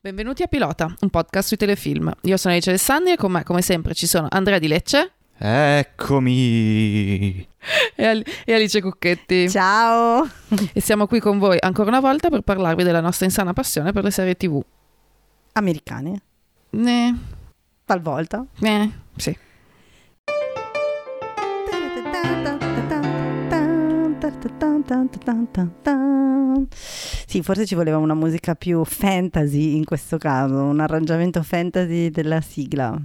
Benvenuti a Pilota, un podcast sui telefilm. Io sono Alice Alessandri e con me, come sempre, ci sono Andrea Di Lecce Eccomi. e, Al- e Alice Cucchetti. Ciao! E siamo qui con voi ancora una volta per parlarvi della nostra insana passione per le serie TV. Americane, Ne, talvolta. ne, sì. Sì, forse ci voleva una musica più fantasy in questo caso, un arrangiamento fantasy della sigla.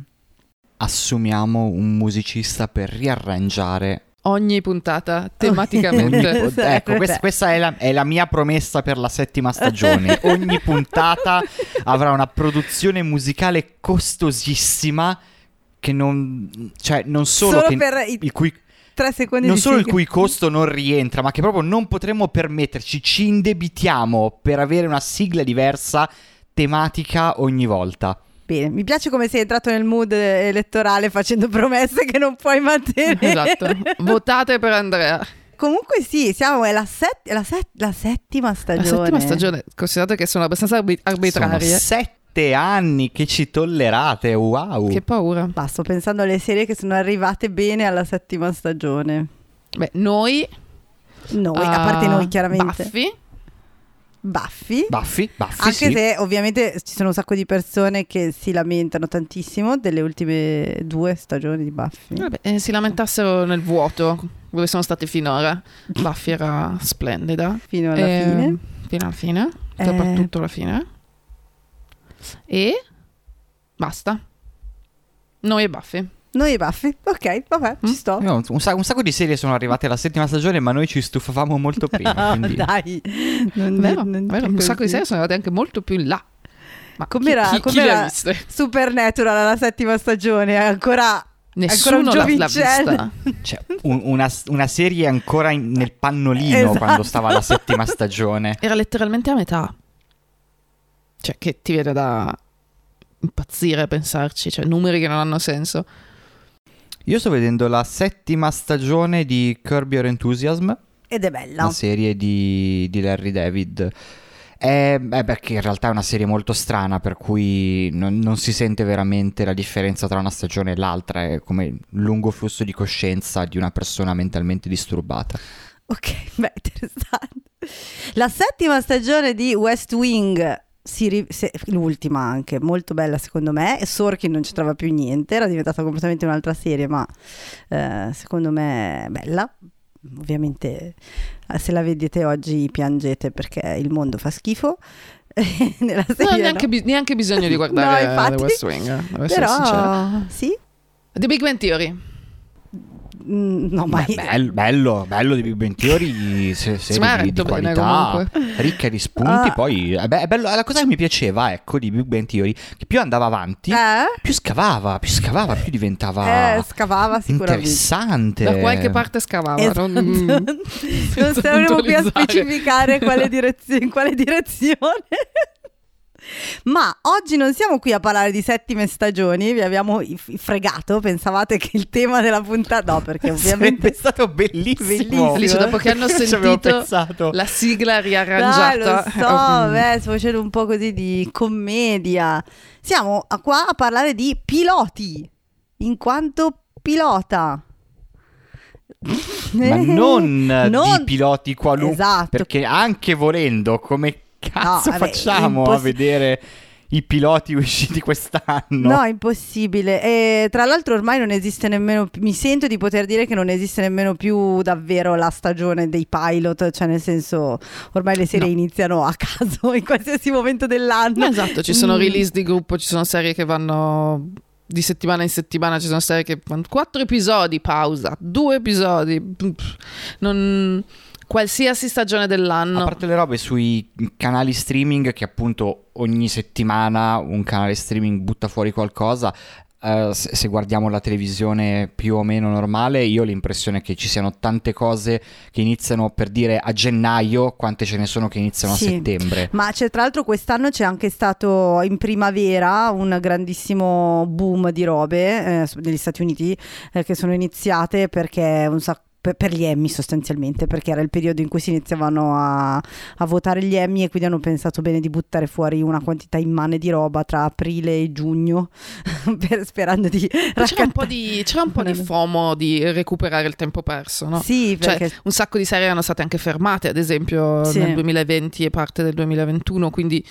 Assumiamo un musicista per riarrangiare. Ogni puntata, tematicamente. ecco, questa, questa è, la, è la mia promessa per la settima stagione. Ogni puntata avrà una produzione musicale costosissima che non, cioè, non solo, Solo che- per i il cui tre secondi non di solo il cui costo non rientra, ma che proprio non potremmo permetterci, ci indebitiamo per avere una sigla diversa tematica ogni volta. Bene, mi piace come sei entrato nel mood elettorale facendo promesse che non puoi mantenere. esatto. Votate per Andrea. Comunque sì, siamo, è la, set- la set- la settima La stagione. settima stagione, considerate che sono abbastanza arbi- arbitrarie. Sono sette anni che ci tollerate, wow. Che paura. Ma sto pensando alle serie che sono arrivate bene alla settima stagione. Beh, noi... Noi, a parte noi chiaramente. Buffy. Baffi. Baffi, Baffi, Anche sì. se ovviamente ci sono un sacco di persone che si lamentano tantissimo delle ultime due stagioni di Buffy. Vabbè, eh, si lamentassero nel vuoto dove sono stati finora. Buffy era splendida. Fino alla Eh, fine. Fino alla fine. Eh. Soprattutto alla fine. E basta. Noi e Buffy. Noi e Buffy. Ok, vabbè, Mm? ci sto. No, un, sa- un sacco di serie sono arrivate alla settima stagione, ma noi ci stufavamo molto prima. Quindi... dai. Non, Vero, non vero, un sacco di serie sono andate anche molto più in là. Ma Com'era- chi, chi, chi com'era- viste? Supernatural alla settima stagione, è ancora Nessuno un l'ha, l'ha vista. Cioè, un- una, una serie ancora in- nel pannolino Esatto. quando stava alla settima stagione. Era letteralmente a metà. Cioè, che ti viene da impazzire a pensarci. Cioè, numeri che non hanno senso. Io sto vedendo la settima stagione di Curb Your Enthusiasm, Ed è bella. la serie di, di Larry David. È, è perché in realtà è una serie molto strana, per cui non, non si sente veramente la differenza tra una stagione e l'altra. È come il lungo flusso di coscienza di una persona mentalmente disturbata. Ok, beh, interessante. La settima stagione di West Wing, si se- l'ultima anche, molto bella secondo me. Sorkin non c'entrava più niente, era diventata completamente un'altra serie, ma eh, secondo me è bella. Ovviamente eh, se la vedete oggi piangete perché il mondo fa schifo. Nella serie ha neanche, no. bi- neanche bisogno di guardare No, infatti. The West Wing. eh, sincera. Però sì, The Big Bang Theory. Mm, no, ma Beh, bello, bello, bello di Big Bang Theory, se, serie di, di qualità, ricca di spunti. Ah. Poi, eh, è bello, la cosa che mi piaceva, ecco, di Big Bang Theory, che più andava avanti, eh? più scavava, più scavava, più diventava Eh, scavava interessante. Da qualche parte scavava. Esatto. Non, non senza stiamo più a specificare quale direzio- in quale direzione. Ma oggi non siamo qui a parlare di settime stagioni, vi abbiamo fregato, pensavate che il tema della puntata... No, perché ovviamente... Sarebbe stato bellissimo. Bellissimo. Alice, dopo che hanno sentito la sigla Dai, riarrangiata. lo so, eh, beh, sto facendo un po' così di commedia. Siamo qua a parlare di piloti, in quanto pilota. Ma non, Non- di piloti qualunque. Esatto. Perché anche volendo, come cazzo vabbè, facciamo a imposs- vedere i piloti usciti quest'anno? No, impossibile. E tra l'altro ormai non esiste nemmeno, mi sento di poter dire che non esiste nemmeno più davvero la stagione dei pilot, cioè nel senso ormai le serie No. iniziano a caso in qualsiasi momento dell'anno. No, esatto, ci sono Mm. release di gruppo, ci sono serie che vanno di settimana in settimana, ci sono serie che fanno quattro episodi, pausa, due episodi, non... qualsiasi stagione dell'anno. A parte le robe sui canali streaming che appunto ogni settimana un canale streaming butta fuori qualcosa, se, se guardiamo la televisione più o meno normale, io ho l'impressione che ci siano tante cose che iniziano per dire a gennaio, quante ce ne sono che iniziano Sì. a settembre. Ma c'è tra l'altro quest'anno c'è anche stato in primavera un grandissimo boom di robe eh, negli Stati Uniti eh, che sono iniziate perché un sacco per, per gli Emmy sostanzialmente, perché era il periodo in cui si iniziavano a, a votare gli Emmy e quindi hanno pensato bene di buttare fuori una quantità immane di roba tra aprile e giugno, per- sperando di C'era un raccattare. po' di, c'era un po' di FOMO di recuperare il tempo perso, no? Sì, Cioè, perché un sacco di serie erano state anche fermate, ad esempio Sì. nel 2020 e parte del 2021, quindi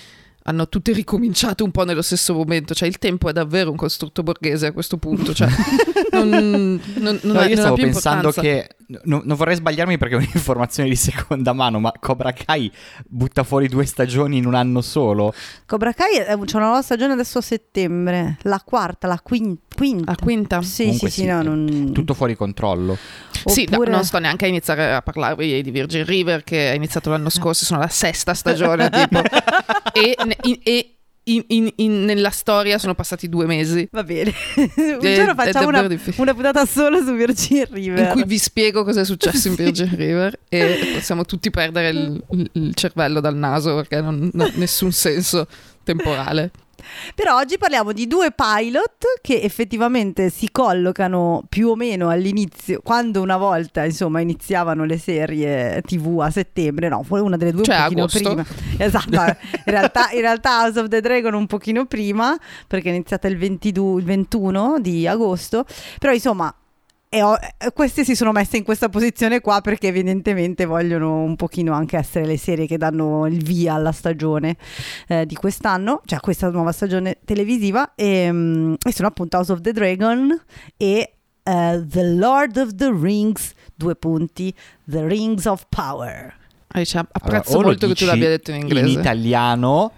hanno tutte ricominciato un po' nello stesso momento. Cioè, il tempo è davvero un costrutto borghese a questo punto. Cioè, non, non, non No, ha, io non ha stavo più pensando importanza. che no- non vorrei sbagliarmi perché è un'informazione di seconda mano, ma Cobra Kai butta fuori due stagioni in un anno solo. Cobra Kai eh, c'è una nuova stagione adesso a settembre, la quarta, la quin- quinta. La quinta? Sì, Comunque sì, sì, sì, no, è non... Tutto fuori controllo. Sì, no, Oppure- non sto neanche a iniziare a parlarvi di Virgin River che è iniziato l'anno scorso, sono la sesta stagione tipo. e in- e in- in- in- nella storia sono passati due mesi Va bene. Un È- giorno facciamo una, una puntata solo su Virgin River. in cui vi spiego cosa è successo in. Virgin River e possiamo tutti perdere il, il- il cervello dal naso perché non ha nessun senso temporale. Però oggi parliamo di due pilot che effettivamente si collocano più o meno all'inizio, quando una volta insomma iniziavano le serie tv a settembre, no, fu una delle due Cioè, un pochino agosto. prima. Esatto, in realtà, in realtà House of the Dragon un pochino prima, perché è iniziata il, 22, il 21 di agosto, però insomma... E ho- queste si sono messe in questa posizione qua perché evidentemente vogliono un pochino anche essere le serie che danno il via alla stagione eh, di quest'anno, cioè questa nuova stagione televisiva e, mm, e sono appunto House of the Dragon e eh, The Lord of the Rings, due punti, The Rings of Power. Alice, Allora, apprezzo lo molto che tu l'abbia detto in inglese. In italiano,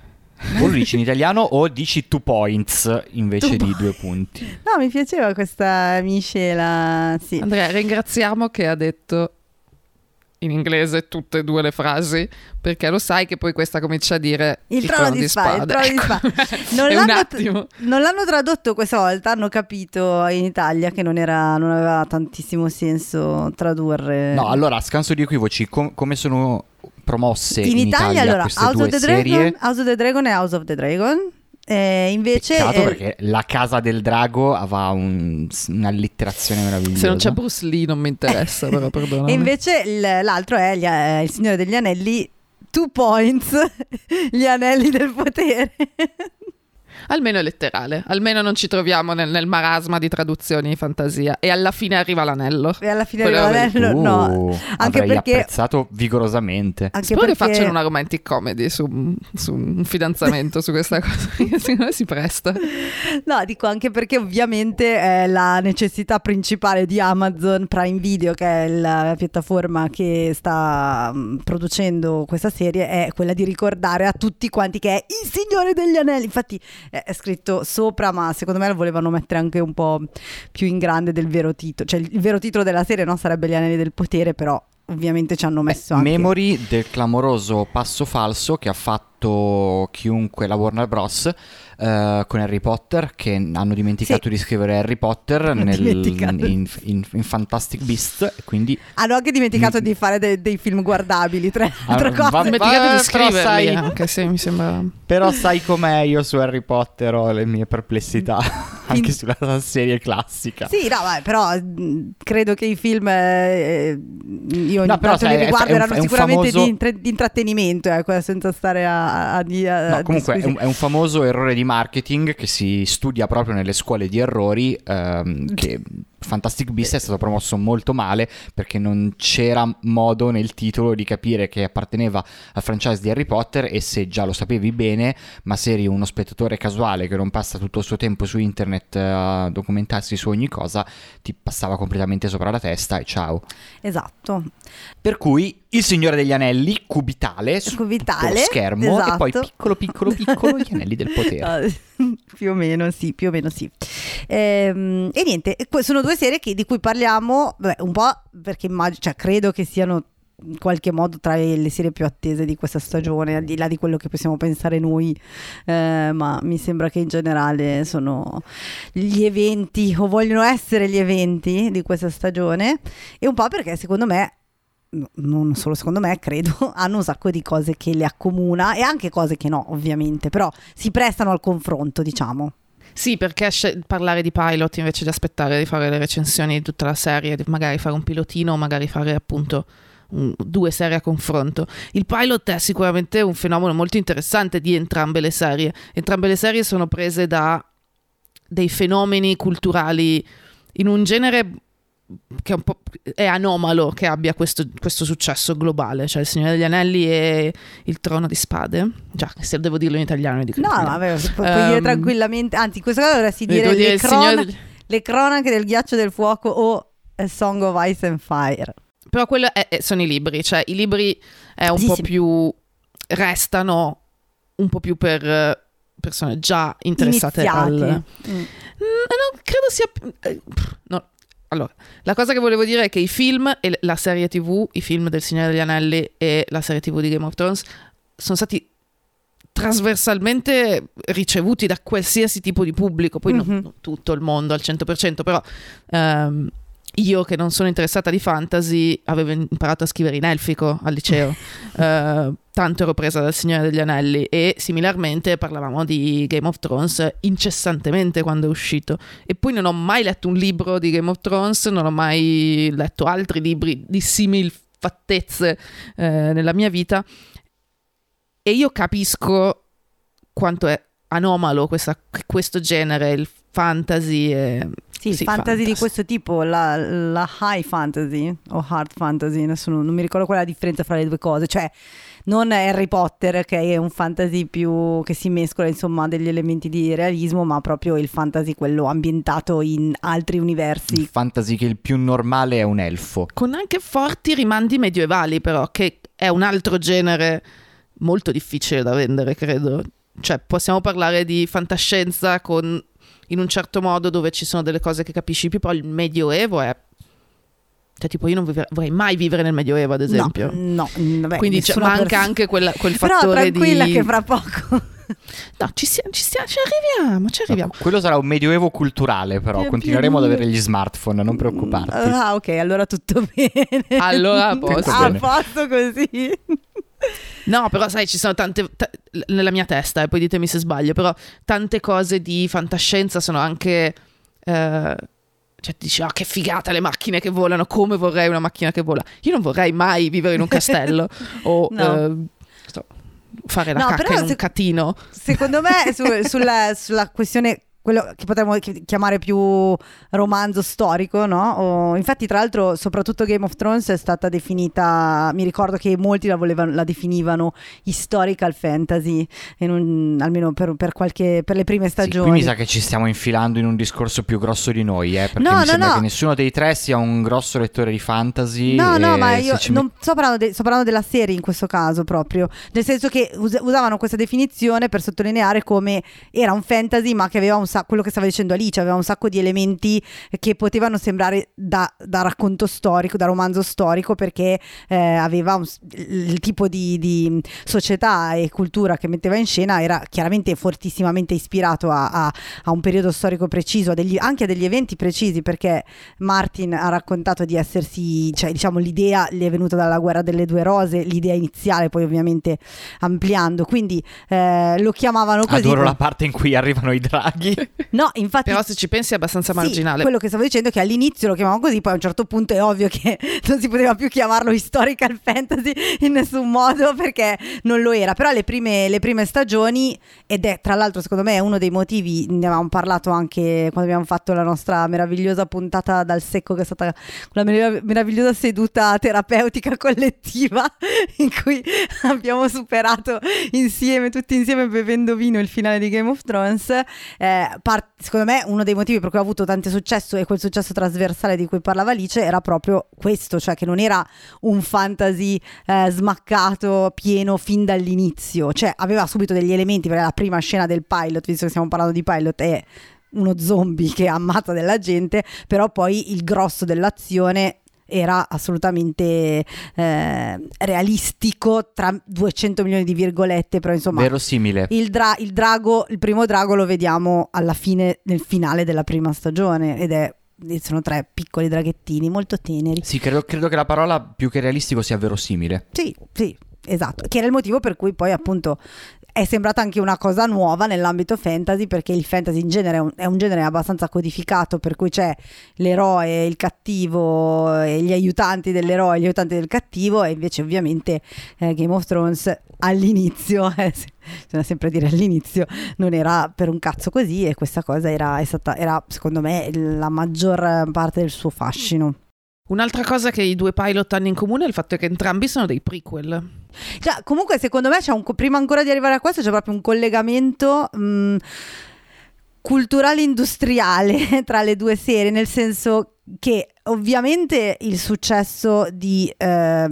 o lo dici in italiano o dici two points invece Two di due punti. No, mi piaceva questa miscela, sì. Andrea, ringraziamo che ha detto in inglese tutte e due le frasi, perché lo sai che poi questa comincia a dire Il trono di spade, il trono di spade. Non l'hanno, attimo. non l'hanno tradotto questa volta, hanno capito in Italia che non, era, non aveva tantissimo senso tradurre. No, allora, a scanso di equivoci, com- come sono promosse in, in Italia, allora queste House due of the serie? Dragon, House of the Dragon e House of the Dragon. Eh, invece Peccato eh, perché la casa del drago aveva un- un'allitterazione meravigliosa. Se non c'è Bruce Lee non mi interessa, però perdonami. E invece l'altro è gli- eh, Il Signore degli Anelli, Two Points, gli anelli del potere. Almeno è letterale, almeno non ci troviamo nel, nel marasma di traduzioni di fantasia e alla fine arriva l'anello. e alla fine Quello l'anello, Uh, no. Anche avrei perché, apprezzato vigorosamente. anche Spero che perché facciano una romantic comedy su, su un fidanzamento su questa cosa, che secondo me si presta. No, dico anche perché ovviamente è la necessità principale di Amazon Prime Video, che è la piattaforma che sta mm, producendo questa serie, è quella di ricordare a tutti quanti che è il Signore degli Anelli. Infatti è, scritto sopra, ma secondo me lo volevano mettere anche un po' più in grande del vero titolo. Cioè il vero titolo della serie no, sarebbe Gli Anelli del Potere, però ovviamente ci hanno messo anche... Memory del clamoroso passo falso che ha fatto chiunque la Warner Bros. eh, con Harry Potter, che hanno dimenticato Sì. di scrivere Harry Potter Hanno nel- in, in- in Fantastic Beast, e quindi Hanno anche dimenticato Mm. di fare de- dei film guardabili, tra le altre Ah, cose. Ho dimenticato di scriverli, sai- anche se mi sembra... Però sai com'è io su Harry Potter ho le mie perplessità anche sulla serie classica. Sì, no, vabbè, però mh, credo che i film eh, eh, io ogni No, però, sai, li riguardo è erano è sicuramente famoso- di, intre- di intrattenimento, ecco, senza stare a, a, a- No, comunque è un, è un famoso errore di marketing che si studia proprio nelle scuole di errori ehm, che Fantastic Beasts è stato promosso molto male perché non c'era modo nel titolo di capire che apparteneva al franchise di Harry Potter e se già lo sapevi bene ma se eri uno spettatore casuale che non passa tutto il suo tempo su internet eh, a documentarsi su ogni cosa ti passava completamente sopra la testa e ciao. Esatto, per cui il Signore degli Anelli cubitale Cubitale, schermo e poi esatto. piccolo piccolo piccolo gli anelli del potere Ah, più o meno sì, più o meno sì. Ehm, e niente, sono due serie che- di cui parliamo vabbè, un po' perché immagino, cioè credo che siano in qualche modo tra le serie più attese di questa stagione, al di là di quello che possiamo pensare noi, eh, ma mi sembra che in generale sono gli eventi o vogliono essere gli eventi di questa stagione e un po' perché secondo me non solo secondo me, credo, hanno un sacco di cose che le accomuna e anche cose che no, ovviamente, però si prestano al confronto, diciamo. Sì, perché parlare di pilot invece di aspettare di fare le recensioni di tutta la serie, magari fare un pilotino magari fare appunto un- due serie a confronto. Il pilot è sicuramente un fenomeno molto interessante di entrambe le serie. Entrambe le serie sono prese da dei fenomeni culturali in un genere che è un po' è anomalo che abbia questo, questo successo globale, cioè il Signore degli Anelli e il Trono di Spade. Già, se devo dirlo in italiano, dico No, italiano. vabbè, pu- puoi dire Ehm, tranquillamente. Anzi, in questo caso dovresti Devo dire, dire le, Signore degli- le cronache del ghiaccio del fuoco o A Song of Ice and Fire. Però quello è- è- sono i libri, cioè i libri è un Sì, po' sì. più restano un po' più per eh, persone già interessate Iniziati. al Mm. Mm, non credo sia eh, no. Allora, la cosa che volevo dire è che i film e la serie TV, i film del Signore degli Anelli e la serie TV di Game of Thrones sono stati trasversalmente ricevuti da qualsiasi tipo di pubblico, poi non- Mhm. non tutto il mondo al 100%, però ehm, io che non sono interessata di fantasy avevo imparato a scrivere in elfico al liceo, eh, tanto ero presa dal Signore degli Anelli e similarmente parlavamo di Game of Thrones incessantemente quando è uscito. E poi non ho mai letto un libro di Game of Thrones, non ho mai letto altri libri di simil fattezze eh, nella mia vita. E io capisco quanto è anomalo questa- questo genere, il fantasy e Sì, Sì, fantasy di fantasy. questo tipo, la, la high fantasy o hard fantasy, adesso non, mi ricordo qual è la differenza fra le due cose, cioè non Harry Potter che è un fantasy più che si mescola insomma degli elementi di realismo, ma proprio il fantasy quello ambientato in altri Il universi. fantasy che il più normale è un elfo. con anche forti rimandi medievali però, che è un altro genere molto difficile da vendere, credo. Cioè, possiamo parlare di fantascienza con in un certo modo dove ci sono delle cose che capisci più, poi il medioevo è cioè, tipo, io non vive- vorrei mai vivere nel medioevo, ad esempio. No, no, vabbè, Quindi nessuna manca pers- anche quella- quel Però fattore tranquilla di... che fra poco No, ci, sia- ci, stia- ci arriviamo, ci arriviamo. Quello sarà un medioevo culturale, però. Pian Continueremo ad pianino. avere gli smartphone, non preoccuparti. Ah, ok, allora tutto bene. Allora a posto. A posto così. No, però sai, ci sono tante, ta- nella mia testa, e poi ditemi se sbaglio, però tante cose di fantascienza sono anche... eh, cioè, dici, ah, che figata le macchine che volano, come vorrei una macchina che vola. Io non vorrei mai vivere in un castello o No. eh, sto- fare la No, cacca in un se- catino. Secondo me su- sulla, sulla questione quello che potremmo chi- chiamare più romanzo storico, no? O- infatti, tra l'altro, soprattutto Game of Thrones è stata definita. Mi ricordo che molti la, volevano, la definivano historical fantasy, un- almeno per, per qualche, per le prime Sì, stagioni. qui mi sa che ci stiamo infilando in un discorso più grosso di noi, eh, perché No, mi no, sembra no. che nessuno dei tre sia un grosso lettore di fantasy. No, no, ma io non sto parlando, de- sto parlando della serie in questo caso proprio, nel senso che us- usavano questa definizione per sottolineare come era un fantasy ma che aveva un sacco, quello che stava dicendo Alice, aveva un sacco di elementi che potevano sembrare da, da racconto storico, da romanzo storico perché eh, aveva un il tipo di, di società e cultura che metteva in scena era chiaramente fortissimamente ispirato a, a- a un periodo storico preciso, a degli- anche a degli eventi precisi perché Martin ha raccontato di essersi, cioè diciamo l'idea gli è venuta dalla guerra delle due rose, l'idea iniziale poi ovviamente ampliando, quindi eh, lo chiamavano così. Adoro la parte in cui arrivano i draghi. No, infatti Però se ci pensi è abbastanza sì, marginale. quello che stavo dicendo è che all'inizio lo chiamavano così, poi a un certo punto è ovvio che non si poteva più chiamarlo historical fantasy in nessun modo perché non lo era. Però le prime, le prime stagioni, ed è tra l'altro secondo me è uno dei motivi, ne avevamo parlato anche quando abbiamo fatto la nostra meravigliosa puntata dal secco che è stata merav- meravigliosa seduta terapeutica collettiva in cui abbiamo superato insieme, tutti insieme bevendo vino il finale di Game of Thrones. Eh, par- secondo me uno dei motivi per cui ha avuto tanto successo e quel successo trasversale di cui parlava Alice era proprio questo, cioè che non era un fantasy eh, smaccato, pieno fin dall'inizio, cioè aveva subito degli elementi, perché la prima scena del pilot, visto che stiamo parlando di pilot, è uno zombie che ammazza della gente, però poi il grosso dell'azione era assolutamente eh, realistico tra 200 milioni di virgolette, però insomma Verosimile. il, dra- il drago, il primo drago lo vediamo alla fine, nel finale della prima stagione ed è sono tre piccoli draghettini molto teneri. Sì, credo, credo che la parola più che realistico sia verosimile. Sì, sì, esatto, che era il motivo per cui poi appunto è sembrata anche una cosa nuova nell'ambito fantasy perché il fantasy in genere è un, è un genere abbastanza codificato per cui c'è l'eroe, il cattivo, gli aiutanti dell'eroe, gli aiutanti del cattivo e invece ovviamente eh, Game of Thrones all'inizio, eh, bisogna sempre dire all'inizio, non era per un cazzo così e questa cosa era, stata, era secondo me la maggior parte del suo fascino. Un'altra cosa che i due pilot hanno in comune è il fatto che entrambi sono dei prequel. Cioè, comunque, secondo me, un, prima ancora di arrivare a questo, c'è proprio un collegamento. Mh, culturale industriale tra le due serie, nel senso che ovviamente il successo di... Eh,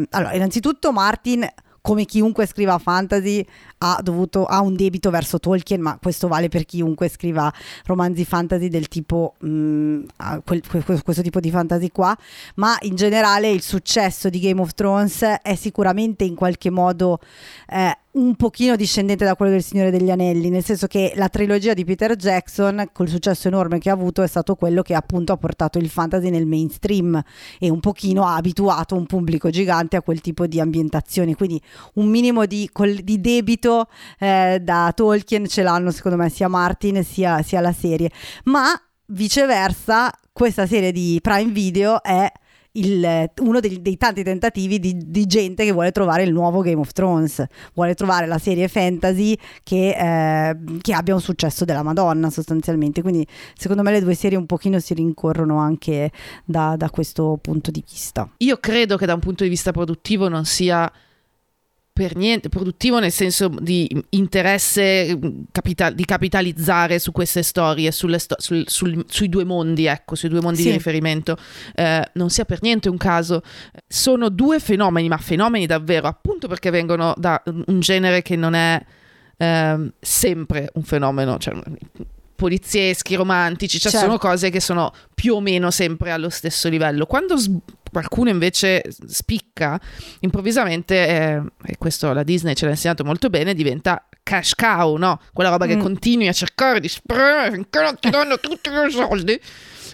allora, innanzitutto Martin, come chiunque scriva fantasy, ha, dovuto, ha un debito verso Tolkien, ma questo vale per chiunque scriva romanzi fantasy del tipo, mh, mm, quel, questo tipo di fantasy qua, ma in generale il successo di Game of Thrones è sicuramente in qualche modo eh, un pochino discendente da quello del Signore degli Anelli, nel senso che la trilogia di Peter Jackson, col successo enorme che ha avuto, è stato quello che appunto ha portato il fantasy nel mainstream e un pochino ha abituato un pubblico gigante a quel tipo di ambientazioni, quindi un minimo di, di debito eh, da Tolkien ce l'hanno secondo me sia Martin sia, sia la serie, ma viceversa questa serie di Prime Video è il, uno dei, dei, tanti tentativi di, di, gente che vuole trovare il nuovo Game of Thrones, vuole trovare la serie fantasy che, eh, che, abbia un successo della Madonna sostanzialmente. Quindi secondo me le due serie un pochino si rincorrono anche da, da questo punto di vista. Io credo che da un punto di vista produttivo non sia per niente produttivo nel senso di interesse capital- di capitalizzare su queste storie, sto- sul, sul, sui due mondi, ecco, sui due mondi sì. di riferimento. Eh, non sia per niente un caso. Sono due fenomeni, ma fenomeni davvero, appunto perché vengono da un genere che non è eh, sempre un fenomeno. Cioè, polizieschi, romantici, cioè certo. sono cose che sono più o meno sempre allo stesso livello. Quando s- qualcuno invece spicca, improvvisamente, eh, e questo la Disney ce l'ha insegnato molto bene, diventa cash cow, no? Quella roba mm. che continui a cercare di spremere finché non ti danno tutti i soldi.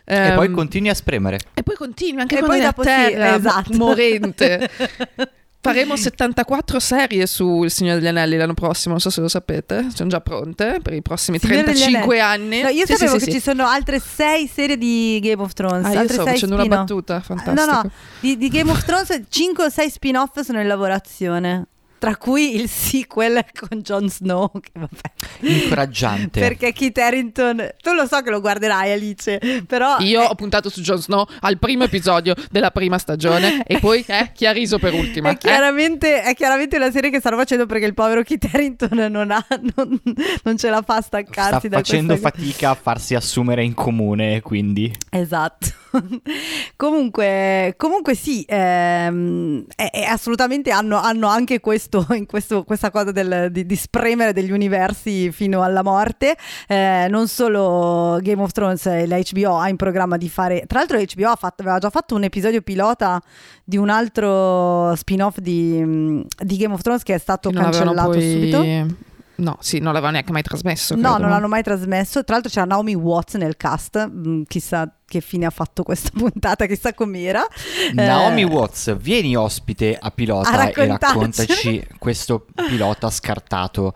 E poi ehm, continui a spremere. E poi continui anche e quando poi è a terra, sì, esatto. morente. Faremo 74 serie su Il Signore degli Anelli l'anno prossimo, non so se lo sapete, sono già pronte per i prossimi Signore 35 anni. No, io sì, sapevo sì, che sì, ci sono altre 6 serie di Game of Thrones. Ah, io sto facendo una battuta, fantastica. No, no, di, di Game of Thrones 5 o 6 spin-off sono in lavorazione tra cui il sequel con Jon Snow. Che vabbè. Incoraggiante. Perché Kit Harrington, tu lo so che lo guarderai Alice, però... Io è... ho puntato su Jon Snow al primo episodio della prima stagione e poi eh, chi ha riso per ultima. È, eh? chiaramente, è chiaramente una serie che stanno facendo perché il povero Kit Harrington non, ha, non, non ce la fa a staccarsi Sta facendo fatica a farsi assumere in comune, quindi... Esatto. comunque, comunque sì, ehm, è, è assolutamente hanno, hanno anche questo in questo, questa cosa del, di, di, spremere degli universi fino alla morte. Eh, non solo Game of Thrones e la HBO ha in programma di fare. Tra l'altro, HBO fatto, aveva già fatto un episodio pilota di un altro spin-off di, di Game of Thrones che è stato non cancellato poi... subito. No, sì, non l'aveva neanche mai trasmesso. No, non l'hanno mai trasmesso. Tra l'altro c'era Naomi Watts nel cast, mm, chissà che fine ha fatto questa puntata, chissà com'era. Naomi eh, Watts, vieni ospite a pilota a e raccontaci questo pilota scartato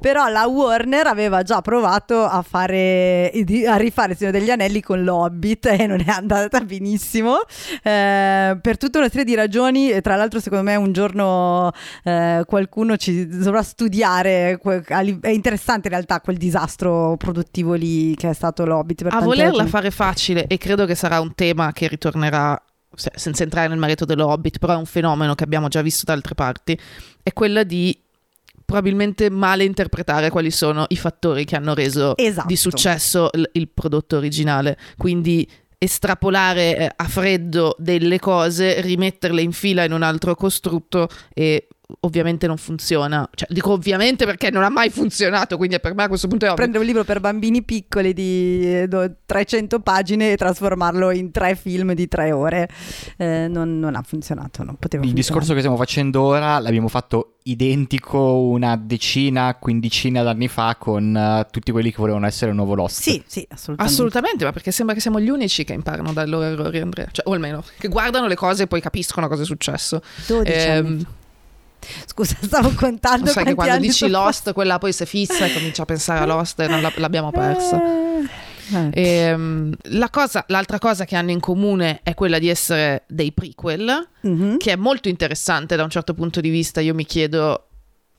però la Warner aveva già provato a fare a rifare il Signore degli Anelli con l'Hobbit e non è andata benissimo eh, per tutta una serie di ragioni e tra l'altro secondo me un giorno eh, qualcuno ci dovrà studiare è interessante in realtà quel disastro produttivo lì che è stato l'Hobbit a volerla ragioni. fare facile e credo che sarà un tema che ritornerà senza entrare nel merito dello Hobbit, però è un fenomeno che abbiamo già visto da altre parti, è quella di probabilmente male interpretare quali sono i fattori che hanno reso esatto. di successo l- il prodotto originale. Quindi estrapolare eh, a freddo delle cose, rimetterle in fila in un altro costrutto e ovviamente non funziona. Cioè, dico ovviamente perché non ha mai funzionato, quindi per me a questo punto è ovvio. Prendere un libro per bambini piccoli di 300 pagine e trasformarlo in tre film di tre ore eh, non, non, ha funzionato. Non poteva Il discorso che stiamo facendo ora l'abbiamo fatto identico una decina, quindicina d'anni fa con uh, tutti quelli che volevano essere un nuovo Lost. Sì, sì, assolutamente. Assolutamente, ma perché sembra che siamo gli unici che imparano dai loro errori, Andrea. Cioè, o almeno che guardano le cose e poi capiscono cosa è successo. 12 eh, anni Scusa, stavo contando. Sai che quando dici Lost, quella poi si fissa e comincia a pensare a Lost e non la- l'abbiamo persa. Eh. Ehm, la cosa- l'altra cosa che hanno in comune è quella di essere dei prequel, Mhm. che è molto interessante da un certo punto di vista. Io mi chiedo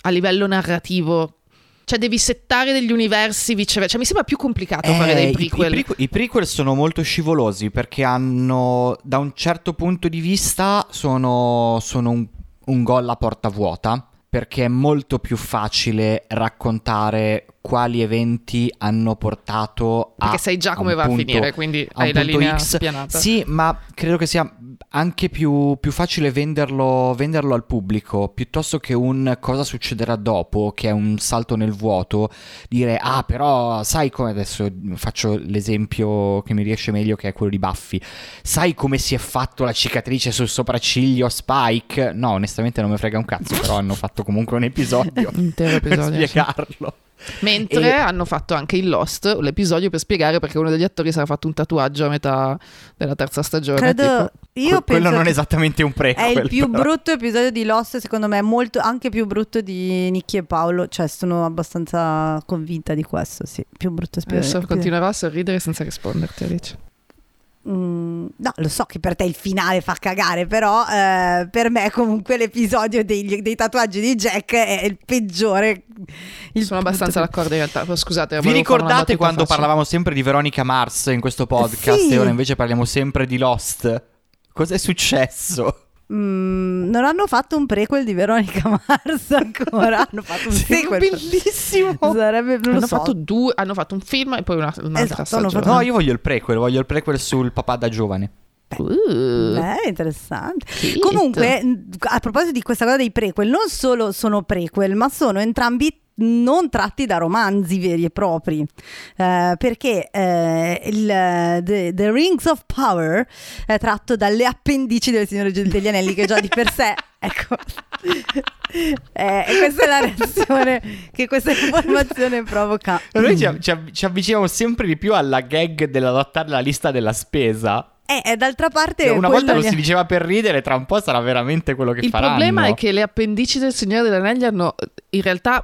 a livello narrativo. Cioè, devi settare degli universi viceversa. Cioè, mi sembra più complicato fare Eh, dei i- I, prequel. prequel, i prequel sono molto scivolosi perché hanno, da un certo punto di vista, sono, sono un, un gol a porta vuota. Perché è molto più facile raccontare quali eventi hanno portato a. perché sai già come va punto- a finire, quindi a hai la punto linea X. spianata. Sì, ma credo che sia anche più, più facile venderlo, venderlo al pubblico piuttosto che un cosa succederà dopo, che è un salto nel vuoto. Dire, ah, però sai come adesso faccio l'esempio che mi riesce meglio, che è quello di Buffy. Sai come si è fatto la cicatrice sul sopracciglio Spike? No, onestamente non mi frega un cazzo, però hanno fatto comunque un episodio. Intero per episodio, sì. Mentre E- hanno fatto anche il Lost, l'episodio per spiegare perché uno degli attori si era fatto un tatuaggio a metà della terza stagione. Credo, tipo. io Que- quello penso non è esattamente un prequel. è il più però. brutto episodio di Lost, secondo me, molto, anche più brutto di Nicky e Paolo. Cioè, sono abbastanza convinta di questo. Sì, più brutto Adesso episodio. continuerò a sorridere senza risponderti, Alice. Mm, no, lo so che per te il finale fa cagare, però eh, per me comunque l'episodio degli- dei tatuaggi di Jack è il peggiore. Il Sono abbastanza d'accordo in realtà. Scusate, Vi ricordate quando facile. parlavamo sempre di Veronica Mars in questo podcast Sì. e ora invece parliamo sempre di Lost? Cos'è successo? Mm, non hanno fatto un prequel di Veronica Mars ancora, hanno fatto un sequel. bellissimo. Sarebbe, non lo Hanno so. fatto, due, hanno fatto un film e poi una, un'altra Esatto, fatto- No, io voglio il prequel, voglio il prequel sul papà da giovane. Uh, Eh, interessante. Cute. Comunque, a proposito di questa cosa dei prequel, non solo sono prequel, ma sono entrambi non tratti da romanzi veri e propri Eh, perché eh, il the, The Rings of Power è tratto dalle appendici del Signore degli Anelli che già di per sé ecco Eh, e questa è la reazione che questa informazione provoca Noi ci, ci ci avviciniamo sempre di più alla gag dell'adottare la lista della spesa. Eh, e d'altra parte Che una volta lo si diceva per ridere, tra un po' sarà veramente quello che Il faranno. problema è che le appendici del Signore degli Anelli hanno in realtà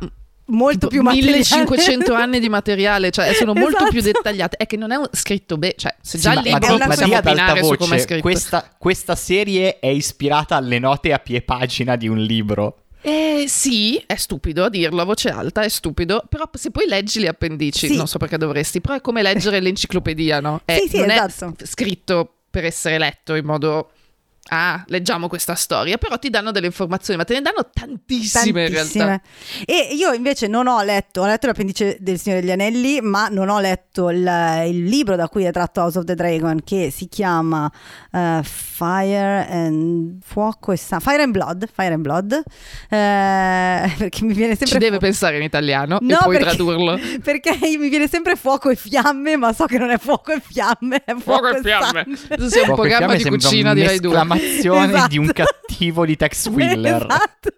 molto tipo più materiale. 1500 anni di materiale, cioè sono molto Esatto. più dettagliate. È che non è un- scritto bene, cioè se Sì, già ma, il ma libro di- ma possiamo opinare su come è voce, scritto. questa, questa serie è ispirata alle note a pie pagina di un libro. Eh sì, è stupido a dirlo a voce alta, è stupido, però se poi leggi le appendici, Sì. non so perché dovresti, però è come leggere l'enciclopedia, no? È- Sì, sì, non esatto. è scritto per essere letto in modo ah, leggiamo questa storia, però ti danno delle informazioni, ma te ne danno tantissime, in Tantissime. realtà. E io invece non ho letto, ho letto l'appendice del Signore degli Anelli, ma non ho letto il, il libro da cui è tratto House of the Dragon che si chiama eh, Fire and Fuoco e Sangue, Fire and Blood, Fire and Blood, eh, perché mi viene sempre Ci deve fu- pensare in italiano No, e poi perché- tradurlo. Perché mi viene sempre fuoco e fiamme, ma so che non è fuoco e fiamme, è fuoco, Fuoco e fiamme. sangue. Questo sia un Fuoco e programma fiamme di cucina di Rai 2. un'esclamazione di un Esatto. cattivo di Tex Wheeler. Esatto.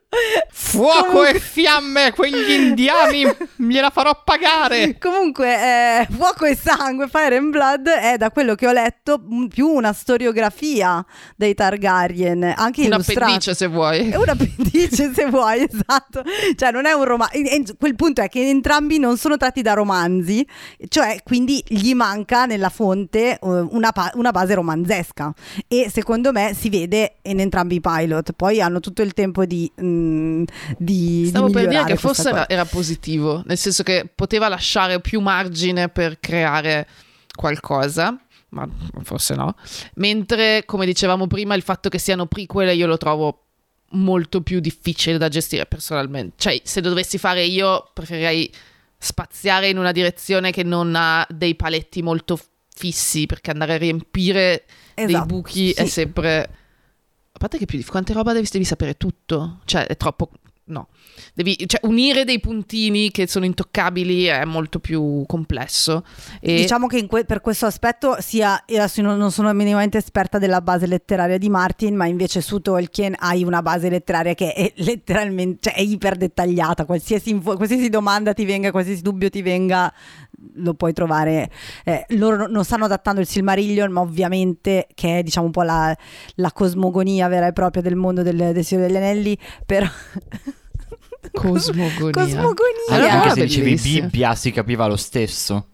Fuoco Comunque- e fiamme, quegli indiani gliela farò pagare. Comunque, eh, Fuoco e Sangue, Fire and Blood è da quello che ho letto più una storiografia dei Targaryen, anche Un illustrata. appendice se vuoi. È un appendice se vuoi, esatto. Cioè non è un romanzo. Quel punto è che entrambi non sono tratti da romanzi, cioè quindi gli manca nella fonte eh, una, pa- una base romanzesca. E secondo me si vede in entrambi i pilot. Poi hanno tutto il tempo di... mm, di Stavo di per dire che forse era, era positivo, nel senso che poteva lasciare più margine per creare qualcosa, ma forse no. Mentre, come dicevamo prima, il fatto che siano prequel io lo trovo molto più difficile da gestire personalmente. Cioè, se lo dovessi fare io, preferirei spaziare in una direzione che non ha dei paletti molto fissi, perché andare a riempire dei Esatto, buchi è sì. sempre... Parte che più di quante roba devi, devi sapere tutto, cioè è troppo... No, devi cioè, unire dei puntini che sono intoccabili è molto più complesso. E Diciamo che que- per questo aspetto sia, io non sono minimamente esperta della base letteraria di Martin, ma invece su Tolkien hai una base letteraria che è letteralmente, cioè è iper dettagliata, qualsiasi, qualsiasi domanda ti venga, qualsiasi dubbio ti venga, lo puoi trovare. Eh, loro non stanno adattando il Silmarillion, ma ovviamente che è diciamo un po' la, la cosmogonia vera e propria del mondo del, del Signore degli Anelli, però... Cosmogonia. Cosmogonia. Allora, anche se dicevi. Bibbia si capiva lo stesso.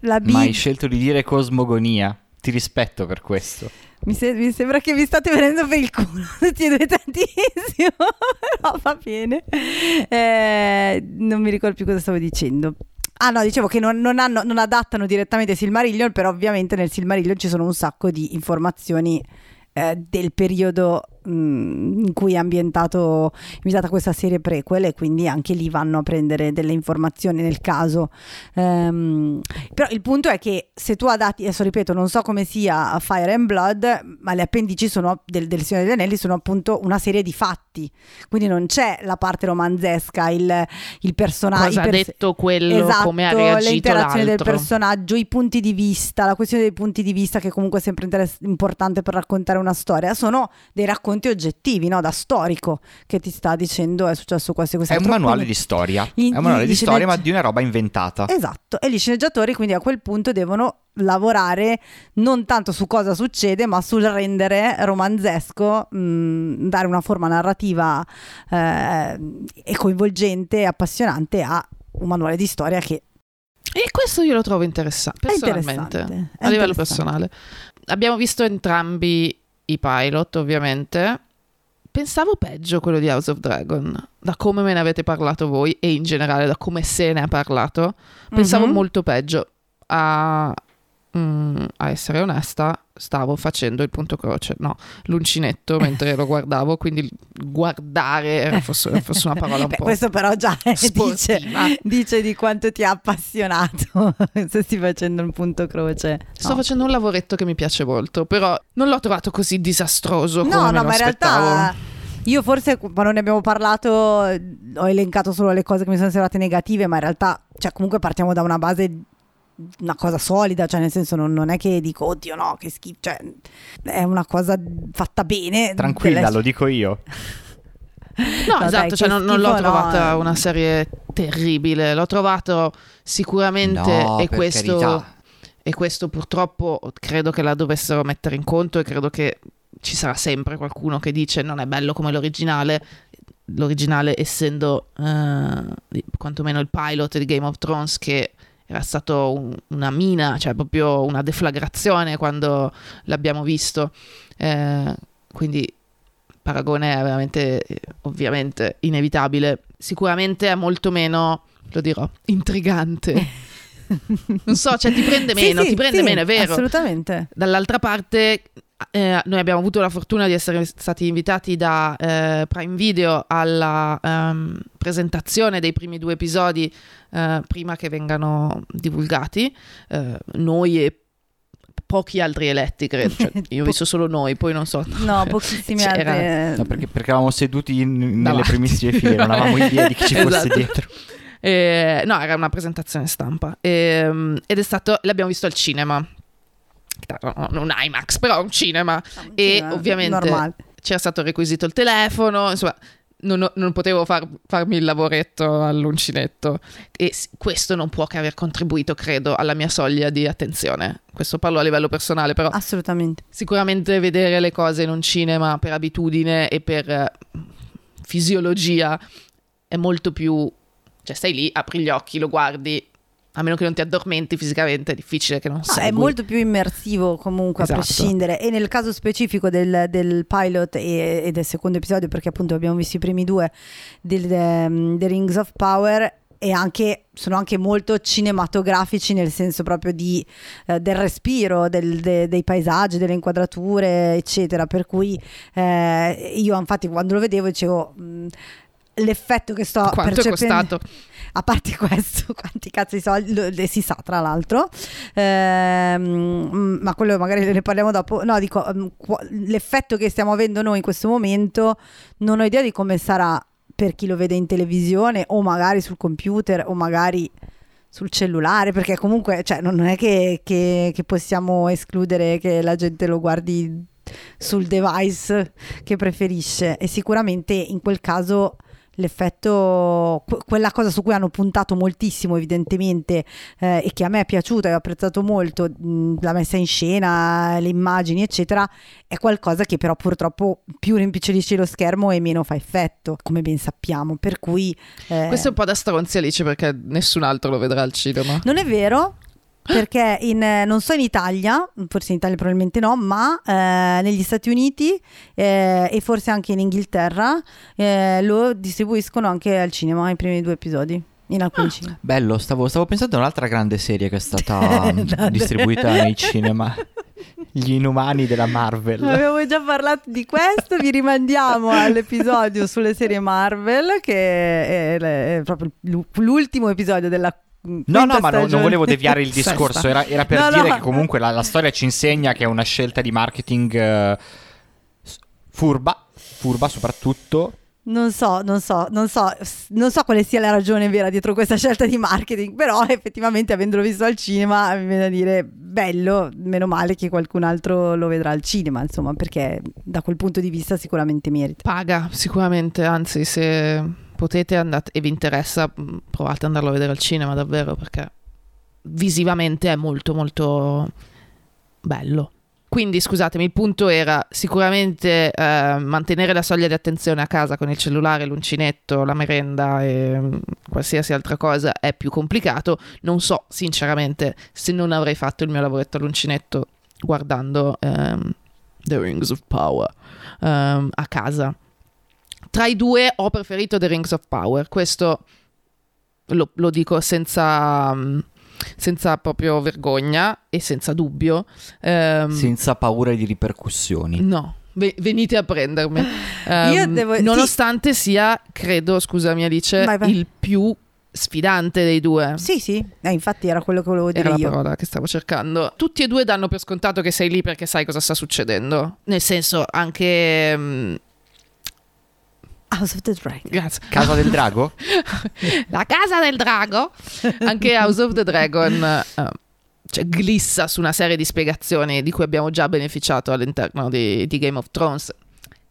La Ma hai Bibbia. scelto di dire cosmogonia. Ti rispetto per questo. Mi, se- mi sembra che vi state venendo per il culo tutti e due tantissimo, però va bene. Eh, non mi ricordo più cosa stavo dicendo. Ah no, dicevo che non, non hanno- non adattano direttamente Silmarillion, però ovviamente nel Silmarillion ci sono un sacco di informazioni eh, del periodo in cui è ambientato, ambientata questa serie prequel e quindi anche lì vanno a prendere delle informazioni nel caso. Ehm, però il punto è che se tu adatti, adesso ripeto, non so come sia Fire and Blood, ma le appendici sono, del, del Signore degli Anelli sono appunto una serie di fatti, quindi non c'è la parte romanzesca, il, il personaggio. Cosa ha pers- detto quello, Esatto, come ha le reagito interazioni del l'altro. personaggio, i punti di vista, la questione dei punti di vista che comunque è sempre interess- importante per raccontare una storia, sono dei racconti oggettivi, no? da storico che ti sta dicendo è successo questo e questo. È un manuale Quindi- di storia. Gli- È un manuale gli di storia, ma di una roba inventata. Esatto, e gli sceneggiatori quindi a quel punto devono lavorare non tanto su cosa succede, ma sul rendere romanzesco, mh, dare una forma narrativa eh, e coinvolgente e appassionante a un manuale di storia che E questo io lo trovo interessante, personalmente, interessante. a livello personale. Abbiamo visto entrambi i pilot, ovviamente. Pensavo peggio quello di House of Dragon, da come me ne avete parlato voi e in generale da come se ne ha parlato. Pensavo Mhm. molto peggio. A, mm, a essere onesta, stavo facendo il punto croce, no, l'uncinetto mentre lo guardavo, quindi guardare era fosse, fosse una parola un Beh, po' questo però già dice, dice di quanto ti ha appassionato se stai facendo un punto croce. Sto No. facendo un lavoretto che mi piace molto, però non l'ho trovato così disastroso come No, me no, ma in realtà io forse quando ne abbiamo parlato ho elencato solo le cose che mi sono sembrate negative, ma in realtà, cioè comunque partiamo da una base una cosa solida, cioè nel senso non, non è che dico oddio no, che schifo, cioè è una cosa fatta bene. Tranquilla, delle- lo dico io. No, No, esatto, dai, cioè non, non l'ho schifo, no. trovata una serie terribile, l'ho trovato sicuramente No, e questo e questo purtroppo credo che la dovessero mettere in conto e credo che ci sarà sempre qualcuno che dice non è bello come l'originale. L'originale essendo eh, quantomeno il pilot di Game of Thrones che era stato un- una mina, cioè proprio una deflagrazione quando l'abbiamo visto. Eh, quindi il paragone è veramente, eh, ovviamente, inevitabile. Sicuramente è molto meno, lo dirò, intrigante. non so, cioè ti prende meno, sì, ti prende sì, meno, è vero. Assolutamente. Dall'altra parte, eh, noi abbiamo avuto la fortuna di essere stati invitati da eh, Prime Video alla ehm, presentazione dei primi due episodi eh, prima che vengano divulgati. Eh, noi e pochi altri eletti, credo. Cioè, io ho visto solo noi, poi non so. No, pochissimi C'era- altri. No, perché, perché eravamo seduti in- nelle Davanti. primissime file, non avevamo idea di chi ci fosse Esatto. dietro. Eh, no, era una presentazione stampa. Ehm, ed è stato. L'abbiamo visto al cinema. No, Non IMAX, però un cinema. E Sì, ovviamente normale. c'era stato requisito il telefono, insomma, non, non potevo far- farmi il lavoretto all'uncinetto. E questo non può che aver contribuito, credo, alla mia soglia di attenzione. Questo parlo a livello personale, però Assolutamente. sicuramente vedere le cose in un cinema per abitudine e per eh, fisiologia è molto più... Cioè stai lì, apri gli occhi, lo guardi, a meno che non ti addormenti fisicamente, è difficile che non No, segui. è molto più immersivo comunque Esatto. a prescindere e nel caso specifico del, del pilot e, e del secondo episodio perché appunto abbiamo visto i primi due del, ehm, The Rings of Power e anche, sono anche molto cinematografici nel senso proprio di, eh, del respiro, del- de- dei paesaggi, delle inquadrature eccetera per cui eh, io infatti quando lo vedevo dicevo mh, l'effetto che sto Quanto è percependo costato? A parte questo, quanti cazzo di soldi, si sa tra l'altro, Ehm, ma quello magari ne parliamo dopo. No, dico, ehm, l'effetto che stiamo avendo noi in questo momento, non ho idea di come sarà per chi lo vede in televisione o magari sul computer o magari sul cellulare, perché comunque cioè, non è che, che- che possiamo escludere che la gente lo guardi sul device che preferisce e sicuramente in quel caso l'effetto, que- quella cosa su cui hanno puntato moltissimo evidentemente eh, e che a me è piaciuta e ho apprezzato molto, mh, la messa in scena, le immagini eccetera, è qualcosa che però purtroppo più rimpicciolисce lo schermo e meno fa effetto, come ben sappiamo, per cui... eh, Questo è un po' da stronzi Alice perché nessun altro lo vedrà al cinema. non è vero, perché in, eh, non so in Italia, forse in Italia probabilmente no, ma eh, negli Stati Uniti eh, e forse anche in Inghilterra eh, lo distribuiscono anche al cinema i primi due episodi. In alcuni cinema. Bello, stavo, stavo pensando a un'altra grande serie che è stata mm, distribuita nei cinema. Gli inumani della Marvel. Abbiamo già parlato di questo, vi rimandiamo all'episodio sulle serie Marvel, che è, è proprio l'u- l'ultimo episodio della No, no, ma no- non volevo deviare il discorso, era, era per No, no, dire ma- che comunque la, la storia ci insegna che è una scelta di marketing s- furba, furba soprattutto. Non so, non so, non so, non so quale sia la ragione vera dietro questa scelta di marketing, però effettivamente avendolo visto al cinema mi viene da dire bello, meno male che qualcun altro lo vedrà al cinema, insomma, perché da quel punto di vista sicuramente merita. Paga sicuramente, anzi se potete andate, e vi interessa mh, provate ad andarlo a vedere al cinema davvero perché visivamente è molto molto bello. Quindi scusatemi, il punto era sicuramente eh, mantenere la soglia di attenzione a casa con il cellulare, l'uncinetto, la merenda e mh, qualsiasi altra cosa è più complicato. Non so sinceramente se non avrei fatto il mio lavoretto all'uncinetto guardando ehm, The Rings of Power ehm, a casa. Tra i due ho preferito The Rings of Power, questo lo, lo dico senza, mm, senza proprio vergogna e senza dubbio. Ehm, Senza paura di ripercussioni. No, ve- venite a prendermi. Ehm, devo- sì. nonostante sia, credo, scusami Alice, Vai, vai. il più sfidante dei due. Sì, sì, eh, infatti era quello che volevo dire Era la io. parola che stavo cercando. Tutti e due danno per scontato che sei lì perché sai cosa sta succedendo. Nel senso, anche. mm, House of the Dragon. Grazie. Casa del drago? La casa del drago. Anche House of the Dragon. eh, cioè, glissa su una serie di spiegazioni di cui abbiamo già beneficiato all'interno di, di Game of Thrones.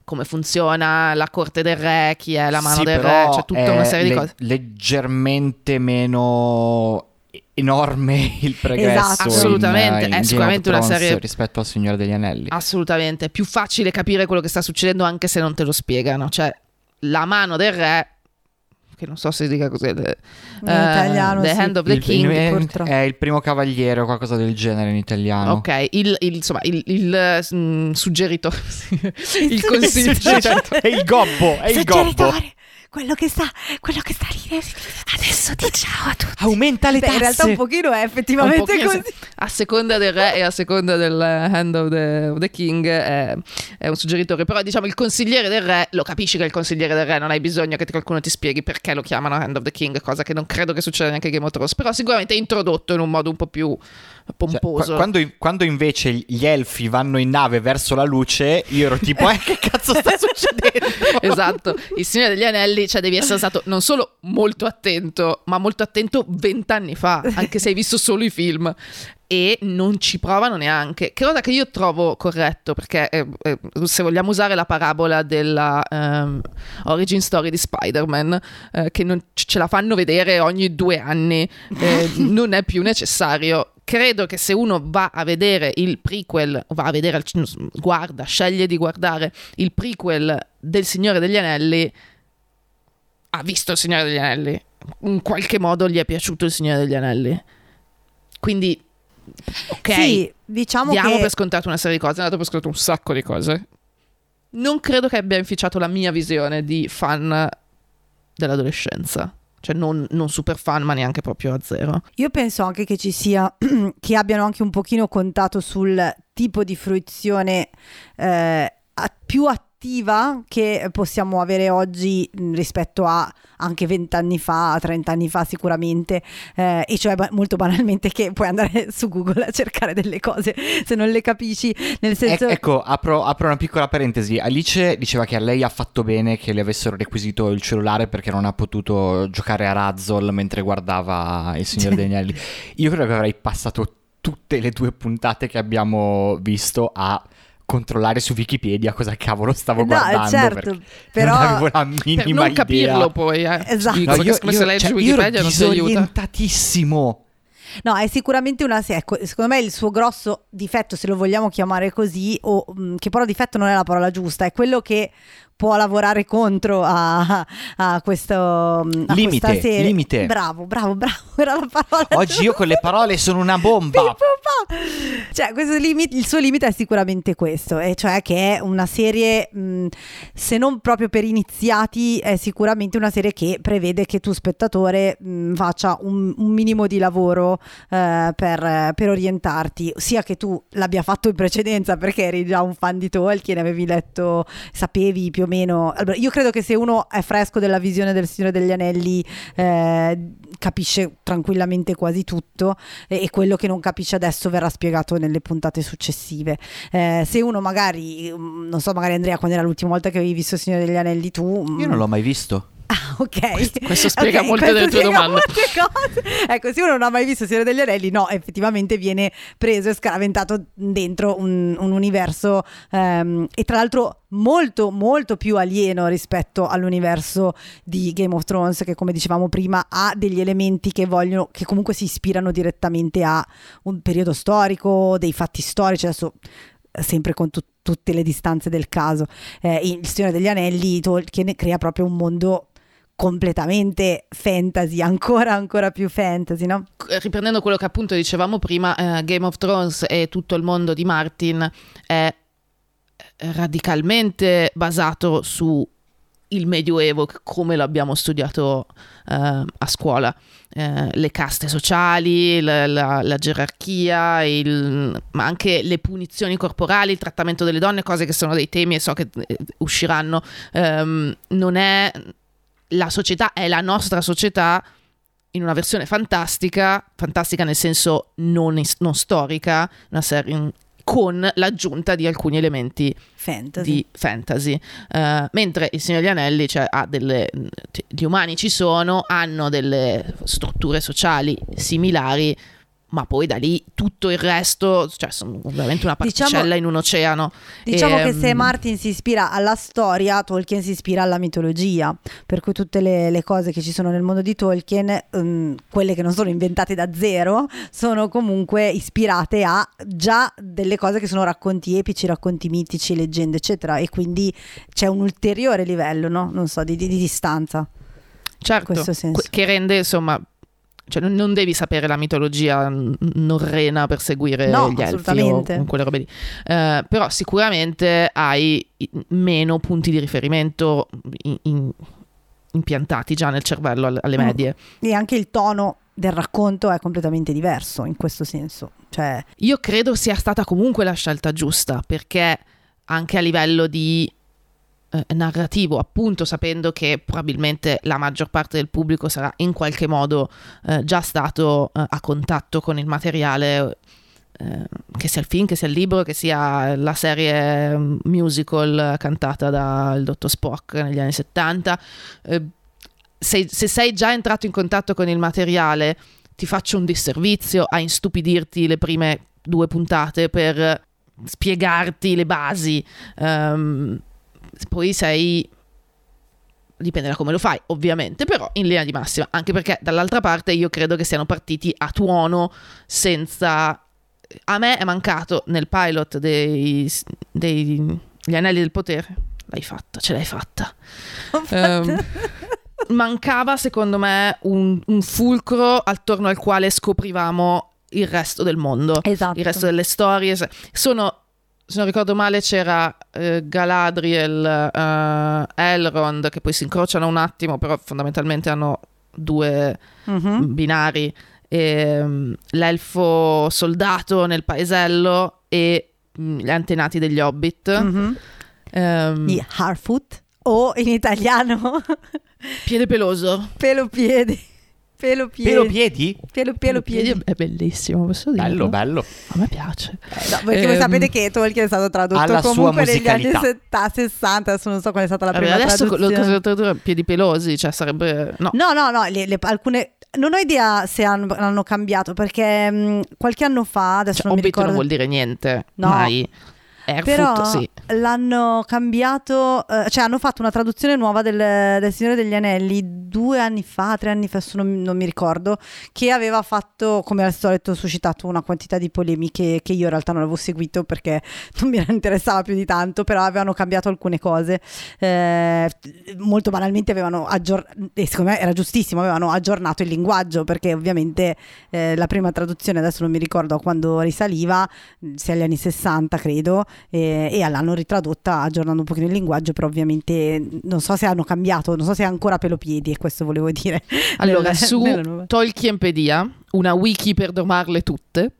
Come funziona la corte del re, chi è la mano Sì, del re, cioè tutta è una serie di cose. Leggermente meno enorme il progresso Esatto. in- Assolutamente, in è Game of sicuramente una serie- rispetto al Signore degli Anelli. Assolutamente, è più facile capire quello che sta succedendo anche se non te lo spiegano. Cioè, la mano del re, che non so se dica cos'è, le- In italiano, The sì. Hand of the il, King. è, purtroppo. è il primo cavaliere o qualcosa del genere in italiano. Ok, il, il- insomma, il, il mm, suggeritore, il Il consiglio, suggeritore. È il gobbo, è il gobbo. Quello che sta, quello che sta lì. Adesso di ciao a tutti. Aumenta le Beh, tasse. in realtà un pochino è effettivamente pochino così. sì. a seconda del re e a seconda del Hand of the, of the King è, è un suggeritore. Però diciamo il consigliere del re, lo capisci che è il consigliere del re, non hai bisogno che qualcuno ti spieghi perché lo chiamano Hand of the King, cosa che non credo che succeda neanche a Game of Thrones. Però sicuramente è introdotto in un modo un po' più pomposo. qua- quando, quando invece gli elfi vanno in nave verso la luce, io ero tipo, eh, che cazzo sta succedendo? Esatto, il Signore degli Anelli, cioè devi essere stato non solo molto attento, ma molto attento vent'anni fa, anche se hai visto solo i film. E non ci provano neanche. Che cosa che io trovo corretto, perché eh, eh, se vogliamo usare la parabola della ehm, origin story di Spider-Man, eh, che non ce la fanno vedere ogni due anni, eh, non è più necessario. Credo che se uno va a vedere il prequel, va a vedere, guarda, sceglie di guardare il prequel del Signore degli Anelli, ha visto il Signore degli Anelli. In qualche modo gli è piaciuto il Signore degli Anelli. Quindi, ok, Sì, diciamo diamo che per scontato una serie di cose, è dato per scontato un sacco di cose. Non credo che abbia inficiato la mia visione di fan dell'adolescenza. Cioè, non, non super fan, ma neanche proprio a zero. io penso anche che ci sia che abbiano anche un pochino contato sul tipo di fruizione eh, più attiva che possiamo avere oggi mh, rispetto a anche 20 anni fa, 30 anni fa sicuramente, eh, e cioè molto banalmente che puoi andare su Google a cercare delle cose se non le capisci, nel senso... E- ecco, apro, apro una piccola parentesi. Alice diceva che a lei ha fatto bene che le avessero requisito il cellulare perché non ha potuto giocare a Razzle mentre guardava Il Signore degli Anelli. Io credo che avrei passato tutte le due puntate che abbiamo visto a controllare su Wikipedia cosa cavolo stavo No, guardando. certo, però- non avevo la per minima non idea. capirlo poi, eh. Esatto. No, io, secondo me io- se leggi cioè, io Wikipedia non ti aiuta. disorientatissimo. No, è sicuramente una ecco, secondo me il suo grosso difetto, se lo vogliamo chiamare così, o che però difetto non è la parola giusta, è quello che può lavorare contro a, a questo mh, a Limite, limite. Bravo, bravo, bravo, era la parola Oggi io con le parole sono una bomba. Cioè, questo limite- il suo limite è sicuramente questo, e cioè che è una serie, mh, se non proprio per iniziati, è sicuramente una serie che prevede che tu, spettatore, mh, faccia un, un minimo di lavoro eh, per, per orientarti, sia che tu l'abbia fatto in precedenza perché eri già un fan di Tolkien, avevi letto, sapevi più o meno. Allora, io credo che se uno è fresco della visione del Signore degli Anelli, eh, capisce tranquillamente quasi tutto e, e quello che non capisce adesso verrà spiegato nelle puntate successive. Eh, se uno magari, mm, non so, magari Andrea, quando era l'ultima volta che avevi visto il Signore degli Anelli, tu... mm, Io non l'ho mai visto. Ah, ok. Questo- questo spiega Ok, molte questo delle tue domande. Ecco, se uno non ha mai visto Signore degli Anelli, no, effettivamente viene preso e scaraventato dentro un, un universo ehm, e tra l'altro molto molto più alieno rispetto all'universo di Game of Thrones che come dicevamo prima ha degli elementi che vogliono che comunque si ispirano direttamente a un periodo storico, dei fatti storici, adesso sempre con tut- tutte le distanze del caso. Eh, il Signore degli Anelli Tolkien crea proprio un mondo completamente fantasy, ancora ancora più fantasy, no? riprendendo quello che appunto dicevamo prima, eh, Game of Thrones e tutto il mondo di Martin è radicalmente basato su il Medioevo come lo abbiamo studiato eh, a scuola. Eh, le caste sociali, la, la- la gerarchia, il- ma anche le punizioni corporali, il trattamento delle donne, cose che sono dei temi e so che eh, usciranno. Ehm, non è la società, è la nostra società in una versione fantastica, fantastica nel senso non, is- non storica, una serie con l'aggiunta di alcuni elementi Fantasy. di fantasy. Eh, mentre il Signore degli Anelli, cioè, ha delle. Gli umani ci sono, hanno delle strutture sociali similari. Ma poi da lì tutto il resto, cioè sono veramente una Diciamo- particella in un oceano. Diciamo che Ehm, se Martin si ispira alla storia, Tolkien si ispira alla mitologia, per cui tutte le, le cose che ci sono nel mondo di Tolkien, ehm, quelle che non sono inventate da zero, sono comunque ispirate a già delle cose che sono racconti epici, racconti mitici, leggende, eccetera, e quindi c'è un ulteriore livello, no? Non so, di, di- di distanza. Certo, questo senso. que- che rende insomma. Cioè, non, devi sapere la mitologia n- norrena per seguire No, gli elfi o quelle robe lì. Eh, però sicuramente hai meno punti di riferimento in- in- impiantati già nel cervello alle, alle Mm. medie. E anche il tono del racconto è completamente diverso in questo senso. Cioè, Io credo sia stata comunque la scelta giusta perché anche a livello di eh, narrativo, appunto sapendo che probabilmente la maggior parte del pubblico sarà in qualche modo eh, già stato eh, a contatto con il materiale, eh, che sia il film, che sia il libro, che sia la serie mm, musical cantata dal dottor Spock negli anni 70. eh, se, se sei già entrato in contatto con il materiale, ti faccio un disservizio a instupidirti le prime due puntate per spiegarti le basi. Ehm, poi sei. Dipende da come lo fai, ovviamente, però in linea di massima, anche perché dall'altra parte io credo che siano partiti a tuono senza. A me è mancato nel pilot dei, dei- gli anelli del potere. L'hai fatta, ce l'hai fatta. Ehm, mancava secondo me un, un fulcro attorno al quale scoprivamo il resto del mondo, esatto. il resto delle storie. Sono, se non ricordo male, c'era eh, Galadriel, eh, Elrond, che poi si incrociano un attimo, però fondamentalmente hanno due Mhm. binari. ehm, l'elfo soldato nel paesello e mm, gli antenati degli hobbit. Mhm. Ehm, Di Harfoot o in italiano Piede peloso. pelo piedi. Pelo piedi. Pelo piedi? Pelo, pelo piedi. è bellissimo, posso dirlo? Bello, bello. A me piace. Eh, no, perché voi Ehm, sapete che Tolkien è stato tradotto alla sua comunque negli anni musicalità. 70, 60, adesso non so qual è stata la Vabbè, prima adesso lo traduzione. cosa tradurre piedi pelosi, cioè sarebbe no. No, no, no, le- le- alcune... Non ho idea se hanno, hanno cambiato perché mh, qualche anno fa, adesso Cioè, non mi ricordo... non vuol dire niente, No. mai. Airfoot, Però sì. l'hanno cambiato, eh, cioè hanno fatto una traduzione nuova del, del Signore degli Anelli due anni fa, tre anni fa, non, non mi ricordo, che aveva fatto, come al solito, suscitato una quantità di polemiche che io in realtà non avevo seguito perché non mi interessava più di tanto, però avevano cambiato alcune cose. Eh, molto banalmente avevano aggiornato, e secondo me era giustissimo, avevano aggiornato il linguaggio perché ovviamente eh, la prima traduzione, adesso non mi ricordo quando risaliva, sia agli anni 60 credo, e, e l'hanno ritradotta aggiornando un pochino il linguaggio, però ovviamente non so se hanno cambiato, non so se è ancora pelopiedi e questo volevo dire. Allora, nel- su nella Tolkienpedia, una wiki per domarle tutte,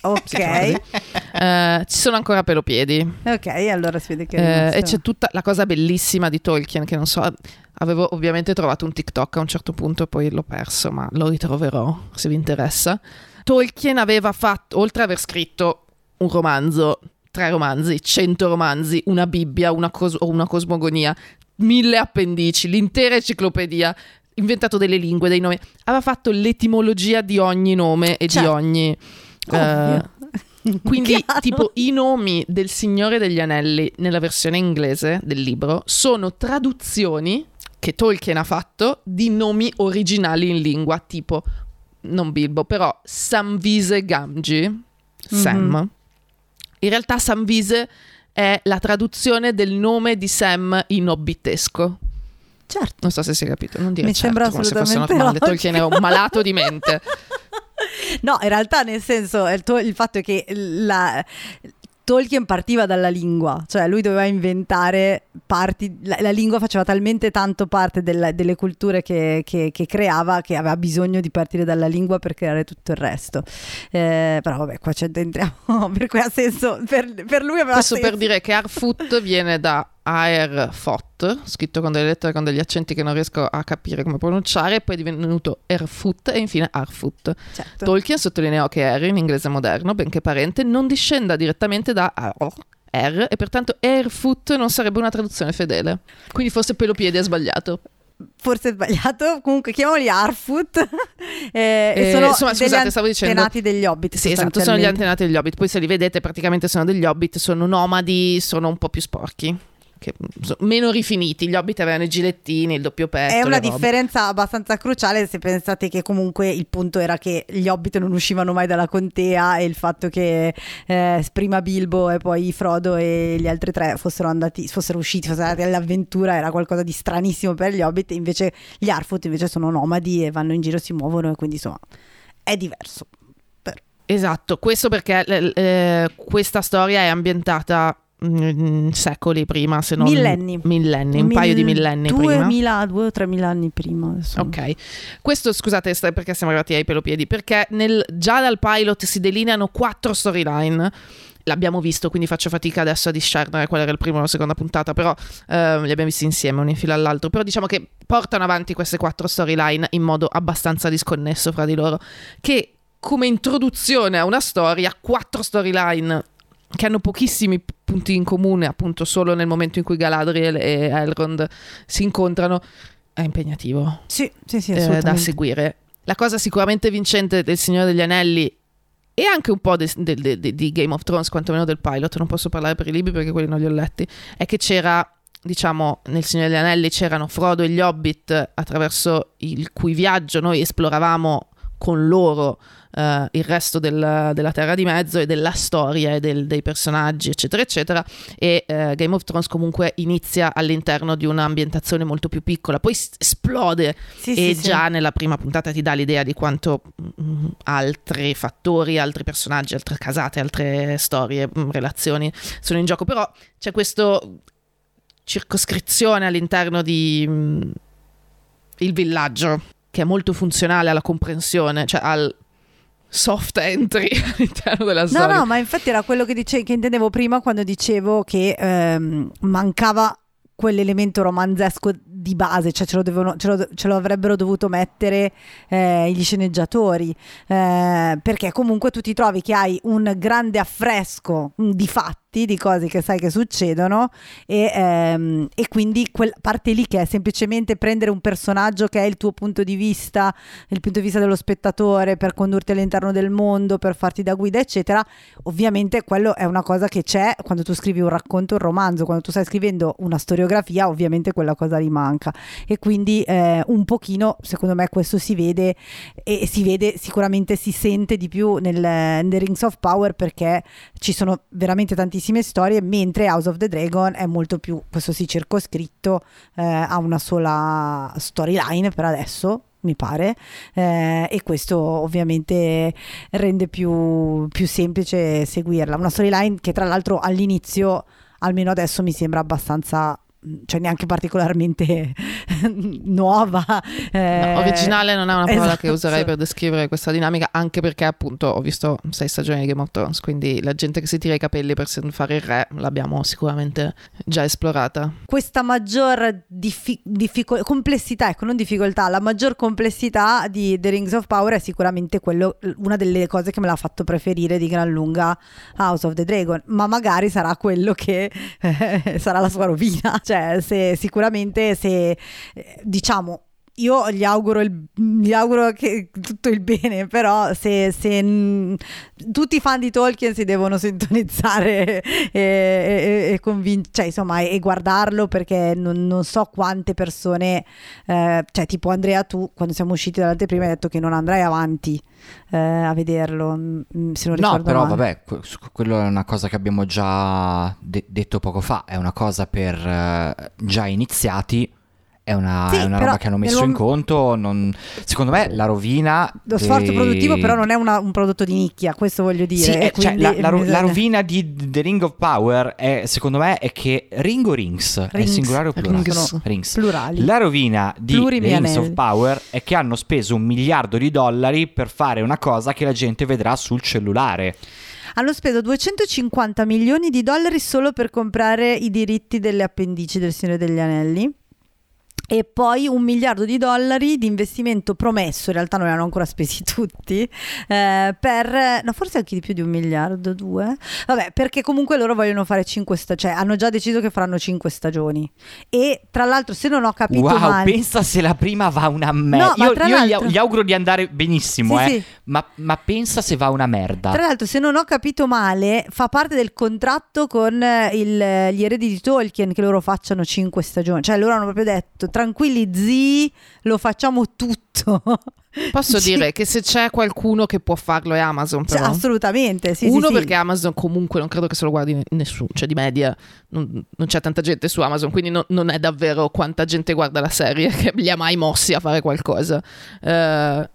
Ok, eh, ci sono ancora pelopiedi. ok, allora si vede che... rimasto- e c'è tutta la cosa bellissima di Tolkien che non so, avevo ovviamente trovato un TikTok a un certo punto e poi l'ho perso, ma lo ritroverò se vi interessa. Tolkien aveva fatto, oltre ad aver scritto un romanzo, tre romanzi, cento romanzi, una Bibbia, una, cos- una cosmogonia, mille appendici, l'intera enciclopedia, inventato delle lingue, dei nomi, aveva fatto l'etimologia di ogni nome e Certo. di ogni... eh, Ovvio. quindi, tipo, i nomi del Signore degli Anelli nella versione inglese del libro sono traduzioni che Tolkien ha fatto di nomi originali in lingua, tipo, non Bilbo, però Samvise Gamgee, Sam. Mhm. In realtà Samvise è la traduzione del nome di Sam in hobbitesco. Certo. Non so se si è capito, non dire Mi certo, sembra come se fosse assolutamente normale. Tolkien era un malato di mente. No, in realtà nel senso, il, tuo- il fatto è che la- Tolkien partiva dalla lingua, cioè lui doveva inventare parti, la, la lingua faceva talmente tanto parte della- delle culture che, che- che creava che aveva bisogno di partire dalla lingua per creare tutto il resto. Eh, però vabbè, qua ci addentriamo, per cui ha senso, per, per lui aveva Questo senso. per dire che Arfoot viene da Aerfot, scritto con delle lettere con degli accenti che non riesco a capire come pronunciare, e poi è divenuto Erfoot e infine Arfoot. Certo. Tolkien sottolineò che R in inglese moderno, benché parente, non discenda direttamente da R, R e pertanto Airfoot non sarebbe una traduzione fedele. Quindi forse Pelopiedi ha sbagliato. forse sbagliato, comunque chiamiamoli Harfoot eh, e Eh, sono insomma, degli scusate, stavo dicendo- antenati degli Hobbit. Sì, esatto, sono gli antenati degli Hobbit. Poi se li vedete praticamente sono degli Hobbit, sono nomadi, sono un po' più sporchi. Che, meno rifiniti, gli Hobbit avevano i gilettini, il doppio petto. È una robe. differenza abbastanza cruciale se pensate che comunque il punto era che gli Hobbit non uscivano mai dalla contea e il fatto che eh, prima Bilbo e poi Frodo e gli altri tre fossero andati, fossero usciti, fossero andati all'avventura era qualcosa di stranissimo per gli Hobbit, invece gli Harfoot invece sono nomadi e vanno in giro, si muovono e quindi insomma è diverso. Esatto, questo perché eh, questa storia è ambientata mm, secoli prima, se non Millenni. millenni, un paio di millenni prima. 2000, due o tre mila anni prima. adesso. Ok, questo scusate perché siamo arrivati ai pelopiedi, perché nel- già dal pilot si delineano quattro storyline. L'abbiamo visto, quindi faccio fatica adesso a discernere qual era il primo e la seconda puntata, però ehm, li abbiamo visti insieme, uno in fila all'altro. Però diciamo che portano avanti queste quattro storyline in modo abbastanza disconnesso fra di loro, che come introduzione a una storia, quattro storyline che hanno pochissimi punti in comune, appunto solo nel momento in cui Galadriel e Elrond si incontrano, è impegnativo Sì, sì, sì, eh, da seguire. La cosa sicuramente vincente del Signore degli Anelli e anche un po' di Game of Thrones, quantomeno del pilot, non posso parlare per i libri perché quelli non li ho letti, è che c'era, diciamo, nel Signore degli Anelli c'erano Frodo e gli Hobbit attraverso il cui viaggio noi esploravamo con loro eh, il resto del- della Terra di Mezzo e della storia e del- dei personaggi, eccetera, eccetera. E eh, Game of Thrones comunque inizia all'interno di un'ambientazione molto più piccola, poi s- esplode Sì, e sì, sì. già nella prima puntata ti dà l'idea di quanto mm, altri fattori, altri personaggi, altre casate, altre storie, mm, relazioni sono in gioco. Però c'è questa circoscrizione all'interno di mm, il villaggio che è molto funzionale alla comprensione, cioè al soft entry all'interno della No, storia. no, ma infatti era quello che, dice- che intendevo prima quando dicevo che ehm, mancava quell'elemento romanzesco di base, cioè ce lo, dovevano- ce lo- ce lo avrebbero dovuto mettere eh, gli sceneggiatori, eh, perché comunque tu ti trovi che hai un grande affresco di fatti racconti di cose che sai che succedono e, ehm, e quindi quella parte lì che è semplicemente prendere un personaggio che è il tuo punto di vista, il punto di vista dello spettatore per condurti all'interno del mondo, per farti da guida, eccetera. Ovviamente quello è una cosa che c'è quando tu scrivi un racconto, un romanzo, quando tu stai scrivendo una storiografia, ovviamente quella cosa ri manca. E quindi eh, un pochino, secondo me, questo si vede e si vede sicuramente si sente di più nel, nel Rings of Power perché ci sono veramente tantissime storie, mentre House of the Dragon è molto più, questo sì, circoscritto eh, a una sola storyline per adesso, mi pare, eh, e questo ovviamente rende più, più semplice seguirla. Una storyline che tra l'altro all'inizio, almeno adesso, mi sembra abbastanza cioè neanche particolarmente nuova. Eh, no, originale non è una parola esatto. che userei per descrivere questa dinamica, anche perché appunto ho visto sei stagioni di Game of Thrones, quindi la gente che si tira i capelli per fare il re l'abbiamo sicuramente già esplorata. Questa maggior diffi- difficol- complessità, ecco non difficoltà, la maggior complessità di The Rings of Power è sicuramente quello, una delle cose che me l'ha fatto preferire di gran lunga House of the Dragon, ma magari sarà quello che eh, sarà la sua rovina cioè se, sicuramente se diciamo io gli auguro, il, gli auguro che, tutto il bene, però se, se n, tutti i fan di Tolkien si devono sintonizzare e, e, e, convin- cioè, insomma, e guardarlo perché non, non, so quante persone, eh, cioè tipo Andrea tu quando siamo usciti dall'anteprima hai detto che non andrai avanti eh, a vederlo, se non ricordo No, però male. vabbè, quello è una cosa che abbiamo già de- detto poco fa, è una cosa per uh, già iniziati è una, sì, è una roba che hanno messo in conto. Non... Secondo me la rovina. Lo sforzo produttivo, però, non è una, un prodotto di nicchia, questo voglio dire. Sì, è, cioè, la, la, la, rovina di The Ring of Power, è, secondo me, è che Ring o Rings? Rings. È singolare o plurale? Rings. Rings. Plurali. La rovina di Pluri The Rings of Power è che hanno speso un miliardo di dollari per fare una cosa che la gente vedrà sul cellulare. Hanno speso 250 milioni di dollari solo per comprare i diritti delle appendici del Signore degli Anelli e poi un miliardo di dollari di investimento promesso, in realtà non li hanno ancora spesi tutti, eh, per, no forse anche di più di un miliardo, due, vabbè perché comunque loro vogliono fare cinque stagioni, cioè hanno già deciso che faranno cinque stagioni e tra l'altro se non ho capito wow, male... pensa se la prima va una merda, No, io, io gli auguro di andare benissimo, Sì, eh. sì. Ma, ma pensa se va una merda. Tra l'altro, se non ho capito male, fa parte del contratto con eh, il- gli eredi di Tolkien che loro facciano cinque stagioni. Cioè, loro hanno proprio detto: tranquilli, zii, lo facciamo tutto. Posso Sì. dire che se c'è qualcuno che può farlo è Amazon, Cioè, però. assolutamente. Sì, Uno sì, sì. perché Amazon comunque non credo che se lo guardi nessuno, cioè di media non, non c'è tanta gente su Amazon, quindi no- non è davvero quanta gente guarda la serie che li ha mai mossi a fare qualcosa. Eh,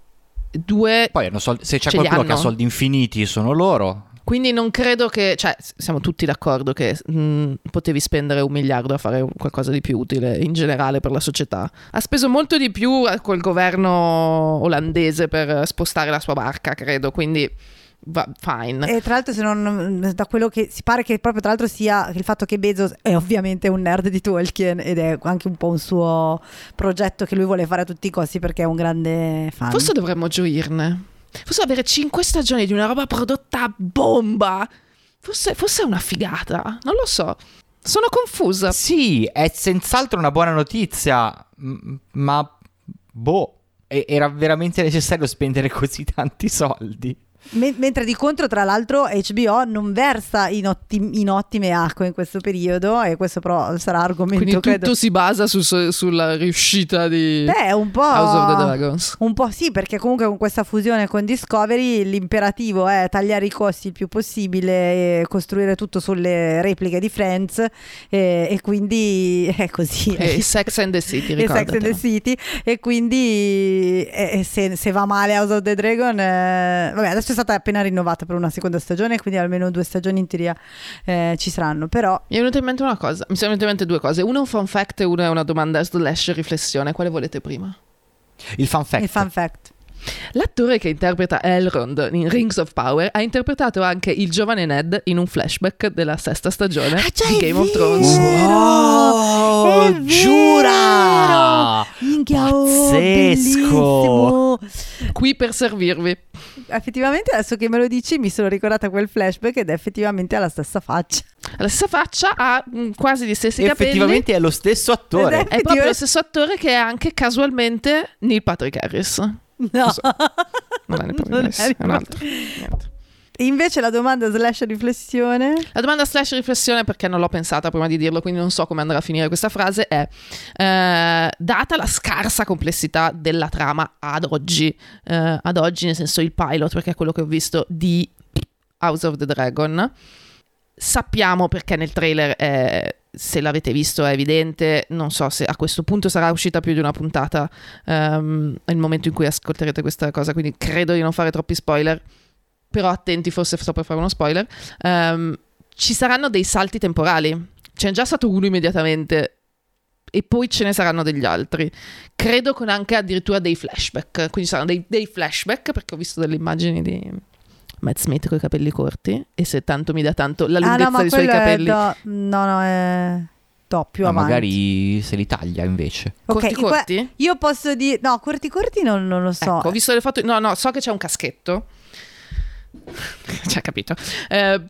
due, Poi hanno soldi- se c'è qualcuno che ha soldi infiniti sono loro. Quindi non credo che, cioè siamo tutti d'accordo che mh, potevi spendere un miliardo a fare qualcosa di più utile in generale per la società. Ha speso molto di più eh, col governo olandese per spostare la sua barca, credo, quindi va, fine. E tra l'altro, se non, da quello che si pare che proprio tra l'altro sia il fatto che Bezos è ovviamente un nerd di Tolkien ed è anche un po' un suo progetto che lui vuole fare a tutti i costi perché è un grande fan. Forse dovremmo gioirne. Forse avere 5 stagioni di una roba prodotta a bomba. Forse, forse è una figata. Non lo so. Sono confusa. Sì, è senz'altro una buona notizia, ma boh, era veramente necessario spendere così tanti soldi. Me- mentre di contro, tra l'altro, HBO non versa in, otti- in ottime acque in questo periodo, e questo però sarà argomento Quindi tutto credo. si basa su- su- sulla riuscita di Beh, un po'. House of the Dragons. Un po' sì, perché comunque con questa fusione con Discovery l'imperativo è tagliare i costi il più possibile e costruire tutto sulle repliche di Friends e, e quindi è così. E Sex and the City, e Sex and the City e quindi eh, se, se va male House of the Dragon eh, vabbè adesso è stata appena rinnovata per una seconda stagione quindi almeno due stagioni in teoria eh, ci saranno però Mi è venuta in mente una cosa, mi sono venute in mente due cose. Una è un fun fact e una è una domanda slash riflessione. Quale volete prima? Il fan fact. il fun fact L'attore che interpreta Elrond in Rings of Power ha interpretato anche il giovane Ned in un flashback della sesta stagione Ah, già, di Game of! Thrones. Wow, È vero! giura! Minchia, oh, Pazzesco! bellissimo! Qui per servirvi. Effettivamente adesso che me lo dici mi sono ricordata quel flashback ed è effettivamente ha la stessa faccia. La stessa faccia ha mm, quasi gli stessi capelli. Effettivamente è lo stesso attore. Ed È proprio lo stesso attore che è anche casualmente Neil Patrick Harris. No. so. Non è Neil Patrick Harris, è è un altro. Niente. Invece la domanda slash riflessione. La domanda slash riflessione, perché non l'ho pensata prima di dirlo, quindi non so come andrà a finire questa frase, è eh, data la scarsa complessità della trama ad oggi, eh, ad oggi nel senso il pilot, perché è quello che ho visto di House of the Dragon, sappiamo perché nel trailer, è- se l'avete visto è evidente, non so se a questo punto sarà uscita più di una puntata ehm, nel momento in cui ascolterete questa cosa, quindi credo di non fare troppi spoiler, però attenti, forse sto per fare uno spoiler. Ehm, ci saranno dei salti temporali. C'è già stato uno immediatamente e poi ce ne saranno degli altri. Credo con anche addirittura dei flashback. Quindi saranno dei, dei flashback perché ho visto delle immagini di Matt Smith con i capelli corti e se tanto mi dà tanto la Ah lunghezza no, ma dei suoi capelli. do- no, no, è do, più Ma avanti. magari se li taglia invece. Ok, Corti corti? Io posso dire no, corti corti non, non lo so. Ecco, ho visto le foto. No, no, so che c'è un caschetto. Cioè, capito. Eh,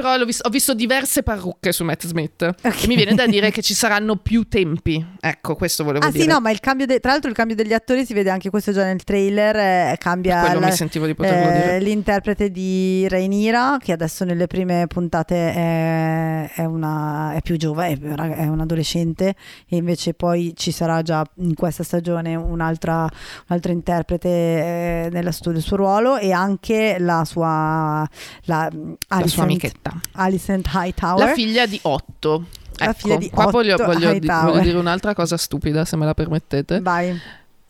però l'ho vis- ho visto diverse parrucche su Matt Smith. Ok. E mi viene da dire che ci saranno più tempi. Ecco, questo volevo Ah dire. sì, no, ma il cambio de- tra l'altro il cambio degli attori si vede anche questo già nel trailer, eh, cambia la- di eh, l'interprete di Rhaenyra che adesso nelle prime puntate è, è una è più giovane, è, è un adolescente e invece poi ci sarà già in questa stagione un'altra, un'altra interprete eh, del suo ruolo e anche la sua la, La sua Alicent, amichetta. Alicent Hightower. La figlia di Otto. La Ecco, figlia di qua voglio, Otto voglio di- Hightower. voglio dire un'altra cosa stupida, se me la permettete. Vai.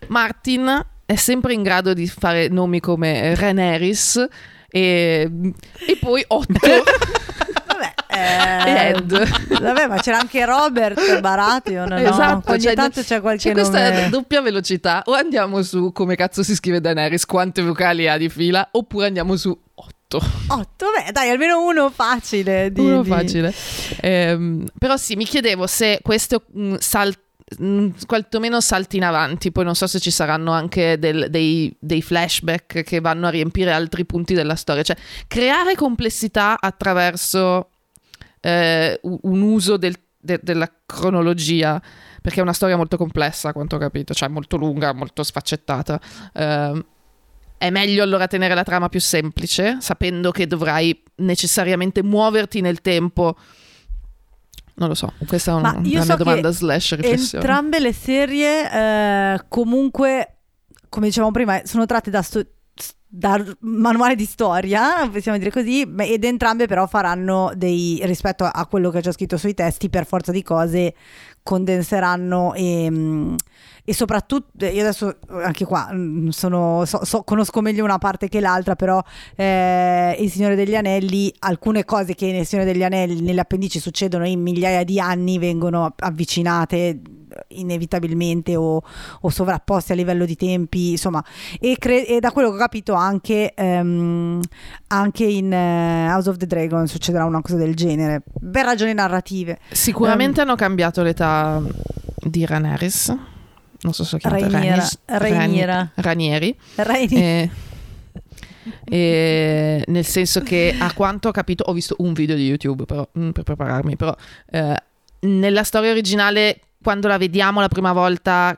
Martin è sempre in grado di fare nomi come Rhaenerys e, e poi Otto eh, Ed. Vabbè, ma c'era anche Robert Baratheon, no? Esatto, Ogni cioè, tanto c'è qualche C'è questa nome. doppia velocità. O andiamo su come cazzo si scrive Daenerys, quante vocali ha di fila, oppure andiamo su 8. Otto, beh, dai, almeno uno facile. Di, Uno facile. Ehm, però sì, mi chiedevo se questo mm, sal- mm, quantomeno salti in avanti, poi non so se ci saranno anche del- dei, dei flashback che vanno a riempire altri punti della storia, cioè creare complessità attraverso eh, un uso del- de- della cronologia, perché è una storia molto complessa, a quanto ho capito, cioè molto lunga, molto sfaccettata. Ehm, è meglio allora tenere la trama più semplice, sapendo che dovrai necessariamente muoverti nel tempo. Non lo so, questa è una io mia so domanda slash riflessione. Entrambe le serie eh, comunque, come dicevamo prima, sono tratte da, sto- da manuale di storia, possiamo dire così, ed entrambe però faranno dei, rispetto a quello che c'è scritto sui testi, per forza di cose, condenseranno e... e soprattutto io adesso anche qua mm, sono, so- so- conosco meglio una parte che l'altra però eh, il Signore degli Anelli alcune cose che nel Signore degli Anelli nelle appendici succedono in migliaia di anni vengono avvicinate inevitabilmente o, o sovrapposte a livello di tempi insomma e, cre- e da quello che ho capito anche, ehm, anche in eh, House of the Dragon succederà una cosa del genere per ragioni narrative Sicuramente hanno cambiato l'età di Rhaenerys. Non so se. Rhaenys- Rhaenyra. Ranieri. Rainy Eh, eh, nel senso che a quanto ho capito, ho visto un video di YouTube però, mm, per prepararmi, però eh, nella storia originale, quando la vediamo la prima volta,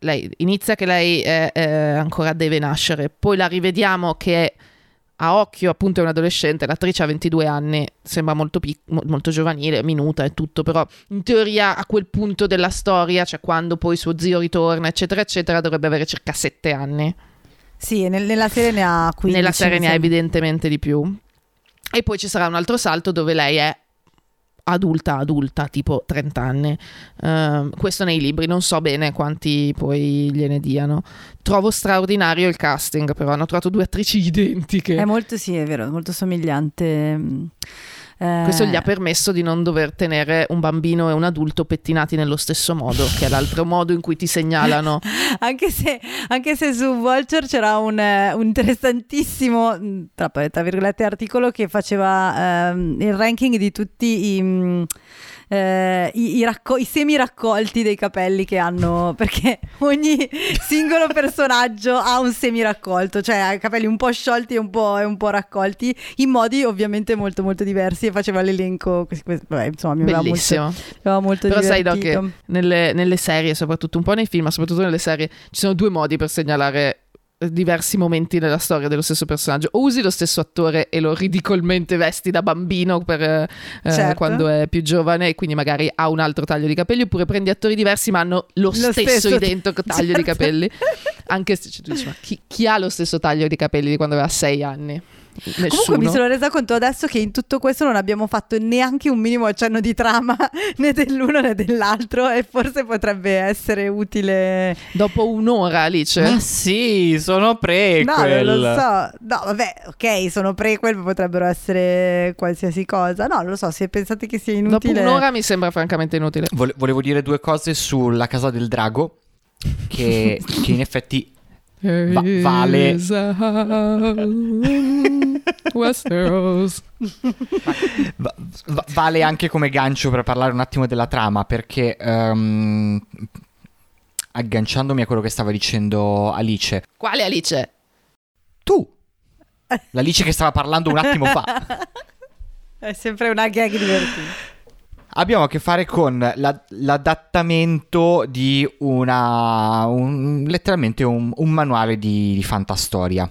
lei inizia che lei è- è ancora deve nascere, poi la rivediamo che a occhio appunto è un adolescente, l'attrice ha 22 anni, sembra molto, pic- mo- molto giovanile, minuta e tutto, però in teoria a quel punto della storia, cioè quando poi suo zio ritorna, eccetera, eccetera, dovrebbe avere circa 7 anni. Sì, nel- nella serie ne ha 15. Nella serie ne ha evidentemente di più. E poi ci sarà un altro salto dove lei è adulta, adulta, tipo 30 anni. Ehm, questo nei libri, non so bene quanti poi gliene diano. Trovo straordinario il casting, però hanno trovato due attrici identiche. È molto, sì, è vero, molto somigliante. Mm, eh, Questo gli ha permesso di non dover tenere un bambino e un adulto pettinati nello stesso modo, che è l'altro modo in cui ti segnalano. anche, se, anche se su Vulture c'era un, eh, un interessantissimo, mm, tra, tra virgolette, articolo che faceva ehm, il ranking di tutti i... eh, i, i, racco- i semi raccolti dei capelli che hanno, perché ogni singolo personaggio ha un semi raccolto, cioè ha i capelli un po' sciolti e un po', e un po' raccolti in modi ovviamente molto molto diversi e faceva l'elenco, vabbè, insomma mi aveva Bellissimo. molto, mi aveva molto Però sai divertito. no, che nelle, nelle serie, soprattutto un po' nei film, ma soprattutto nelle serie, ci sono due modi per segnalare diversi momenti nella storia dello stesso personaggio. O usi lo stesso attore e lo ridicolmente vesti da bambino per eh, Certo. quando è più giovane e quindi magari ha un altro taglio di capelli, oppure prendi attori diversi ma hanno lo, stesso, stesso- identico taglio di certo. capelli. Anche se cioè, tu dici, ma chi, chi ha lo stesso taglio di capelli di quando aveva sei anni? Nessuno. Comunque mi sono resa conto adesso che in tutto questo non abbiamo fatto neanche un minimo accenno di trama né dell'uno né dell'altro e forse potrebbe essere utile. Dopo un'ora, Alice. Ma sì, sono prequel. No, non lo so. No, vabbè, ok, sono prequel, potrebbero essere qualsiasi cosa. No, non lo so, se pensate che sia Dopo inutile. un'ora mi sembra francamente inutile. Vole- volevo dire due cose sulla casa del drago. Che, che in effetti Va- vale- Westeros. va- va- vale anche come gancio per parlare un attimo della trama. Perché ehm, agganciandomi a quello che stava dicendo Alice, Quale Alice? tu, l'Alice che stava parlando un attimo fa. È sempre una gag divertente. Abbiamo a che fare con la- l'adattamento di una. un- letteralmente un, un manuale di, di fantastoria.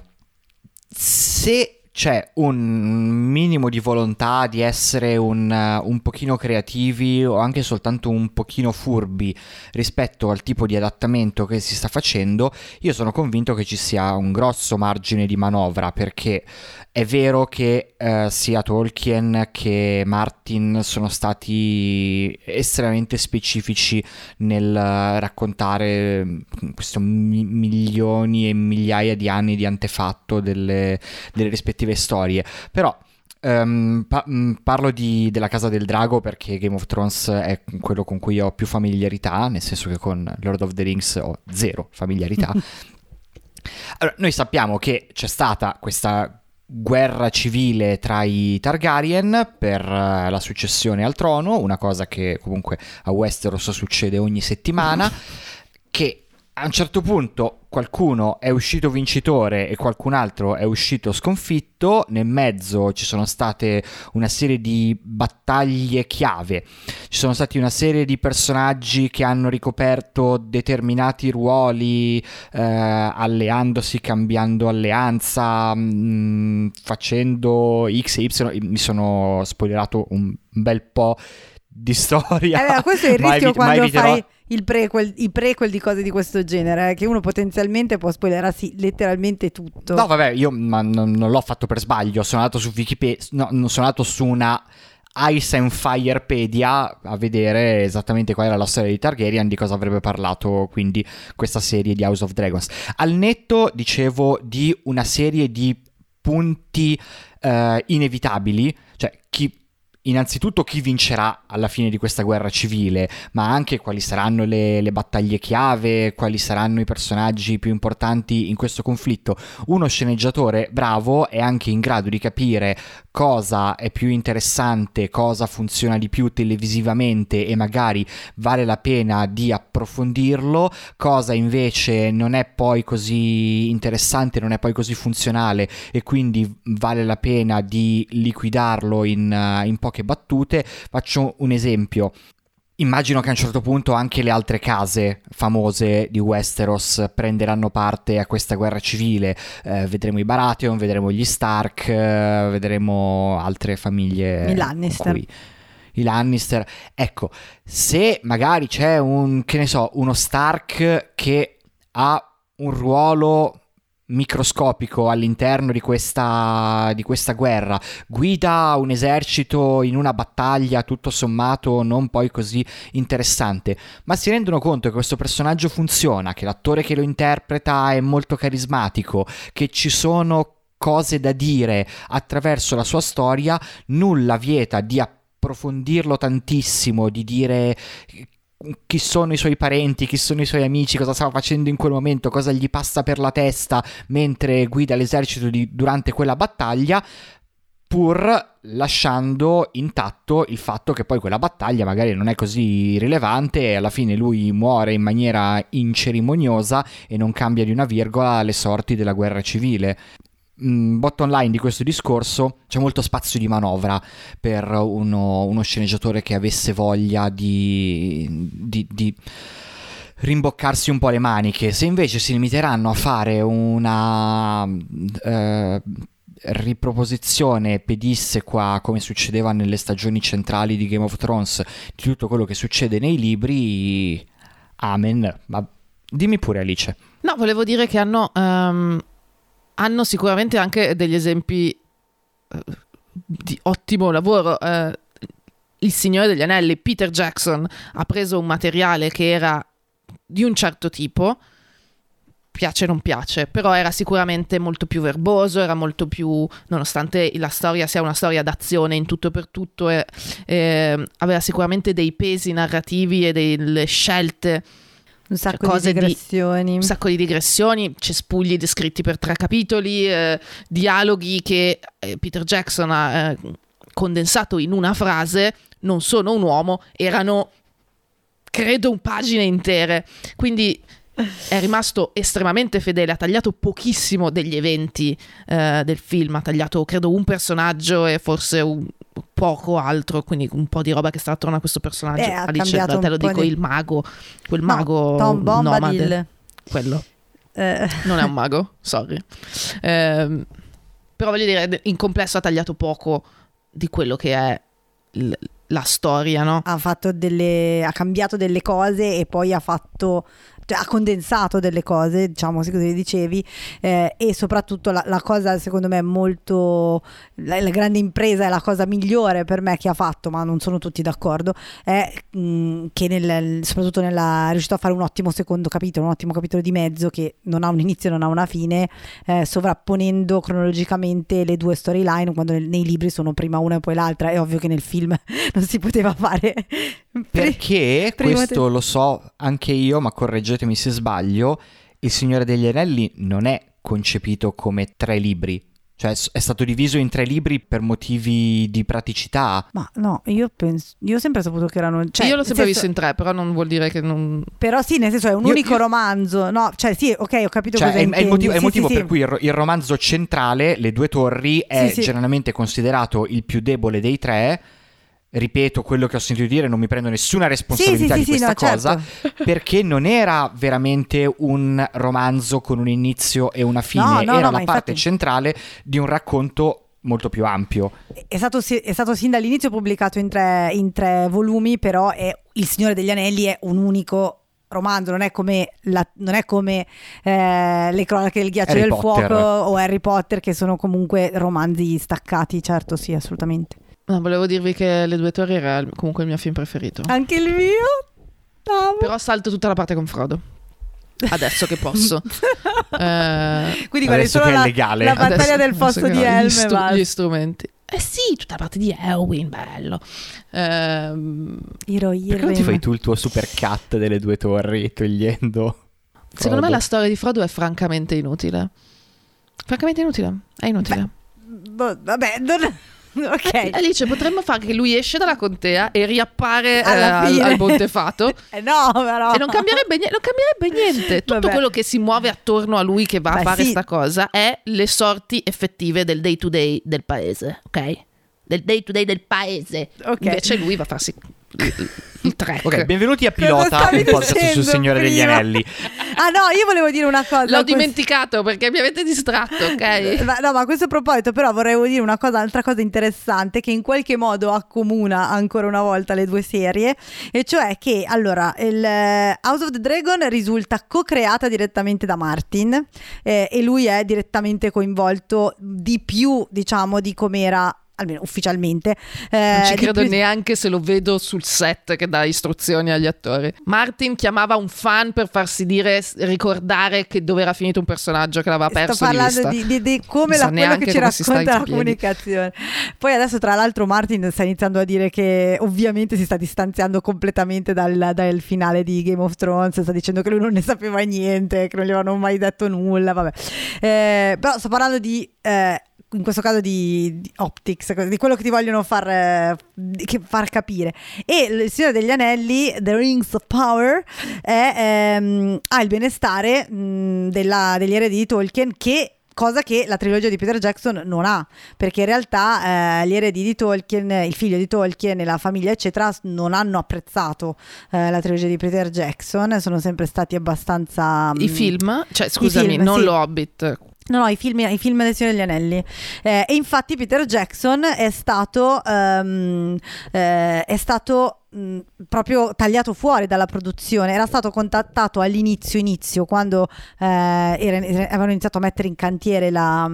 Se c'è un minimo di volontà di essere un, uh, un pochino creativi o anche soltanto un pochino furbi rispetto al tipo di adattamento che si sta facendo, io sono convinto che ci sia un grosso margine di manovra perché è vero che eh, sia Tolkien che Martin sono stati estremamente specifici nel eh, raccontare mm, questo mi- milioni e migliaia di anni di antefatto delle, delle rispettive storie. Però ehm, pa- mh, parlo di- della Casa del Drago perché Game of Thrones è quello con cui ho più familiarità, nel senso che con Lord of the Rings ho zero familiarità. Allora, noi sappiamo che c'è stata questa guerra civile tra i Targaryen per eh, la successione al trono, una cosa che comunque a Westeros succede ogni settimana, che a un certo punto qualcuno è uscito vincitore e qualcun altro è uscito sconfitto, nel mezzo ci sono state una serie di battaglie chiave, ci sono stati una serie di personaggi che hanno ricoperto determinati ruoli eh, alleandosi, cambiando alleanza, mh, facendo X e Y. Mi sono spoilerato un bel po' di storia. Eh, beh, questo è il rischio evi- ma quando eviterò- fai prequel, i prequel di cose di questo genere, eh, che uno potenzialmente può spoilerarsi letteralmente tutto. No, vabbè, io ma non, non l'ho fatto per sbaglio. Sono andato su Wikipedia, no, sono andato su una Ice and Firepedia a vedere esattamente qual era la storia di Targaryen, di cosa avrebbe parlato quindi questa serie di House of Dragons. Al netto, dicevo, di una serie di punti eh, inevitabili, cioè chi. Innanzitutto chi vincerà alla fine di questa guerra civile, ma anche quali saranno le, le battaglie chiave, quali saranno i personaggi più importanti in questo conflitto. Uno sceneggiatore bravo è anche in grado di capire cosa è più interessante, cosa funziona di più televisivamente e magari vale la pena di approfondirlo, cosa invece non è poi così interessante, non è poi così funzionale e quindi vale la pena di liquidarlo in, in poche battute. Faccio un esempio. Immagino che a un certo punto anche le altre case famose di Westeros prenderanno parte a questa guerra civile. Eh, vedremo i Baratheon, vedremo gli Stark, eh, vedremo altre famiglie. I Lannister. qui. I Lannister. Ecco, se magari c'è un, che ne so, uno Stark che ha un ruolo microscopico all'interno di questa, di questa guerra, guida un esercito in una battaglia tutto sommato non poi così interessante, ma si rendono conto che questo personaggio funziona, che l'attore che lo interpreta è molto carismatico, che ci sono cose da dire attraverso la sua storia, nulla vieta di approfondirlo tantissimo, di dire chi sono i suoi parenti, chi sono i suoi amici, cosa stava facendo in quel momento, cosa gli passa per la testa mentre guida l'esercito di- durante quella battaglia. pur lasciando intatto il fatto che poi quella battaglia magari non è così rilevante e alla fine lui muore in maniera incerimoniosa e non cambia di una virgola le sorti della guerra civile. Mm, bottom line di questo discorso c'è molto spazio di manovra per uno, uno sceneggiatore che avesse voglia di, di, di rimboccarsi un po' le maniche. Se invece si limiteranno a fare una eh, riproposizione pedissequa come succedeva nelle stagioni centrali di Game of Thrones di tutto quello che succede nei libri, amen. Ma dimmi pure Alice. No, volevo dire che hanno, um, hanno sicuramente anche degli esempi uh, di ottimo lavoro. Uh, il Signore degli Anelli, Peter Jackson, ha preso un materiale che era di un certo tipo, piace o non piace, però era sicuramente molto più verboso, era molto più, nonostante la storia sia una storia d'azione in tutto e per tutto, e, e, aveva sicuramente dei pesi narrativi e delle scelte. Un sacco cose di digressioni. Di, un sacco di digressioni, cespugli descritti per tre capitoli, eh, dialoghi che eh, Peter Jackson ha eh, condensato in una frase, non sono un uomo, erano credo un pagine intere. Quindi è rimasto estremamente fedele, ha tagliato pochissimo degli eventi eh, del film, ha tagliato credo un personaggio e forse un poco altro, quindi un po' di roba che sta attorno a questo personaggio. Eh, Alice, te lo dico, di... il mago, quel mago no, Tom nomade. Quello. Eh. Non è un mago, sorry. Eh, però voglio dire, in complesso ha tagliato poco di quello che è l- la storia, no? Ha fatto delle ha cambiato delle cose e poi ha fatto cioè, ha condensato delle cose, diciamo così dicevi, eh, e soprattutto la, la, cosa secondo me molto, la, la, grande impresa è la cosa migliore per me che ha fatto, ma non sono tutti d'accordo, è mh, mm, che nel, soprattutto nella, è riuscito a fare un ottimo secondo capitolo, un ottimo capitolo di mezzo che non ha un inizio non ha una fine, eh, sovrapponendo cronologicamente le due storyline, quando nel, nei libri sono prima una e poi l'altra, è ovvio che nel film non si poteva fare. Perché questo te... lo so anche io, ma correggetemi correggetemi se sbaglio, Il Signore degli Anelli non è concepito come tre libri, cioè è stato diviso in tre libri per motivi di praticità. Ma no, io penso. Io ho sempre saputo che erano. Cioè, io l'ho sempre senso, visto in tre, però non vuol dire che non. Però sì, nel senso è un io, unico io... romanzo. No, cioè sì, ok, ho capito cioè, cosa è, è il motivo, sì, è il motivo sì, per sì. cui il, il, romanzo centrale, Le due torri, è generalmente considerato il più debole dei tre ripeto quello che ho sentito dire, non mi prendo nessuna responsabilità sì, sì, di sì, questa no, cosa, certo. perché non era veramente un romanzo con un inizio e una fine, no, no, era la parte infatti... centrale di un racconto molto più ampio. È stato, è stato sin dall'inizio pubblicato in tre, in tre volumi, però è, Il Signore degli Anelli è un unico romanzo, non è come, la, non è come eh, le cronache del ghiaccio Harry del Potter. fuoco o Harry Potter che sono comunque romanzi staccati, certo sì, assolutamente. No, volevo dirvi che Le due torri era comunque il mio film preferito. Anche il mio? Amo. Però salto tutta la parte con Frodo. Adesso che posso. eh, Quindi guarda, solo che la, è legale. la battaglia adesso, del fosso di Helm gli, str- gli gli strumenti. Eh sì, tutta la parte di Elwin, bello. Ehm, Iro, Perché non ti fai tu il tuo super cut delle due torri togliendo... Frodo? Secondo me la storia di Frodo è francamente inutile. Francamente inutile. È inutile. Beh, vabbè, non... Ok. Alice, potremmo fare che lui esce dalla contea e riappare eh, al, Montefato. Eh, no, però. E non cambierebbe, nie- non cambierebbe niente. Tutto Vabbè. quello che si muove attorno a lui che va a Beh, fare sì. sta cosa è le sorti effettive del day to day del paese, ok? Del day to day del paese. Ok. Invece lui va a farsi il, trek. Ok, benvenuti a Pilota, un podcast sul Signore degli prima? Anelli. Ah no, io volevo dire una cosa. L'ho questo- dimenticato perché mi avete distratto, ok? Ma- no, ma a questo proposito, però, vorrei dire una cosa, altra cosa interessante che in qualche modo accomuna ancora una volta le due serie, e cioè che allora il eh, House of the Dragon risulta co-creata direttamente da Martin eh, e lui è direttamente coinvolto di più, diciamo, di com'era almeno ufficialmente. eh, Non ci credo più- neanche se lo vedo sul set che dà istruzioni agli attori. Martin chiamava un fan per farsi dire, ricordare che dove era finito un personaggio che l'aveva perso Sto parlando di, di- di come la, quello che ci racconta la comunicazione. Poi adesso, tra l'altro, Martin sta iniziando a dire che ovviamente si sta distanziando completamente dal, dal finale di Game of Thrones. Sta dicendo che lui non ne sapeva niente, che non gli avevano mai detto nulla. Vabbè. Eh, però sto parlando di. eh, in questo caso di, di Optics, di quello che ti vogliono far, eh, far capire. E il Signore degli Anelli, The Rings of Power, è, ehm, ha il benestare mh, della, degli eredi di Tolkien che cosa che la trilogia di Peter Jackson non ha, perché in realtà eh, gli eredi di Tolkien, il figlio di Tolkien e la famiglia eccetera non hanno apprezzato eh, la trilogia di Peter Jackson, sono sempre stati abbastanza... I mm, film? Cioè scusami, film, non sì. lo Hobbit, No, no, i film, i film del Signore degli Anelli. Eh, e infatti Peter Jackson è stato, um, eh, è stato mh, proprio tagliato fuori dalla produzione. Era stato contattato all'inizio, inizio, quando eh, era, avevano iniziato a mettere in cantiere la,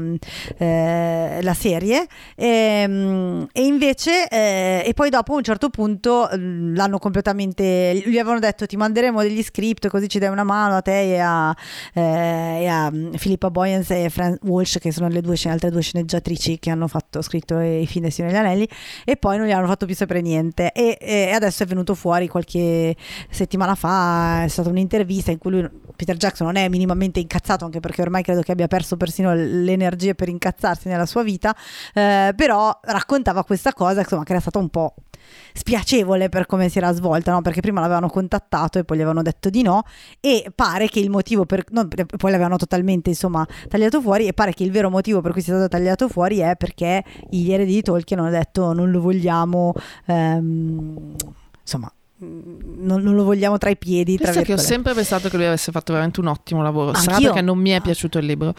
eh, la serie, e, mh, e invece, eh, e poi dopo a un certo punto l'hanno completamente. Gli avevano detto: Ti manderemo degli script, così ci dai una mano a te e a, eh, e a Filippa Boyens e Fran Walsh, che sono le due, altre due sceneggiatrici che hanno fatto, scritto i film dei Signore degli Anelli, e poi non gli hanno fatto più sapere niente. E, e adesso è venuto fuori qualche settimana fa, è stata un'intervista in cui lui, Peter Jackson non è minimamente incazzato, anche perché ormai credo che abbia perso persino le energie per incazzarsi nella sua vita, eh, però raccontava questa cosa insomma, che era stata un po' spiacevole per come si era svolta, no? perché prima l'avevano contattato e poi gli avevano detto di no e pare che il motivo per... No, poi l'avevano totalmente insomma tagliato fuori e pare che il vero motivo per cui sia stato tagliato fuori è perché gli eredi di Tolkien hanno detto non lo vogliamo... Ehm, insomma, non, non, lo vogliamo tra i piedi. Tra che ho sempre pensato che lui avesse fatto veramente un ottimo lavoro. Anch'io. Sarà perché non mi è piaciuto il libro.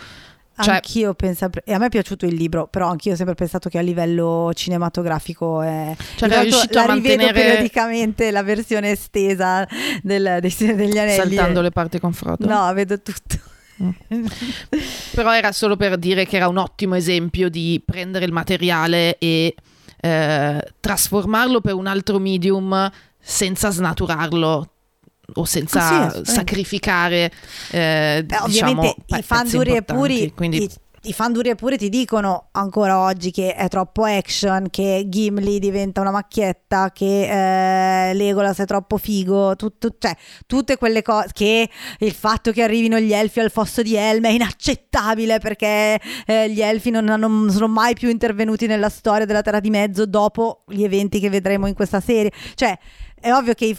Cioè, anch'io penso, e a me è piaciuto il libro, però anch'io ho sempre pensato che a livello cinematografico è cioè, è riuscito la a mantenere... periodicamente la versione estesa del, dei, degli anelli. Saltando le parti con Frodo. No, vedo tutto. Mm. però era solo per dire che era un ottimo esempio di prendere il materiale e eh, trasformarlo per un altro medium senza snaturarlo o senza ah, sì, sacrificare eh, Beh, diciamo, ovviamente i fan duri e puri quindi... i, i fan duri e puri ti dicono ancora oggi che è troppo action, che Gimli diventa una macchietta, che eh, Legolas è troppo figo, tutto, cioè, tutte quelle cose, che il fatto che arrivino gli elfi al fosso di Helm è inaccettabile perché eh, gli elfi non, non, sono mai più intervenuti nella storia della Terra di Mezzo dopo gli eventi che vedremo in questa serie. Cioè, è ovvio che i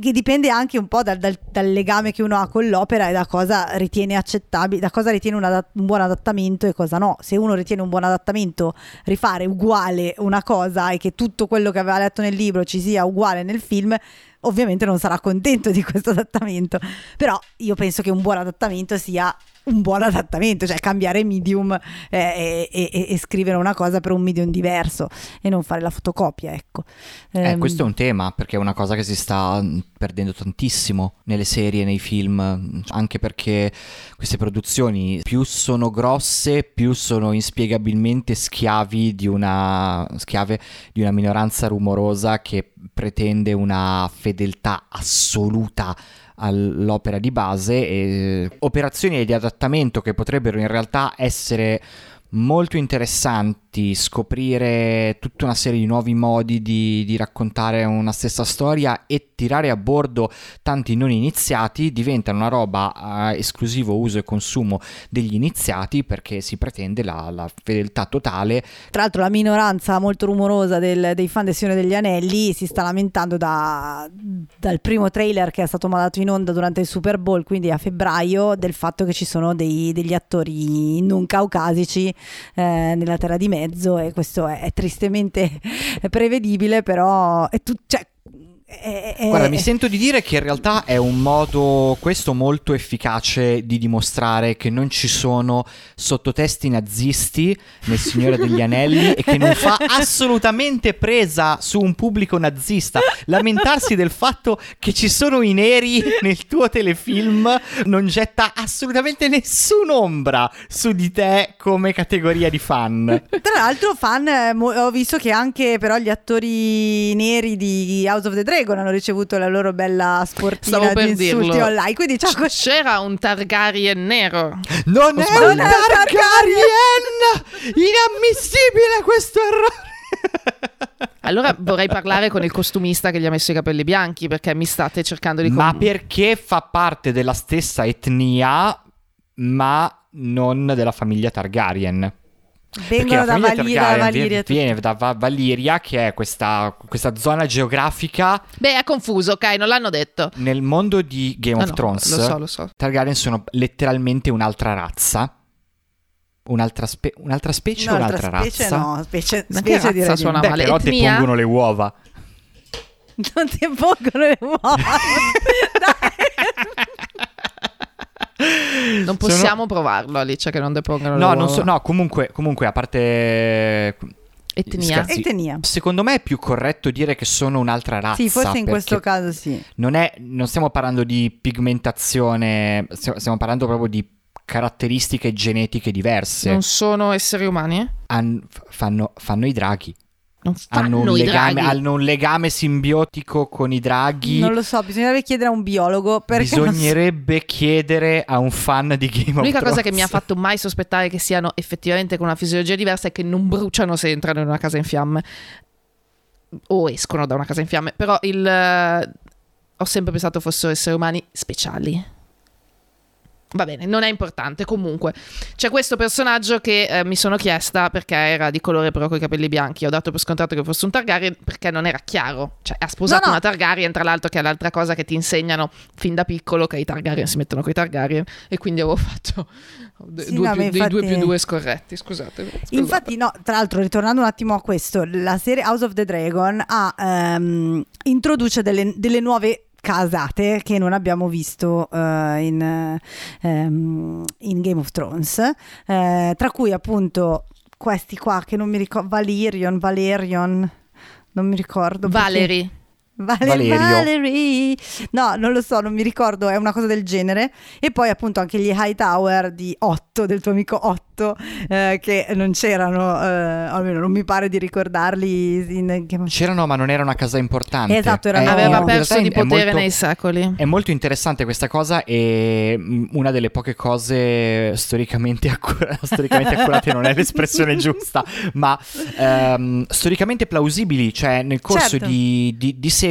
che dipende anche un po' dal, dal, dal, legame che uno ha con l'opera e da cosa ritiene accettabile, da cosa ritiene un, adat- un, buon adattamento e cosa no. Se uno ritiene un buon adattamento rifare uguale una cosa e che tutto quello che aveva letto nel libro ci sia uguale nel film, ovviamente non sarà contento di questo adattamento. Però io penso che un buon adattamento sia un buon adattamento, cioè cambiare medium eh, e, e, e, scrivere una cosa per un medium diverso e non fare la fotocopia, ecco. Eh, ehm, questo è un tema perché è una cosa che si sta mm, perdendo tantissimo nelle serie, nei film, anche perché queste produzioni più sono grosse, più sono inspiegabilmente schiavi di una, schiave di una minoranza rumorosa che pretende una fedeltà assoluta all'opera di base e operazioni di adattamento che potrebbero in realtà essere molto interessanti scoprire tutta una serie di nuovi modi di, di, raccontare una stessa storia e tirare a bordo tanti non iniziati diventano una roba a esclusivo uso e consumo degli iniziati perché si pretende la, la fedeltà totale. Tra l'altro la minoranza molto rumorosa del, dei fan del Signore degli Anelli si sta lamentando da, dal primo trailer che è stato mandato in onda durante il Super Bowl, quindi a febbraio, del fatto che ci sono dei, degli attori non caucasici eh, nella Terra di Mezzo e questo è, è tristemente prevedibile, però è tu, cioè, eh, eh, Guarda, mi sento di dire che in realtà è un modo questo molto efficace di dimostrare che non ci sono sottotesti nazisti nel Signore degli Anelli e che non fa assolutamente presa su un pubblico nazista. Lamentarsi del fatto che ci sono i neri nel tuo telefilm non getta assolutamente nessun'ombra su di te come categoria di fan. Tra l'altro, fan, eh, ho visto che anche però gli attori neri di House of the Dragon Dragon hanno ricevuto la loro bella sportina Stavo di insulti dirlo. online. Quindi c'è c'era un Targaryen nero. Non è un Targaryen! Inammissibile questo errore! Allora vorrei parlare con il costumista che gli ha messo i capelli bianchi perché mi state cercando di... Ma perché fa parte della stessa etnia ma non della famiglia Targaryen. Vengono da Valiria, Valiria viene, da Va- Valiria, che è questa, questa zona geografica Beh, è confuso, ok, non l'hanno detto. nel mondo di Game Ah, of no, Thrones. Lo so, lo so. Targaryen sono letteralmente un'altra razza. Un'altra, spe- un'altra specie No, o altra un'altra specie razza? no, specie, Ma specie direi razza di suona no. Beh, male. però Etnia? depongono le uova. Non ti pongono le uova. Non Sono- possiamo provarlo, Alice, che non depongano No, le non so, no, comunque, comunque, a parte... Etnia. Scherzi. Etnia. Secondo me è più corretto dire che sono un'altra razza. Sì, forse in questo caso sì. Non, è, non stiamo parlando di pigmentazione, stiamo stiamo parlando proprio di caratteristiche genetiche diverse. Non sono esseri umani? F- fanno, fanno i draghi. Non Hanno un, legame, hanno un legame simbiotico con i draghi. Non lo so, bisognerebbe chiedere a un biologo non so- Bisognerebbe chiedere a un fan di Game of L'unica Thrones. cosa che mi ha fatto mai sospettare che siano effettivamente con una fisiologia diversa è che non bruciano se entrano in una casa in fiamme. O escono da una casa in fiamme. Però il... eh, ho sempre pensato fossero esseri umani speciali. Va bene, non è importante. Comunque, c'è questo personaggio che eh, mi sono chiesta perché era di colore però con i capelli bianchi. Ho dato per scontato che fosse un Targaryen perché non era chiaro. Cioè, ha sposato No, no. una Targaryen, tra l'altro, che è l'altra cosa che ti insegnano fin da piccolo che i Targaryen si mettono con i Targaryen. E quindi avevo fatto Sì, due no, più- ma dei due infatti- più due scorretti. Scusate. scusate. Infatti, no, tra l'altro, ritornando un attimo a questo, la serie House of the Dragon ha, ehm, introduce delle, delle nuove casate che non abbiamo visto eh, in, ehm, in Game of Thrones, eh, tra cui appunto questi qua che non mi ricordo, Valerion, Valerion, non mi ricordo. perché- Valerie. Vale- Valerio. Valerie. No, non lo so, non mi ricordo, è una cosa del genere. E poi appunto anche gli Hightower di Otto, del tuo amico Otto, eh, che non c'erano, eh, almeno non mi pare di ricordarli in... C'erano, ma non era una casa importante. Esatto, erano- È- Aveva in perso di potere molto- nei secoli. È molto interessante questa cosa e mm, una delle poche cose storicamente, accura- storicamente accurate non è l'espressione giusta, ma ehm, storicamente plausibili, cioè nel corso Certo. di, di- di secoli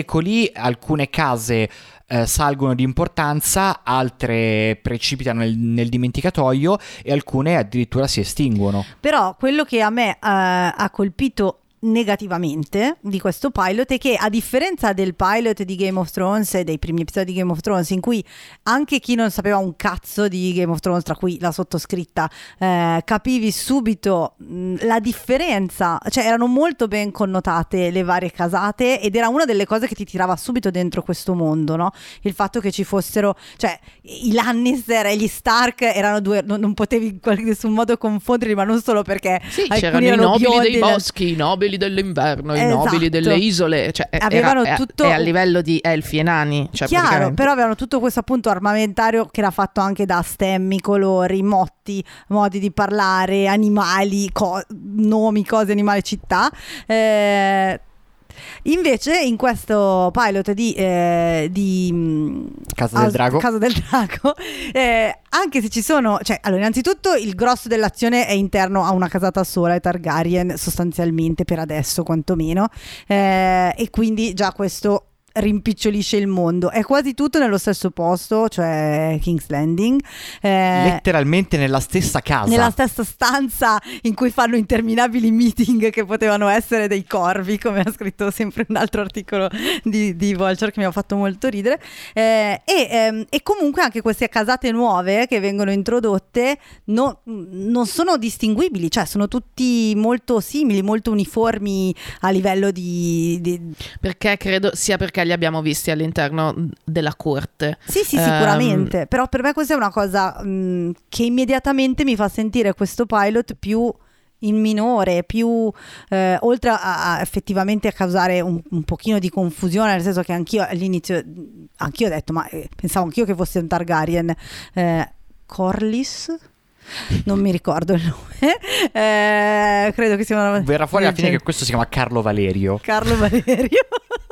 alcune case eh, salgono di importanza, altre precipitano nel, nel dimenticatoio e alcune addirittura si estinguono. Però quello che a me eh, ha colpito negativamente di questo pilot è che a differenza del pilot di Game of Thrones e dei primi episodi di Game of Thrones in cui anche chi non sapeva un cazzo di Game of Thrones tra cui la sottoscritta eh, capivi subito mh, la differenza cioè erano molto ben connotate le varie casate ed era una delle cose che ti tirava subito dentro questo mondo no? il fatto che ci fossero cioè i Lannister e gli Stark erano due non, non potevi in qualche nessun modo confonderli ma non solo perché Sì, c'erano i nobili dei boschi, i nobili dell'inverno, i Esatto. nobili delle isole. Cioè, era- Avevano è, tutto- è a livello di elfi e nani. Cioè, Chiaro, però avevano tutto questo appunto armamentario che era fatto anche da stemmi, colori, motti, modi di parlare, animali, co- nomi, cose, animali, città. Eh, invece in questo pilot di, eh, di mm, Casa del House- Drago. Casa del Drago, eh, anche se ci sono, cioè, allora, innanzitutto il grosso dell'azione è interno a una casata sola, è Targaryen, sostanzialmente per adesso, quantomeno, eh, e quindi già questo rimpicciolisce il mondo. È quasi tutto nello stesso posto, cioè King's Landing. eh, Letteralmente nella stessa casa. nella stessa stanza in cui fanno interminabili meeting che potevano essere dei corvi, come ha scritto sempre un altro articolo di, di Vulture che mi ha fatto molto ridere. Eh, e, ehm, e comunque anche queste casate nuove che vengono introdotte no- non sono distinguibili, cioè sono tutti molto simili, molto uniformi a livello di... di- Perché credo sia perché li abbiamo visti all'interno della corte. Sì, sì, Ehm, sicuramente, però per me questa è una cosa mh, che immediatamente mi fa sentire questo pilot più in minore, più eh, oltre a, a effettivamente a causare un, un pochino di confusione, nel senso che anch'io all'inizio, anch'io ho detto, ma eh, pensavo anch'io che fosse un Targaryen, eh, Corlys? Non mi ricordo il nome, eh, credo che sia una Verrà fuori alla fine che questo si chiama Carlo Valerio. Carlo Valerio.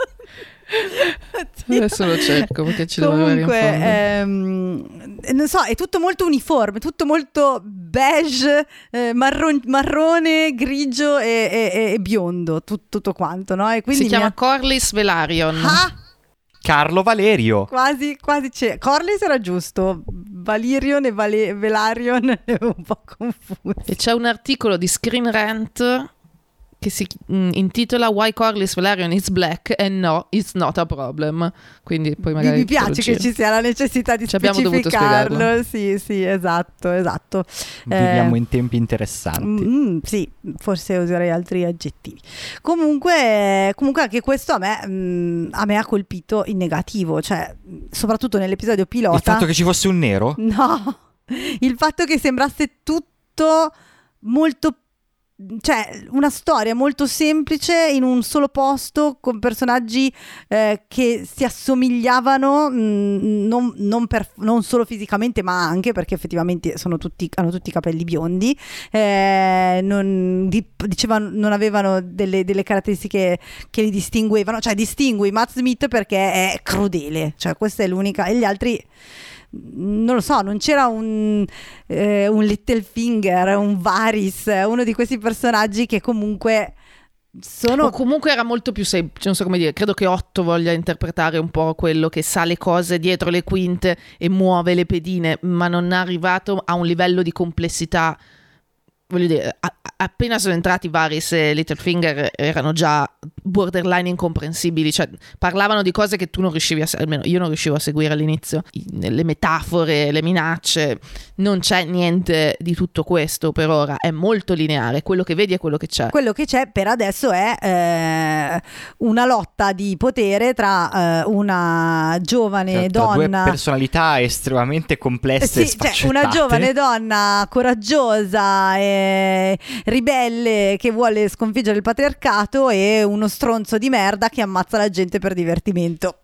Adesso lo cerco perché ci devo avere in Comunque, ehm, non so, è tutto molto uniforme, tutto molto beige, eh, marron- marrone, grigio e, e- e biondo, tut- tutto quanto, no? E quindi si chiama ha- Corlys Velaryon. Ah, Carlo Valerio. quasi, quasi c'è. Corlys era giusto, Valirion e Vale- Velarion, un po' confuso. E c'è un articolo di Screen Rant che si mm, intitola Why Corlys Valerian is black and no, it's not a problem. Quindi poi magari mi lo piace che ci sia la necessità di Ci abbiamo dovuto specificarlo. spiegarlo. Sì, sì, esatto, esatto. Viviamo Eh, in tempi interessanti. Mm, sì, forse userei altri aggettivi. Comunque, comunque anche questo a me, mm, a me ha colpito in negativo, cioè soprattutto nell'episodio pilota. Il fatto che ci fosse un nero? No, il fatto che sembrasse tutto molto cioè una storia molto semplice in un solo posto con personaggi eh, che si assomigliavano mh, non, non per- non solo fisicamente ma anche perché effettivamente tutti, hanno tutti i capelli biondi eh, non, di- dicevano, non avevano delle, delle caratteristiche che li distinguevano. Cioè distingui Matt Smith perché è crudele. Cioè questa è l'unica e gli altri non lo so, non c'era un, eh, un Littlefinger, un Varys, uno di questi personaggi che comunque sono... O comunque era molto più semplice, non so come dire, credo che Otto voglia interpretare un po' quello che sa le cose dietro le quinte e muove le pedine, ma non è arrivato a un livello di complessità. Voglio dire, a- appena sono entrati Varys e Littlefinger erano già borderline incomprensibili, cioè parlavano di cose che tu non riuscivi a, se- almeno io non riuscivo a seguire all'inizio, I- le metafore, le minacce, non c'è niente di tutto questo per ora, è molto lineare, quello che vedi è quello che c'è. Quello che c'è per adesso è eh, una lotta di potere tra eh, una giovane Tra- tra due donna... personalità estremamente complesse Eh e sì, cioè, una giovane donna coraggiosa e ribelle che vuole sconfiggere il patriarcato e uno stronzo di merda che ammazza la gente per divertimento.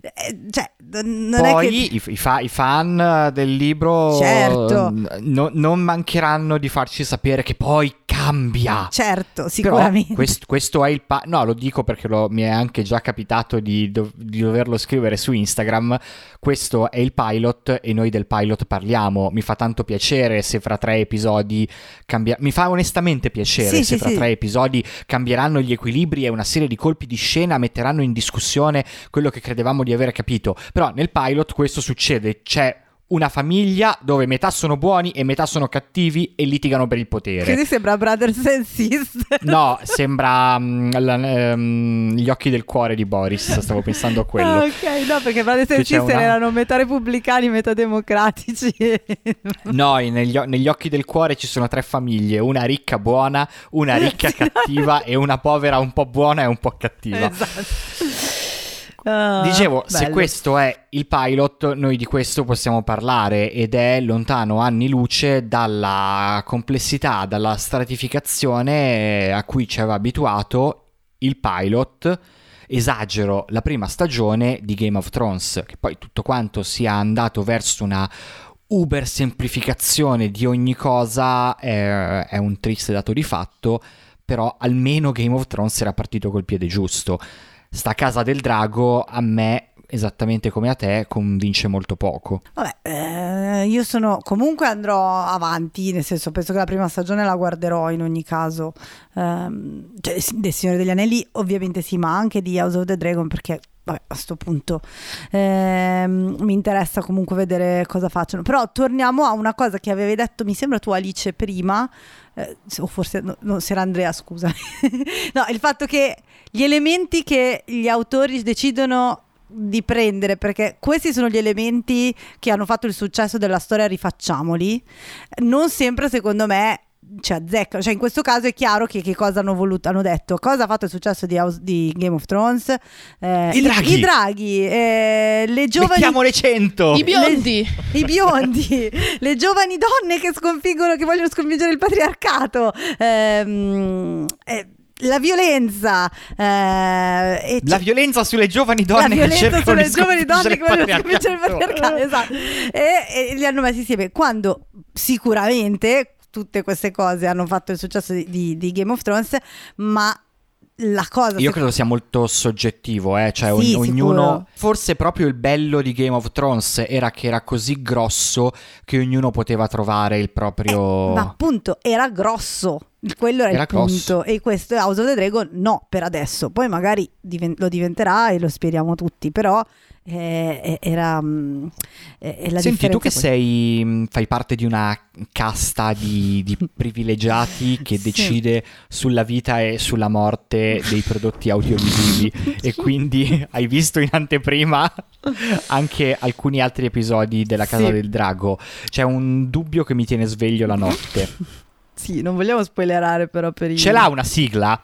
Eh, Cioè, non è Poi che... i, i fa- i fan del libro Certo. no- non mancheranno di farci sapere che poi cambia. Certo, sicuramente. quest- questo è il pa- no lo dico perché lo- mi è anche già capitato di, dov- di doverlo scrivere su Instagram questo è il pilot e noi del pilot parliamo mi fa tanto piacere se fra tre episodi cambia mi fa onestamente piacere Sì, se sì, fra sì. tre episodi cambieranno gli equilibri e una serie di colpi di scena metteranno in discussione quello che credevamo di avere capito però nel pilot questo succede c'è una famiglia dove metà sono buoni e metà sono cattivi e litigano per il potere Così sembra Brothers and Sisters. No, sembra la- ehm, gli occhi del cuore di Boris, stavo pensando a quello. Ah, ok, no, perché Brothers and Sisters una- erano metà repubblicani, metà democratici. No, negli, negli occhi del cuore ci sono tre famiglie, una ricca buona, una ricca Sì. cattiva e una povera un po' buona e un po' cattiva. esatto. Ah, Dicevo, se bello. questo è il pilot, noi di questo possiamo parlare ed è lontano anni luce dalla complessità, dalla stratificazione a cui ci aveva abituato il pilot. Esagero la prima stagione di Game of Thrones, che poi tutto quanto sia andato verso una uber semplificazione di ogni cosa eh, è un triste dato di fatto, però almeno Game of Thrones era partito col piede giusto. Sta casa del drago a me, esattamente come a te, convince molto poco. Vabbè, eh, io sono comunque andrò avanti, nel senso penso che la prima stagione la guarderò in ogni caso. Ehm, cioè, del Signore degli Anelli ovviamente sì, ma anche di House of the Dragon perché vabbè, a sto punto ehm, mi interessa comunque vedere cosa facciano. Però torniamo a una cosa che avevi detto, mi sembra tu Alice prima, eh, o forse no, no, se era Andrea, scusa. no, il fatto che gli elementi che gli autori decidono di prendere perché questi sono gli elementi che hanno fatto il successo della storia rifacciamoli non sempre secondo me ci azzeccano cioè in questo caso è chiaro che, che cosa hanno voluto hanno detto cosa ha fatto il successo di, House- di Game of Thrones Eh, I draghi. i, draghi eh, le giovani Mettiamole 100! I biondi! i biondi, le giovani donne che sconfiggono, che vogliono sconfiggere il patriarcato, ehm, eh, la violenza, eh, e La c- violenza sulle giovani la donne che violenza cercano sulle di giovani donne che vogliono sconfiggere il patriarcato, esatto. e, e li hanno messi insieme. Quando sicuramente tutte queste cose hanno fatto il successo di, di- di Game of Thrones, ma la cosa Io credo sia molto soggettivo, eh? cioè Sì, ogn- ognuno... Forse proprio il bello di Game of Thrones era che era così grosso che ognuno poteva trovare il proprio... Eh, ma appunto era grosso. Quello era, Era il grosso. punto. E questo House of the Dragon no, per adesso. Poi magari diven- lo diventerà e lo speriamo tutti, però eh, eh, era mm, eh, la Senti, tu che sei, mh, fai parte di una casta di, di privilegiati che Sì. decide sulla vita e sulla morte dei prodotti audiovisivi e quindi hai visto in anteprima anche alcuni altri episodi della Casa Sì. del Drago. C'è un dubbio che mi tiene sveglio la notte. Sì, non vogliamo spoilerare però per i... Ce l'ha una sigla?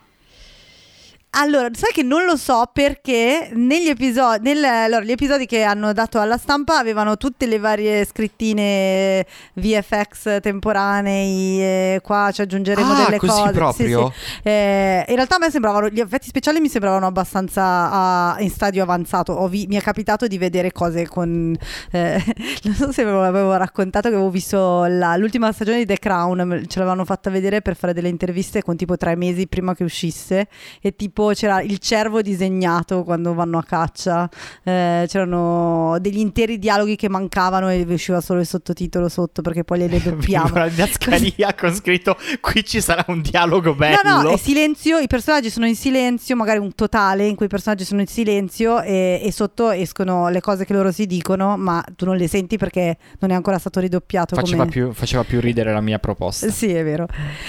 Allora, sai che non lo so perché negli episodi, nel- allora, gli episodi che hanno dato alla stampa avevano tutte le varie scrittine VFX temporanei, e qua ci aggiungeremo Ah, delle così cose. Sì, proprio? sì. Eh, in realtà a me sembravano, gli effetti speciali mi sembravano abbastanza ah, in stadio avanzato. Vi- mi è capitato di vedere cose con... eh, non so se ve l'avevo raccontato che avevo visto la- l'ultima stagione di The Crown, ce l'avevano fatta vedere per fare delle interviste con tipo tre mesi prima che uscisse e tipo c'era il cervo disegnato quando vanno a caccia, eh, c'erano degli interi dialoghi che mancavano e usciva solo il sottotitolo sotto perché poi le doppiamo. In Ascaria con scritto qui ci sarà un dialogo bello. No, no, è silenzio, i personaggi sono in silenzio, magari un totale in cui i personaggi sono in silenzio e, e sotto escono le cose che loro si dicono, ma tu non le senti perché non è ancora stato ridoppiato. Faceva come... più, faceva più ridere la mia proposta. Sì, è vero.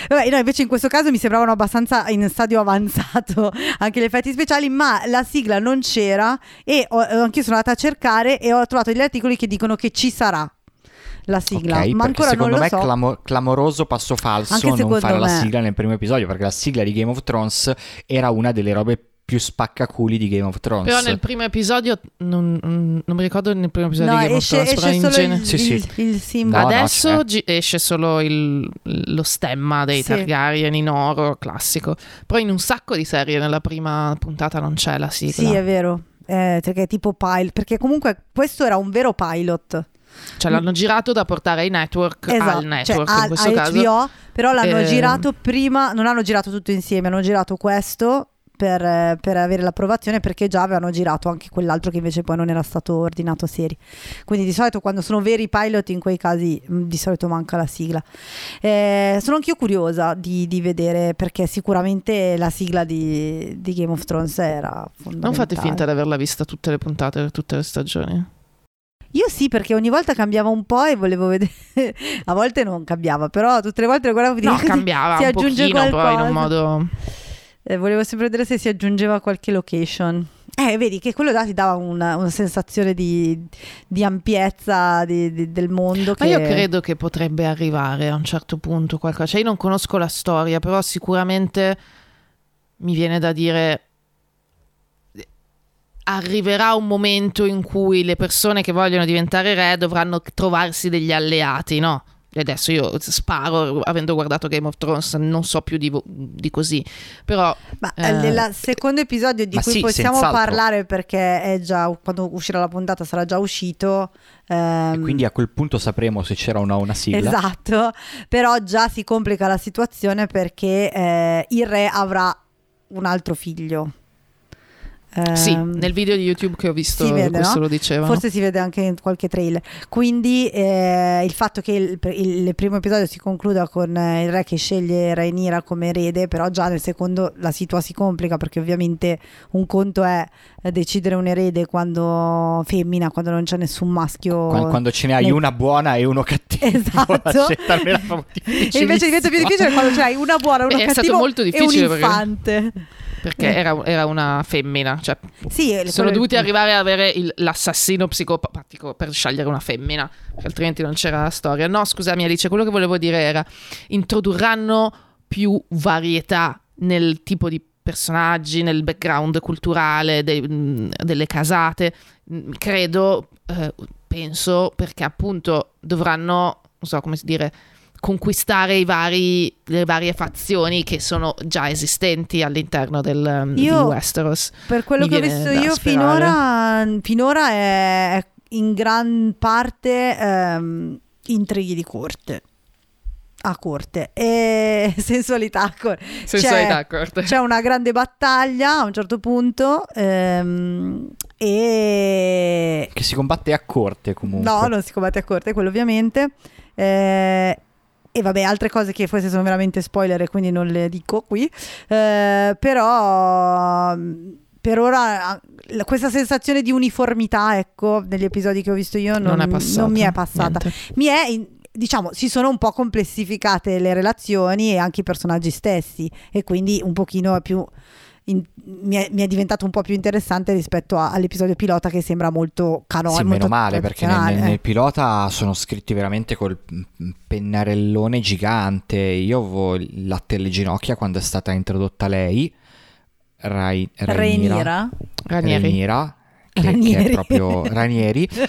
Vabbè, no, invece in questo caso mi sembravano abbastanza in stadio avanzato anche gli effetti speciali, ma la sigla non c'era e ho, anch'io sono andata a cercare e ho trovato degli articoli che dicono che ci sarà la sigla, Ok, ma ancora secondo me so. è clamo- clamoroso passo falso Anche non fare la me. sigla nel primo episodio, perché la sigla di Game of Thrones era una delle robe più spaccaculi di Game of Thrones. Però nel primo episodio, non, non mi ricordo nel primo episodio No, di Game esce, of Thrones, però esce in solo genere- il, Sì, sì. il- il simbolo. No, no, Adesso c'è. gi- esce solo il- lo stemma dei Sì. Targaryen in oro classico. Però in un sacco di serie nella prima puntata non c'è la sigla. Sì, è vero. Eh, perché è tipo pilot, perché comunque questo era un vero pilot. Cioè l'hanno girato da portare ai network Esatto, al network cioè, in a- questo a caso. HBO, però l'hanno Eh, girato prima, non hanno girato tutto insieme, hanno girato questo per, eh, per avere l'approvazione perché già avevano girato anche quell'altro che invece poi non era stato ordinato a serie. Quindi di solito quando sono veri pilot in quei casi mh, di solito manca la sigla. Eh, sono anch'io curiosa di, di vedere perché sicuramente la sigla di, di Game of Thrones era fondamentale. Non fate finta di averla vista tutte le puntate per tutte le stagioni. Io sì, perché ogni volta cambiava un po' e volevo vedere. a volte non cambiava, però tutte le volte lo guardavo e No, cambiava si un aggiunge pochino, però in qualcosa. un modo... Eh, volevo sempre vedere se si aggiungeva qualche location. Eh, vedi che quello là ti dava una, una sensazione di, di ampiezza di- di- del mondo. Ma che... io credo che potrebbe arrivare a un certo punto qualcosa. Cioè, io non conosco la storia, però sicuramente mi viene da dire. Arriverà un momento in cui le persone che vogliono diventare re dovranno trovarsi degli alleati, no? E adesso io sparo, avendo guardato Game of Thrones, non so più di, vo- di così. Però Ma Eh, nel secondo episodio di cui sì, possiamo senz'altro. parlare perché è già quando uscirà la puntata sarà già uscito. ehm, E quindi a quel punto sapremo se c'era o no una sigla. Esatto, però già si complica la situazione perché eh, il re avrà un altro figlio. Sì, Ehm, nel video di YouTube che ho visto vede, questo no? lo dicevano. Forse si vede anche in qualche trailer. Quindi eh, il fatto che il, il- il primo episodio si concluda con eh, il re che sceglie Rhaenyra come erede, però già nel secondo la situazione si complica perché ovviamente un conto è eh, decidere un erede quando femmina, quando non c'è nessun maschio. Quando, quando ce ne hai nel- una buona e uno cattivo. Esatto. Era proprio E invece diventa più difficile quando c'hai una buona, uno Beh, è stato cattivo molto e un difficile perché- Perché era, era una femmina, cioè Sì, eh, sono dovuti arrivare ad avere il- l'assassino psicopatico per scegliere una femmina, altrimenti non c'era la storia. No, scusami Alice, quello che volevo dire era introdurranno più varietà nel tipo di personaggi, nel background culturale mh, delle casate. Credo, eh, penso, perché appunto dovranno, non so come dire, conquistare i vari, le varie fazioni che sono già esistenti all'interno del, um, Io- di Westeros. Per quello Mi che ho visto io finora, finora è in gran parte ehm, intrighi di corte. A corte e sensualità a corte. Sensualità C'è- corte. C'è una grande battaglia a un certo punto ehm, e Che si combatte a corte comunque. no, non si combatte a corte, quello ovviamente. Eh, e vabbè, altre cose che forse sono veramente spoiler e quindi non le dico qui, eh, però per ora questa sensazione di uniformità, ecco, negli episodi che ho visto io non, non, non mi è passata. Niente. Mi è, in, diciamo, si sono un po' complessificate le relazioni e anche i personaggi stessi e quindi un pochino più... In, mi, è, mi, è, diventato un po' più interessante rispetto a, all'episodio pilota che sembra molto canonico. Sì, meno male perché nel, nel, nel, pilota sono scritti veramente col pennarellone gigante. Io avevo il latte alle ginocchia quando è stata introdotta lei Rai, Rainira. Ranieri. Rainira, che, che è proprio Ranieri.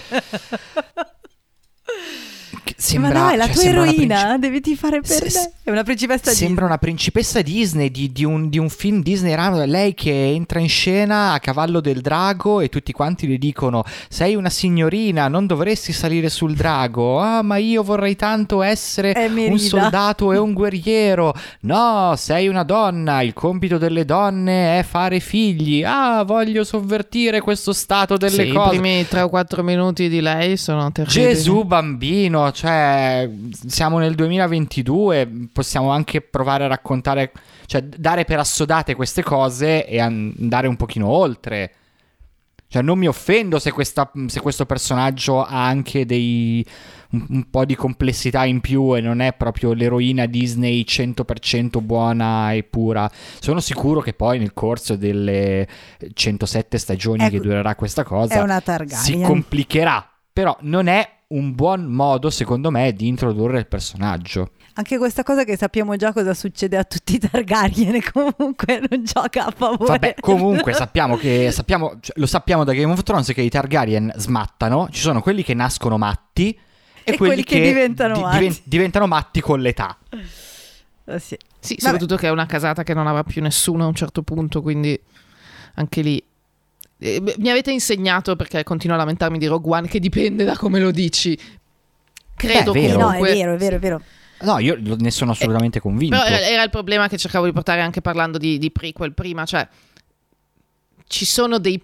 Sembra, Ma dai, la cioè, tua eroina, princip- devi ti fare per S- lei. È una principessa Sembra Disney. una principessa Disney di, di, un, di un, film Disney ramo. Lei che entra in scena a cavallo del drago e tutti quanti le dicono: Sei una signorina, non dovresti salire sul drago. Ah, ma io vorrei tanto essere un soldato e un guerriero. No, sei una donna. Il compito delle donne è fare figli. Ah, voglio sovvertire questo stato delle sì, cose. I primi 3 o 4 minuti di lei sono terribili. Gesù bambino, cioè siamo nel 2022, possiamo anche provare a raccontare, cioè dare per assodate queste cose e andare un pochino oltre. Cioè non mi offendo se, questa, se questo personaggio ha anche dei, un, un, po' di complessità in più e non è proprio l'eroina Disney 100% buona e pura. Sono sicuro che poi nel corso delle 107 stagioni ecco, che durerà questa cosa si complicherà. Però non è un buon modo, secondo me, di introdurre il personaggio. Anche questa cosa che sappiamo già cosa succede a tutti i Targaryen comunque non gioca a favore. Vabbè, comunque sappiamo che sappiamo, cioè, lo sappiamo da Game of Thrones che i Targaryen smattano, ci sono quelli che nascono matti e, e quelli, quelli, che, che diventano, di, matti. Diven- diventano matti con l'età. Oh, sì, sì soprattutto che è una casata che non avrà più nessuno a un certo punto, quindi anche lì eh, mi avete insegnato, perché continuo a lamentarmi di Rogue One, che dipende da come lo dici. Credo Beh, è vero. comunque... No, è vero, è vero, è vero. No, io ne sono assolutamente convinto. Però era, il problema che cercavo di portare anche parlando di, di prequel prima, cioè ci sono dei,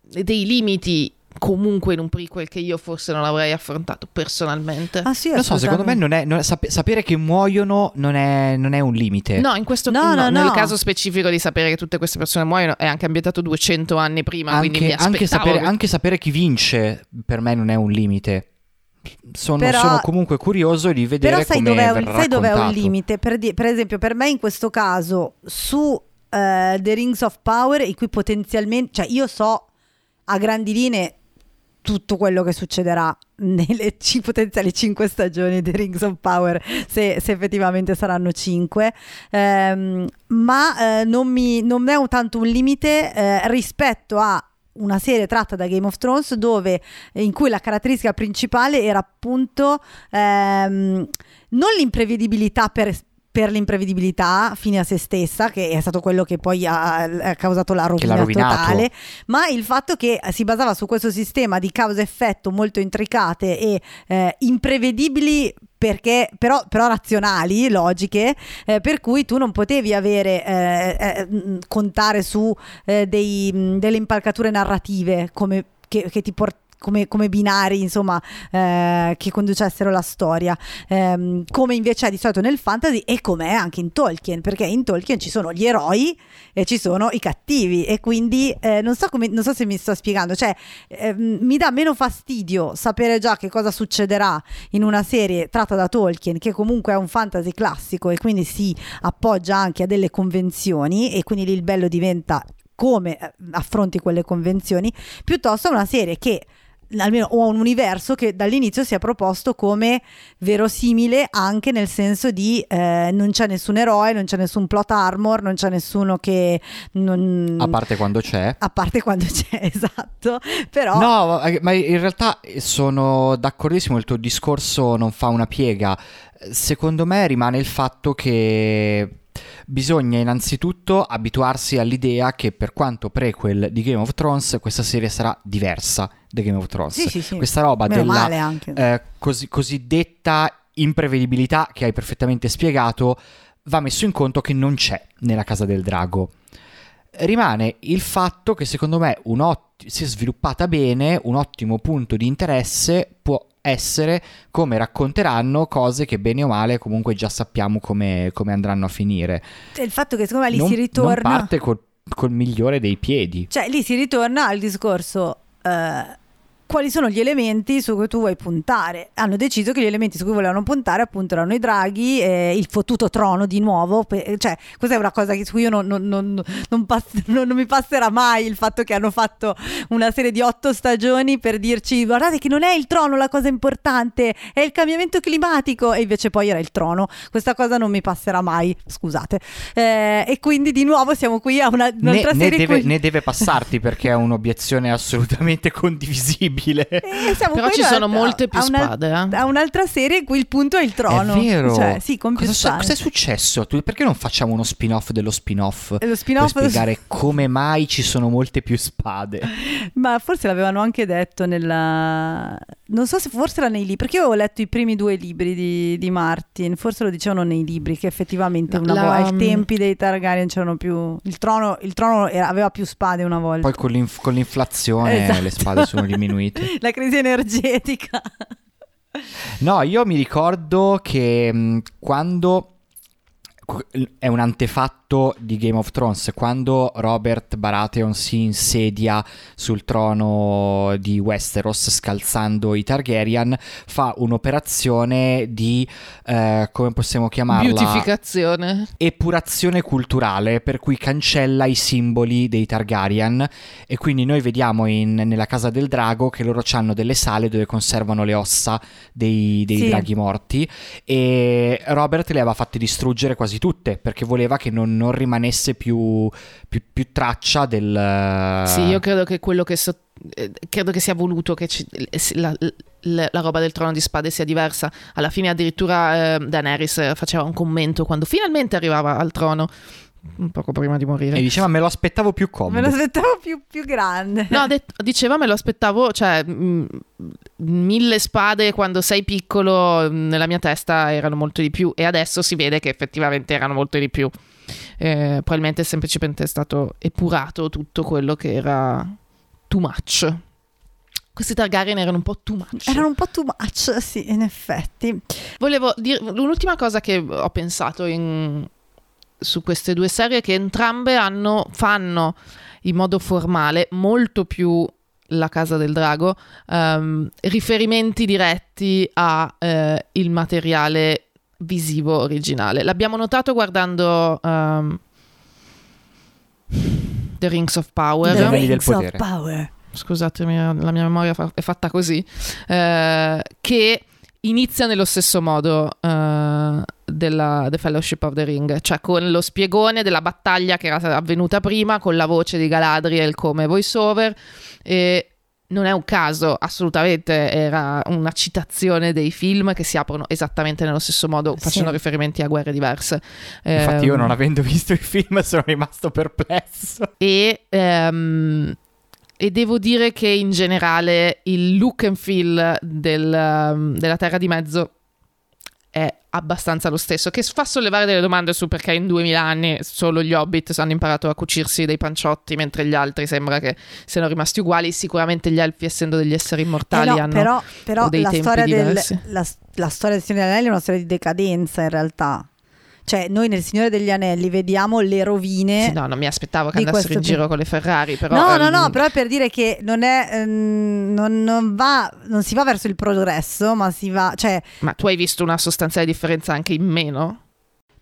dei limiti comunque in un prequel che io forse non avrei affrontato personalmente. Ah sì, lo so, secondo me non è, non è, sap- sapere che muoiono non è, non è, un limite. No, in questo no, no, no, nel caso specifico di sapere che tutte queste persone muoiono è anche ambientato 200 anni prima, anche, anche, sapere, che... anche sapere chi vince per me non è un limite. Sono, però, sono, comunque curioso di vedere però sai dov'è un, sai dov'è un limite per, di, per, esempio per me in questo caso su uh, The Rings of Power in cui potenzialmente cioè io so a grandi linee tutto quello che succederà nelle c- potenziali 5 stagioni di Rings of Power, se, se effettivamente saranno 5, ehm, ma eh, non, mi, non è tanto un limite eh, rispetto a una serie tratta da Game of Thrones dove, in cui la caratteristica principale era appunto ehm, non l'imprevedibilità per, per l'imprevedibilità fine a se stessa, che è stato quello che poi ha, ha causato la rovina totale, ma il fatto che si basava su questo sistema di causa-effetto molto intricate e eh, imprevedibili perché però, però, razionali, logiche, eh, per cui tu non potevi avere, eh, eh, contare su eh, dei, delle impalcature narrative come, che, che ti portavano come, come binari insomma eh, che conducessero la storia. Ehm, come invece è di solito nel fantasy e com'è anche in Tolkien perché in Tolkien ci sono gli eroi e ci sono i cattivi. E quindi eh, non, so come, non, so se mi sto spiegando cioè eh, mi dà meno fastidio sapere già che cosa succederà in una serie tratta da Tolkien che comunque è un fantasy classico e quindi si appoggia anche a delle convenzioni e quindi lì il bello diventa come eh, affronti quelle convenzioni piuttosto una serie che almeno o un universo che dall'inizio si è proposto come verosimile anche nel senso di eh, non c'è nessun eroe, non c'è nessun plot armor, non c'è nessuno che non... a parte quando c'è. A parte quando c'è, esatto. Però No, ma in realtà sono d'accordissimo, il tuo discorso non fa una piega. Secondo me rimane il fatto che Bisogna innanzitutto abituarsi all'idea che per quanto prequel di Game of Thrones questa serie sarà diversa da Game of Thrones. Sì, sì, sì. Questa roba Meno della eh, cos- cosiddetta imprevedibilità che hai perfettamente spiegato va messo in conto che non c'è nella Casa del Drago. Rimane il fatto che secondo me un ot- si è sviluppata bene, un ottimo punto di interesse può essere come racconteranno cose che bene o male comunque già sappiamo come, come andranno a finire. Cioè, il fatto che secondo me lì non, si ritorna... Non parte col, col migliore dei piedi. Cioè lì si ritorna al discorso... eh, quali sono gli elementi su cui tu vuoi puntare. Hanno deciso che gli elementi su cui volevano puntare appunto erano i draghi, e il fottuto trono di nuovo, pe- cioè questa è una cosa che su cui io non, non, non, non pass- non mi passerà mai il fatto che hanno fatto una serie di otto stagioni per dirci guardate che non è il trono la cosa importante, è il cambiamento climatico e invece poi era il trono. Questa cosa non mi passerà mai, scusate. Eh, e quindi di nuovo siamo qui a una, un'altra ne, ne serie deve, cui- ne deve passarti perché è un'obiezione assolutamente condivisibile. Eh, siamo Però ci a- sono molte a più una- spade, eh. A un'altra serie in cui il punto è il trono. È vero. Cioè, sì, con più cosa, cosa è successo? Tu- Perché non facciamo uno spin-off dello spin-off? E Lo spin-off per spiegare come mai ci sono molte più spade. Ma forse l'avevano anche detto nella... Non so se forse era nei libri, perché io avevo letto i primi due libri di, di Martin, forse lo dicevano nei libri, che effettivamente una la- volta ai tempi dei Targaryen c'erano più... Il trono, il trono era- aveva più spade una volta. Poi con, l'inf- con l'inflazione Esatto. le spade sono diminuite. La crisi energetica. No, io mi ricordo che mh, quando è un antefatto di Game of Thrones, quando Robert Baratheon si insedia sul trono di Westeros scalzando i Targaryen, fa un'operazione di, eh, come possiamo chiamarla? Beautificazione. epurazione culturale per cui cancella i simboli dei Targaryen e quindi noi vediamo in- nella casa del drago che loro hanno delle sale dove conservano le ossa dei, dei Sì. draghi morti e Robert le aveva fatte distruggere quasi tutte perché voleva che non, non rimanesse più, più- più traccia del... Sì, io credo che quello che so- eh, credo che sia voluto che ci- la, la- la roba del trono di spade sia diversa. Alla fine addirittura eh, Daenerys eh, faceva un commento quando finalmente arrivava al trono, poco prima di morire. E diceva me lo aspettavo più Me comodo. lo aspettavo più, più grande. No, detto- diceva me lo aspettavo, cioè mh, mille spade quando sei piccolo mh, nella mia testa erano molto di più e adesso si vede che effettivamente erano molto di più. Eh, probabilmente semplicemente è stato epurato tutto quello che era too much. Questi Targaryen erano un po' too much. Erano un po' too much, sì, in effetti. Volevo dire l'ultima cosa che ho pensato in- su queste due serie che entrambe hanno, fanno in modo formale molto più la Casa del Drago ehm, riferimenti diretti a eh, il materiale visivo originale. L'abbiamo notato guardando ehm, The Rings of Power. The Rings of potere. Power. scusatemi, la mia memoria fa- è fatta così, eh, che inizia nello stesso modo eh, della The Fellowship of the Ring, cioè con lo spiegone della battaglia che era avvenuta prima, con la voce di Galadriel come voiceover e non è un caso, assolutamente era una citazione dei film che si aprono esattamente nello stesso modo, Sì. facendo riferimenti a guerre diverse. Infatti io Ehm, non avendo visto i film sono rimasto perplesso. e, ehm, e devo dire che in generale il look and feel del, um, della Terra di Mezzo è abbastanza lo stesso, che fa sollevare delle domande su perché in 2000 anni solo gli hobbit hanno imparato a cucirsi dei panciotti mentre gli altri sembra che siano rimasti uguali. Sicuramente gli elfi, essendo degli esseri Eh immortali, no, hanno... però però dei la, storia del, la, la storia del Signore degli Anelli è una storia di decadenza in realtà. Cioè, noi nel Signore degli Anelli vediamo le rovine. Sì, no, non mi aspettavo che andassero in giro con le Ferrari, però... no, no, ehm, no, però è per dire che non è. ehm, non, non va. Non si va verso il progresso, ma si va. Cioè, Ma tu hai visto una sostanziale differenza anche in meno?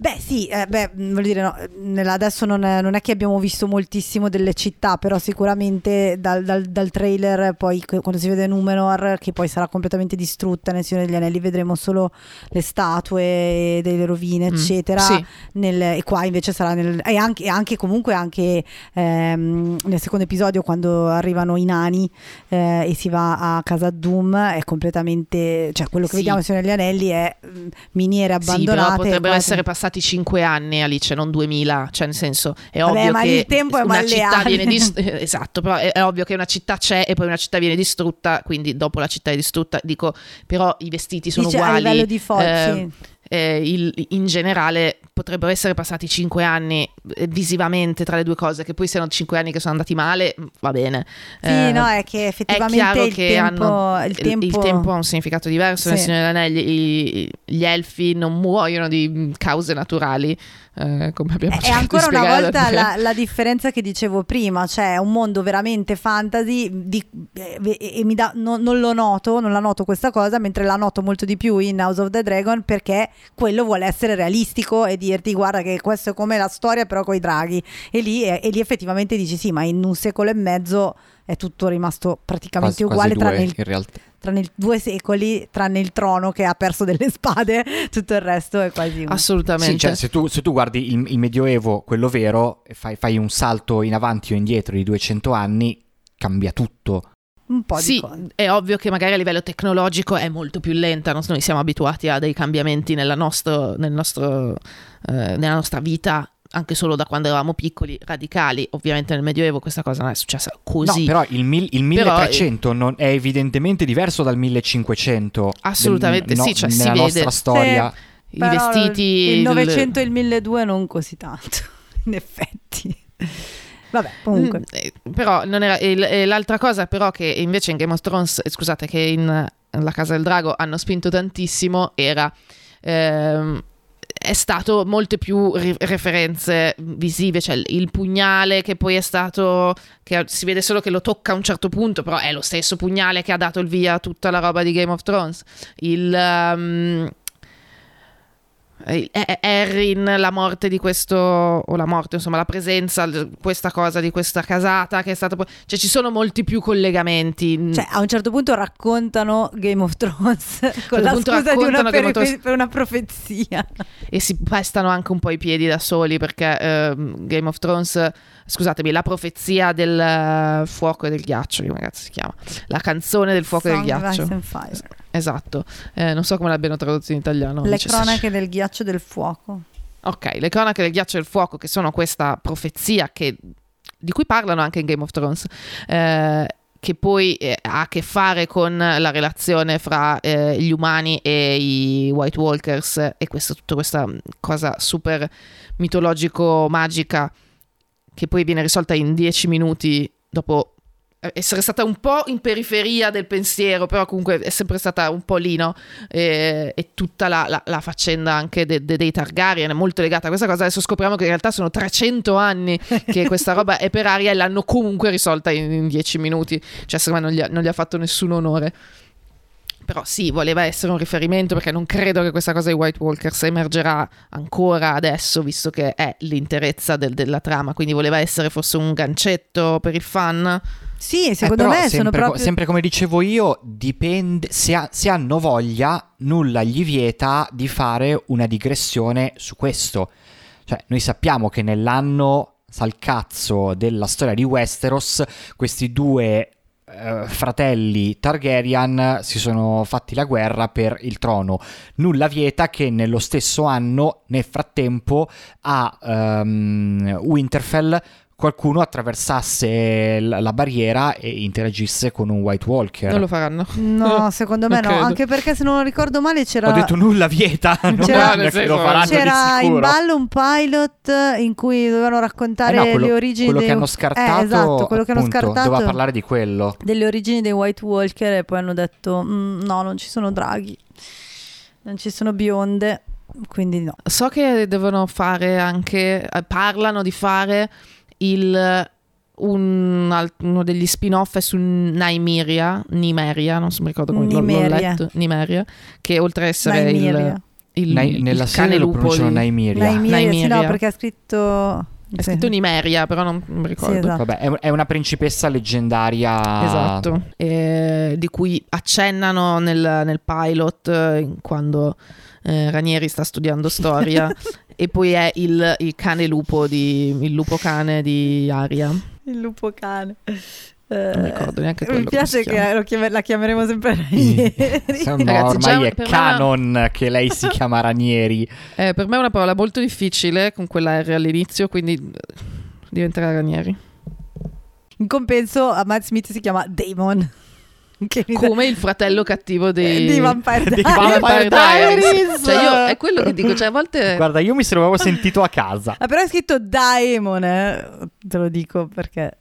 Beh sì, eh, beh, mh, voglio dire, no, nella- adesso non è, non è che abbiamo visto moltissimo delle città, però sicuramente dal, dal- dal trailer, poi quando si vede Numenor, che poi sarà completamente distrutta nel Signore degli Anelli, vedremo solo le statue delle rovine, Mm, eccetera. sì. Nel- e qua invece sarà nel, e anche, e anche comunque anche ehm, nel secondo episodio quando arrivano i nani eh, e si va a casa Doom è completamente cioè quello che Sì. vediamo nel Signore degli Anelli è mm, miniere Sì, però abbandonate potrebbero quasi- essere passati 5 anni Alice, non 2000, cioè nel senso è Vabbè, ovvio ma che il tempo è una città viene distrutta, esatto, però è, è ovvio che una città c'è e poi una città viene distrutta, quindi dopo la città è distrutta, dico, però i vestiti sono Dice, a uguali. livello di forza eh, eh, il- in generale potrebbero essere passati cinque anni eh, visivamente tra le due cose, che poi siano cinque anni che sono andati male, mm, va bene. Sì, Eh, no, è che è effettivamente chiaro il, che tempo, il tempo... il tempo ha un significato diverso nel Sì. Signore degli Anelli. I- gli elfi non muoiono di mm, cause naturali, eh, come abbiamo È cercato ancora una volta la, la differenza che dicevo prima, cioè un mondo veramente fantasy di- eh, e, mi dà- no- non lo noto, non la noto questa cosa, mentre la noto molto di più in House of the Dragon perché quello vuole essere realistico e dirti guarda che questo è come la storia però con i draghi. E lì, e, e lì effettivamente dici sì ma in un secolo e mezzo è tutto rimasto praticamente Quasi, uguale quasi due, tranne il in realtà. tranne il due secoli, tranne il trono che ha perso delle spade, tutto il resto è quasi uno. Assolutamente. Sì, cioè, se, tu, se tu guardi il, il Medioevo, quello vero, e fai, fai un salto in avanti o indietro di 200 anni, cambia tutto. un po' Sì, di cose. è ovvio che magari a livello tecnologico è molto più lenta, no? noi siamo abituati a dei cambiamenti nella, nostro- nel nostro, eh, nella nostra vita, anche solo da quando eravamo piccoli, radicali. Ovviamente nel Medioevo questa cosa non è successa così. No, però il, mil- il Però, 1300 non è evidentemente diverso dal 1500. Assolutamente del- sì, cioè, si nella vede. nostra storia. I Però vestiti... il il- 900 e il 1200 non così tanto, in effetti. Vabbè, comunque. Mm, eh, però non era, e l- e l'altra cosa però che invece in Game of Thrones, eh, scusate, che in eh, La Casa del Drago hanno spinto tantissimo era... ehm, è stato molte più ri- referenze visive, cioè il- pugnale che poi è stato, che si vede solo che lo tocca a un certo punto, però è lo stesso pugnale che ha dato il via a tutta la roba di Game of Thrones. Il, eh, Erin, la morte di questo, o la morte, insomma, la presenza, questa cosa di questa casata che è stata poi, cioè ci sono molti più collegamenti. Cioè, a un certo punto raccontano Game of Thrones con certo la scusa di una, perife- Thrones. per una profezia. e si pestano anche un po' i piedi da soli perché ehm, Game of Thrones, scusatemi, la profezia del eh, fuoco e del ghiaccio, come cazzo si chiama? La canzone del fuoco e del Song ghiaccio. Fire. Esatto, Eh, non so come l'abbiano tradotto in italiano. Le cronache del ghiaccio del fuoco. Ok, le cronache del ghiaccio e del fuoco, che sono questa profezia che- di cui parlano anche in Game of Thrones, eh, che poi eh, ha a che fare con la relazione fra eh, gli umani e i White Walkers e questo, tutta questa cosa super mitologico-magica che poi viene risolta in dieci minuti dopo essere stata un po' in periferia del pensiero, però comunque è sempre stata un po' lì, no? E, e tutta la, la- la faccenda anche de- de- dei Targaryen è molto legata a questa cosa. Adesso scopriamo che in realtà sono 300 anni che questa roba è per aria e l'hanno comunque risolta in, in 10 minuti. Cioè, secondo me non gli, ha, non gli ha fatto nessun onore. Però sì, voleva essere un riferimento perché non credo che questa cosa di White Walkers emergerà ancora adesso, visto che è l'interezza del- della trama. Quindi voleva essere forse un gancetto per il fan. Sì, Eh, secondo però me sono sempre, co- proprio... sempre come dicevo io, dipende. Se, ha- se hanno voglia, nulla gli vieta di fare una digressione su questo. Cioè, noi sappiamo che nell'anno salcazzo della storia di Westeros, questi due eh, fratelli Targaryen si sono fatti la guerra per il trono. Nulla vieta che nello stesso anno, nel frattempo, a ehm, Winterfell qualcuno attraversasse l- la barriera e interagisse con un White Walker. Non lo faranno. No, secondo me no, credo. anche perché se non ricordo male c'era... Ho detto nulla vieta, non C'era- nel che lo faranno C'era di in ballo un pilot in cui dovevano raccontare Eh no, quello, le origini quello dei... che hanno scartato, Eh, esatto, quello che hanno appunto, scartato doveva parlare di quello. delle origini dei White Walker e poi hanno detto "Mm, no, non ci sono draghi, non ci sono bionde, quindi no. So che devono fare anche, eh, parlano di fare il, un, uno degli spin-off è su Nymeria, Nimeria, non so, mi ricordo come l'ho- l'ho Nimeria. letto, Nimeria, che oltre a essere il, Nymeria. il, Nai- il nella serie lo pronunciano Naimiria. Nymeria, sì, no, Nymeria. perché ha scritto... È sì. scritto Nimeria, però non mi ricordo. Sì, esatto. Vabbè, è, una principessa leggendaria. Esatto, eh, di cui accennano nel, nel pilot eh, quando eh, Ranieri sta studiando storia e poi è il, il cane lupo di, il lupo cane di Aria. Il lupo cane. Non ricordo neanche quello Mi piace chiama. che lo chiam- la chiameremo sempre Ranieri. No, Ragazzi, ormai è canon che lei si chiama Ranieri. Eh, per me è una parola molto difficile con quella R all'inizio, quindi eh, diventerà Ranieri. In compenso a Matt Smith si chiama Damon. Che Come il fratello cattivo di, di Vampire di Diaries. Vampire Diaries. Cioè io, è quello che dico, cioè a volte... Guarda, io mi sembravo sentito a casa. Ah, però è scritto Daemon, eh. te lo dico perché.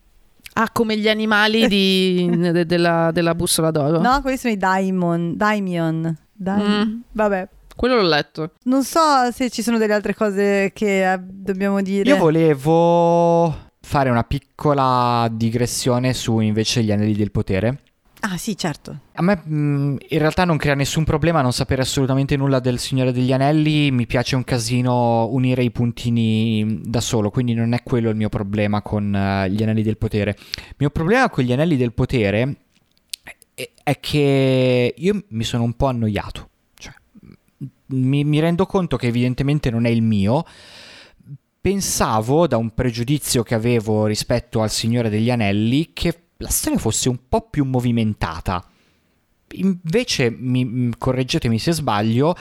Ah, come gli animali di- de- della, della bussola d'oro. No, quelli sono i Daimon. Daimion. Daim- Mm. Vabbè. Quello l'ho letto. Non so se ci sono delle altre cose che eh, dobbiamo dire. Io volevo fare una piccola digressione su invece gli anelli del potere. Ah, sì, certo. A me mh, in realtà non crea nessun problema non sapere assolutamente nulla del Signore degli Anelli, mi piace un casino unire i puntini da solo, quindi non è quello il mio problema con eh, gli Anelli del Potere. Il mio problema con gli Anelli del Potere è che io mi sono un po' annoiato, cioè mi, mi rendo conto che evidentemente non è il mio. Pensavo da un pregiudizio che avevo rispetto al Signore degli Anelli che la storia fosse un po' più movimentata. Invece, mi, m- correggetemi se sbaglio,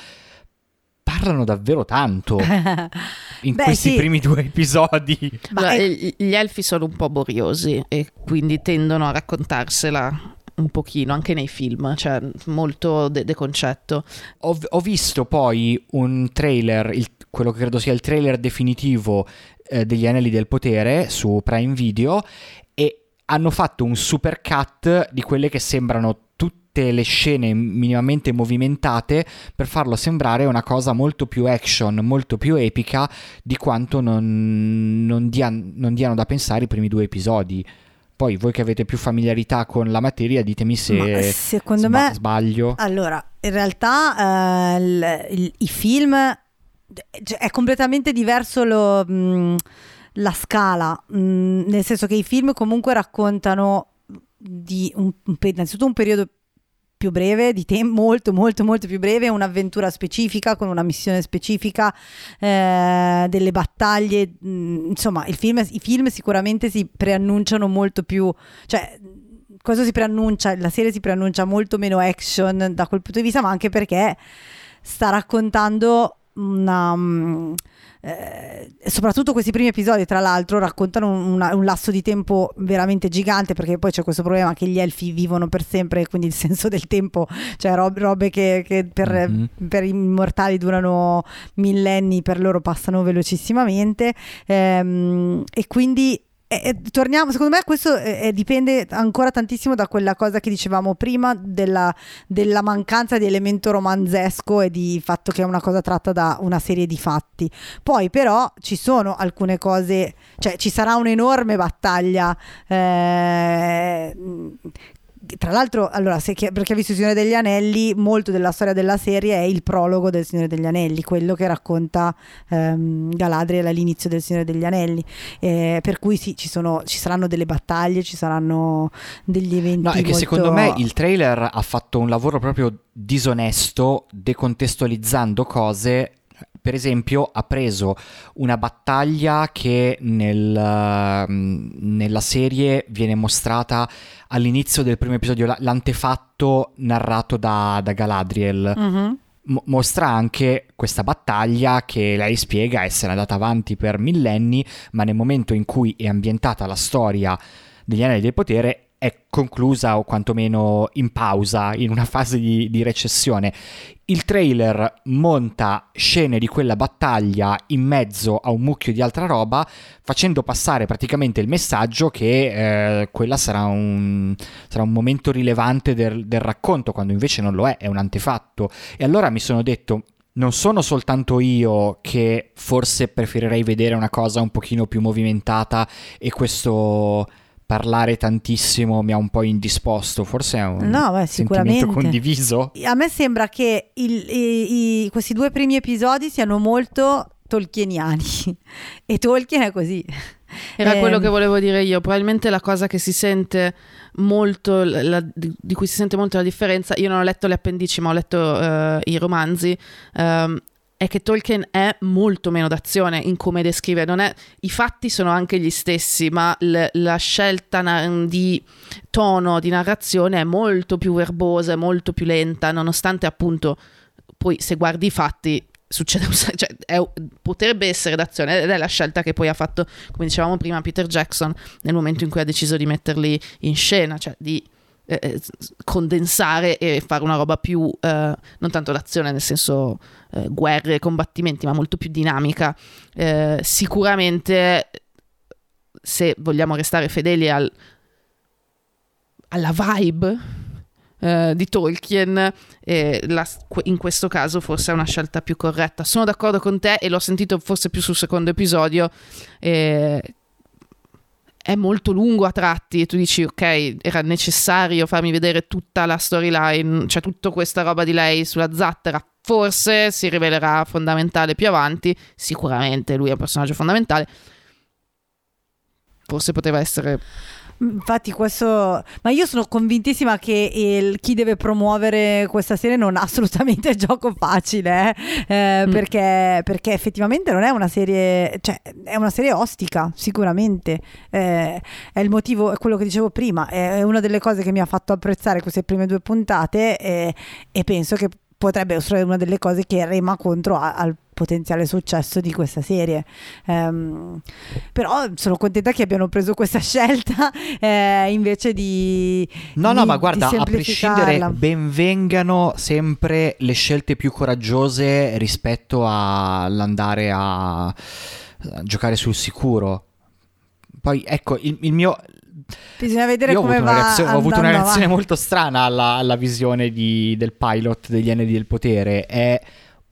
parlano davvero tanto in Beh, questi sì. primi due episodi. Ma è- Gli elfi sono un po' boriosi e quindi tendono a raccontarsela un pochino, anche nei film, cioè molto de, de concetto. Ho, ho visto poi un trailer, il- quello che credo sia il trailer definitivo eh, degli Anelli del Potere su Prime Video hanno fatto un super cut di quelle che sembrano tutte le scene minimamente movimentate per farlo sembrare una cosa molto più action, molto più epica di quanto non, non dia- non diano da pensare i primi due episodi. Poi voi che avete più familiarità con la materia ditemi se Ma secondo sba- me sbaglio. Allora, in realtà eh, il- il- i film cioè, è completamente diverso lo, mh, la scala, mh, nel senso che i film comunque raccontano di un, innanzitutto un periodo più breve, di tempo molto molto molto più breve, un'avventura specifica con una missione specifica, eh, delle battaglie, mh, insomma il film, i film sicuramente si preannunciano molto più, cioè questo si preannuncia, la serie si preannuncia molto meno action da quel punto di vista, ma anche perché sta raccontando una... mm, eh, soprattutto questi primi episodi, tra l'altro, raccontano un, una- un lasso di tempo veramente gigante perché poi c'è questo problema che gli elfi vivono per sempre, e quindi il senso del tempo, cioè rob- robe che, che per, Mhm. per i mortali durano millenni, per loro passano velocissimamente. Ehm, e quindi eh, eh, torniamo, secondo me questo eh, eh, dipende ancora tantissimo da quella cosa che dicevamo prima della, della mancanza di elemento romanzesco e di fatto che è una cosa tratta da una serie di fatti. Poi però ci sono alcune cose, cioè ci sarà un'enorme battaglia. eh, tra l'altro, allora, se chi- per chi ha visto Il Signore degli Anelli, molto della storia della serie è il prologo del Signore degli Anelli, quello che racconta ehm, Galadriel all'inizio del Signore degli Anelli. Eh, per cui sì, ci, sono, ci saranno delle battaglie, ci saranno degli eventi. No, è che molto- secondo me il trailer ha fatto un lavoro proprio disonesto, decontestualizzando cose. Per esempio, ha preso una battaglia che nel, mm, nella serie viene mostrata all'inizio del primo episodio, la- l'antefatto narrato da, da Galadriel. Mo- mostra anche questa battaglia che lei spiega essere andata avanti per millenni, ma nel momento in cui è ambientata la storia degli Anelli del Potere è conclusa o quantomeno in pausa, in una fase di, di recessione. Il trailer monta scene di quella battaglia in mezzo a un mucchio di altra roba, facendo passare praticamente il messaggio che eh, quella sarà un, sarà un momento rilevante del, del racconto, quando invece non lo è, è un antefatto. E allora mi sono detto, non sono soltanto io che forse preferirei vedere una cosa un pochino più movimentata e questo parlare tantissimo mi ha un po' indisposto, forse è un No, beh, sentimento condiviso. A me sembra che il- i- i- questi due primi episodi siano molto tolkieniani e Tolkien è così. Era Ehm, quello che volevo dire io. Probabilmente la cosa che si sente molto, la- di, di cui si sente molto la differenza, io non ho letto le appendici, ma ho letto eh, i romanzi. ehm, è che Tolkien è molto meno d'azione in come descrive. Non è, I fatti sono anche gli stessi, ma l- la scelta na- di tono di narrazione è molto più verbosa, è molto più lenta, nonostante appunto poi se guardi i fatti succede cioè, è- potrebbe essere d'azione ed è la scelta che poi ha fatto, come dicevamo prima, Peter Jackson nel momento in cui ha deciso di metterli in scena, cioè di eh, eh condensare e fare una roba più, eh, non tanto d'azione nel senso eh, guerre combattimenti, ma molto più dinamica. Eh, sicuramente, se vogliamo restare fedeli al, alla vibe di Tolkien, la, in questo caso forse è una scelta più corretta. Sono d'accordo con te e l'ho sentito forse più sul secondo episodio. È molto lungo a tratti e tu dici ok era necessario farmi vedere tutta la storyline cioè tutta questa roba di lei sulla zattera forse si rivelerà fondamentale più avanti sicuramente lui è un personaggio fondamentale forse poteva essere Infatti questo, ma io sono convintissima che il, chi deve promuovere questa serie non ha assolutamente gioco facile, eh? Eh, mm. perché, perché, effettivamente non è una serie, cioè è una serie ostica, sicuramente. Eh, è il motivo, è quello che dicevo prima, è una delle cose che mi ha fatto apprezzare queste prime due puntate e, e penso che potrebbe essere una delle cose che rema contro a, al potenziale successo di questa serie. Um, però sono contenta che abbiano preso questa scelta eh, invece di. No, di, no, ma guarda, a prescindere, benvengano sempre le scelte più coraggiose rispetto all'andare a, a giocare sul sicuro. Poi ecco, il, il mio, Bisogna vedere Io come ho va. Reazione, ho avuto una reazione molto strana alla, alla visione di, del pilot degli Anelli del Potere. È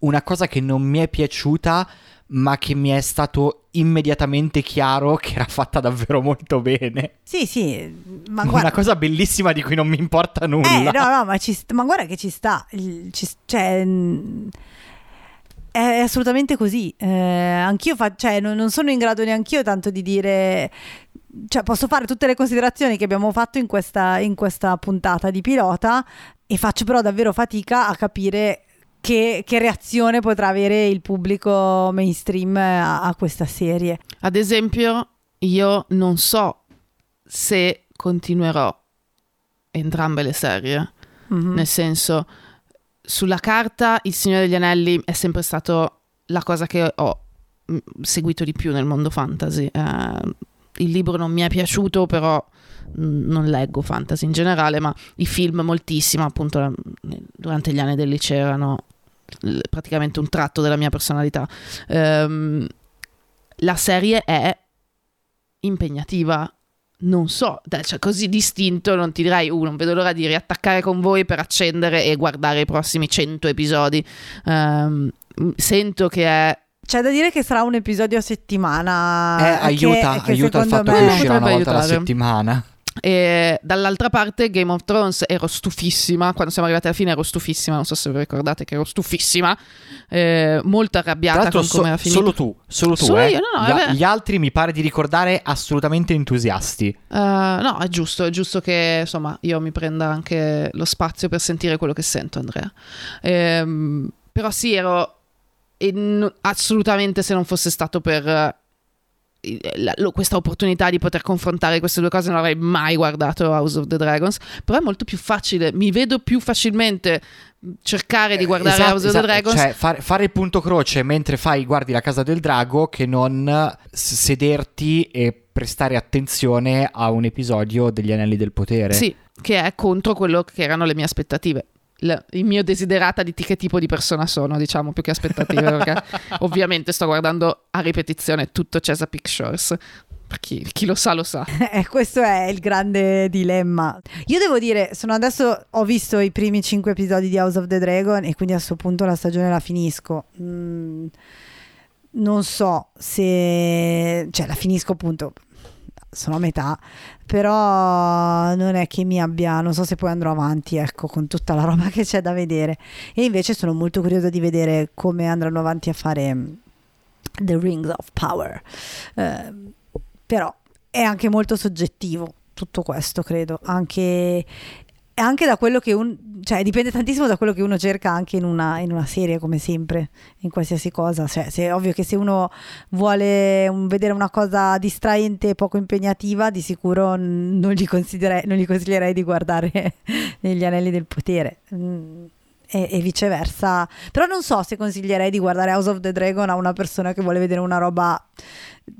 una cosa che non mi è piaciuta, ma che mi è stato immediatamente chiaro che era fatta davvero molto bene. Sì, sì, ma guarda... Una cosa bellissima di cui non mi importa nulla. Eh, no, no, ma, ci, ma guarda che ci sta. Ci, cioè è assolutamente così. Eh, anch'io fa, cioè, non, non, sono in grado neanch'io tanto di dire. Cioè, posso fare tutte le considerazioni che abbiamo fatto in questa, in questa puntata di pilota e faccio però davvero fatica a capire che, che, reazione potrà avere il pubblico mainstream a, a, questa serie. Ad esempio, io non so se continuerò entrambe le serie, mm-hmm. nel senso sulla carta Il Signore degli Anelli è sempre stato la cosa che ho mm, seguito di più nel mondo fantasy. Eh, il libro non mi è piaciuto, però mm, non leggo fantasy in generale, ma i film moltissimo, appunto durante gli anni del liceo erano praticamente un tratto della mia personalità. Um, la serie è impegnativa non so, cioè così distinto non ti direi, uh, non vedo l'ora di riattaccare con voi per accendere e guardare i prossimi 100 episodi. Um, sento che è c'è da dire che sarà un episodio a settimana. Eh, aiuta, che, aiuta il fatto me... che uscirà una volta alla settimana. E dall'altra parte Game of Thrones ero stufissima, quando siamo arrivati alla fine ero stufissima, non so se vi ricordate che ero stufissima, eh, molto arrabbiata con so, come era finita. Solo tu, solo tu. Solo eh? io, no, no, gli, gli, altri mi pare di ricordare assolutamente entusiasti. Uh, no, è giusto, è giusto che insomma io mi prenda anche lo spazio per sentire quello che sento Andrea. Eh, però sì, ero in, assolutamente se non fosse stato per la, questa opportunità di poter confrontare queste due cose non avrei mai guardato House of the Dragons però è molto più facile mi vedo più facilmente cercare di guardare esatto, House esatto. of the esatto. Dragons cioè fare, fare, il punto croce mentre fai guardi la casa del drago che non sederti e prestare attenzione a un episodio degli anelli del potere sì che è contro quello che erano le mie aspettative il, il mio desiderata di che tipo di persona sono, diciamo, più che aspettative, perché ovviamente sto guardando a ripetizione tutto Shores. Per chi, chi, lo sa, lo sa. Eh, questo è il grande dilemma. Io devo dire, sono adesso ho visto i primi cinque episodi di House of the Dragon e quindi a questo punto la stagione la finisco. Mm, non so se... cioè la finisco appunto sono a metà, però non è che mi abbia, non so se poi andrò avanti, ecco, con tutta la roba che c'è da vedere. E invece sono molto curiosa di vedere come andranno avanti a fare mm, The Rings of Power. Eh, però è anche molto soggettivo tutto questo, credo, anche anche da quello che un cioè dipende tantissimo da quello che uno cerca anche in una, in una serie come sempre in qualsiasi cosa. Cioè se, ovvio che se uno vuole un, vedere una cosa distraente e poco impegnativa di sicuro non gli, non gli consiglierei di guardare negli anelli del potere. Mm, e, e, viceversa. Però non so se consiglierei di guardare House of the Dragon a una persona che vuole vedere una roba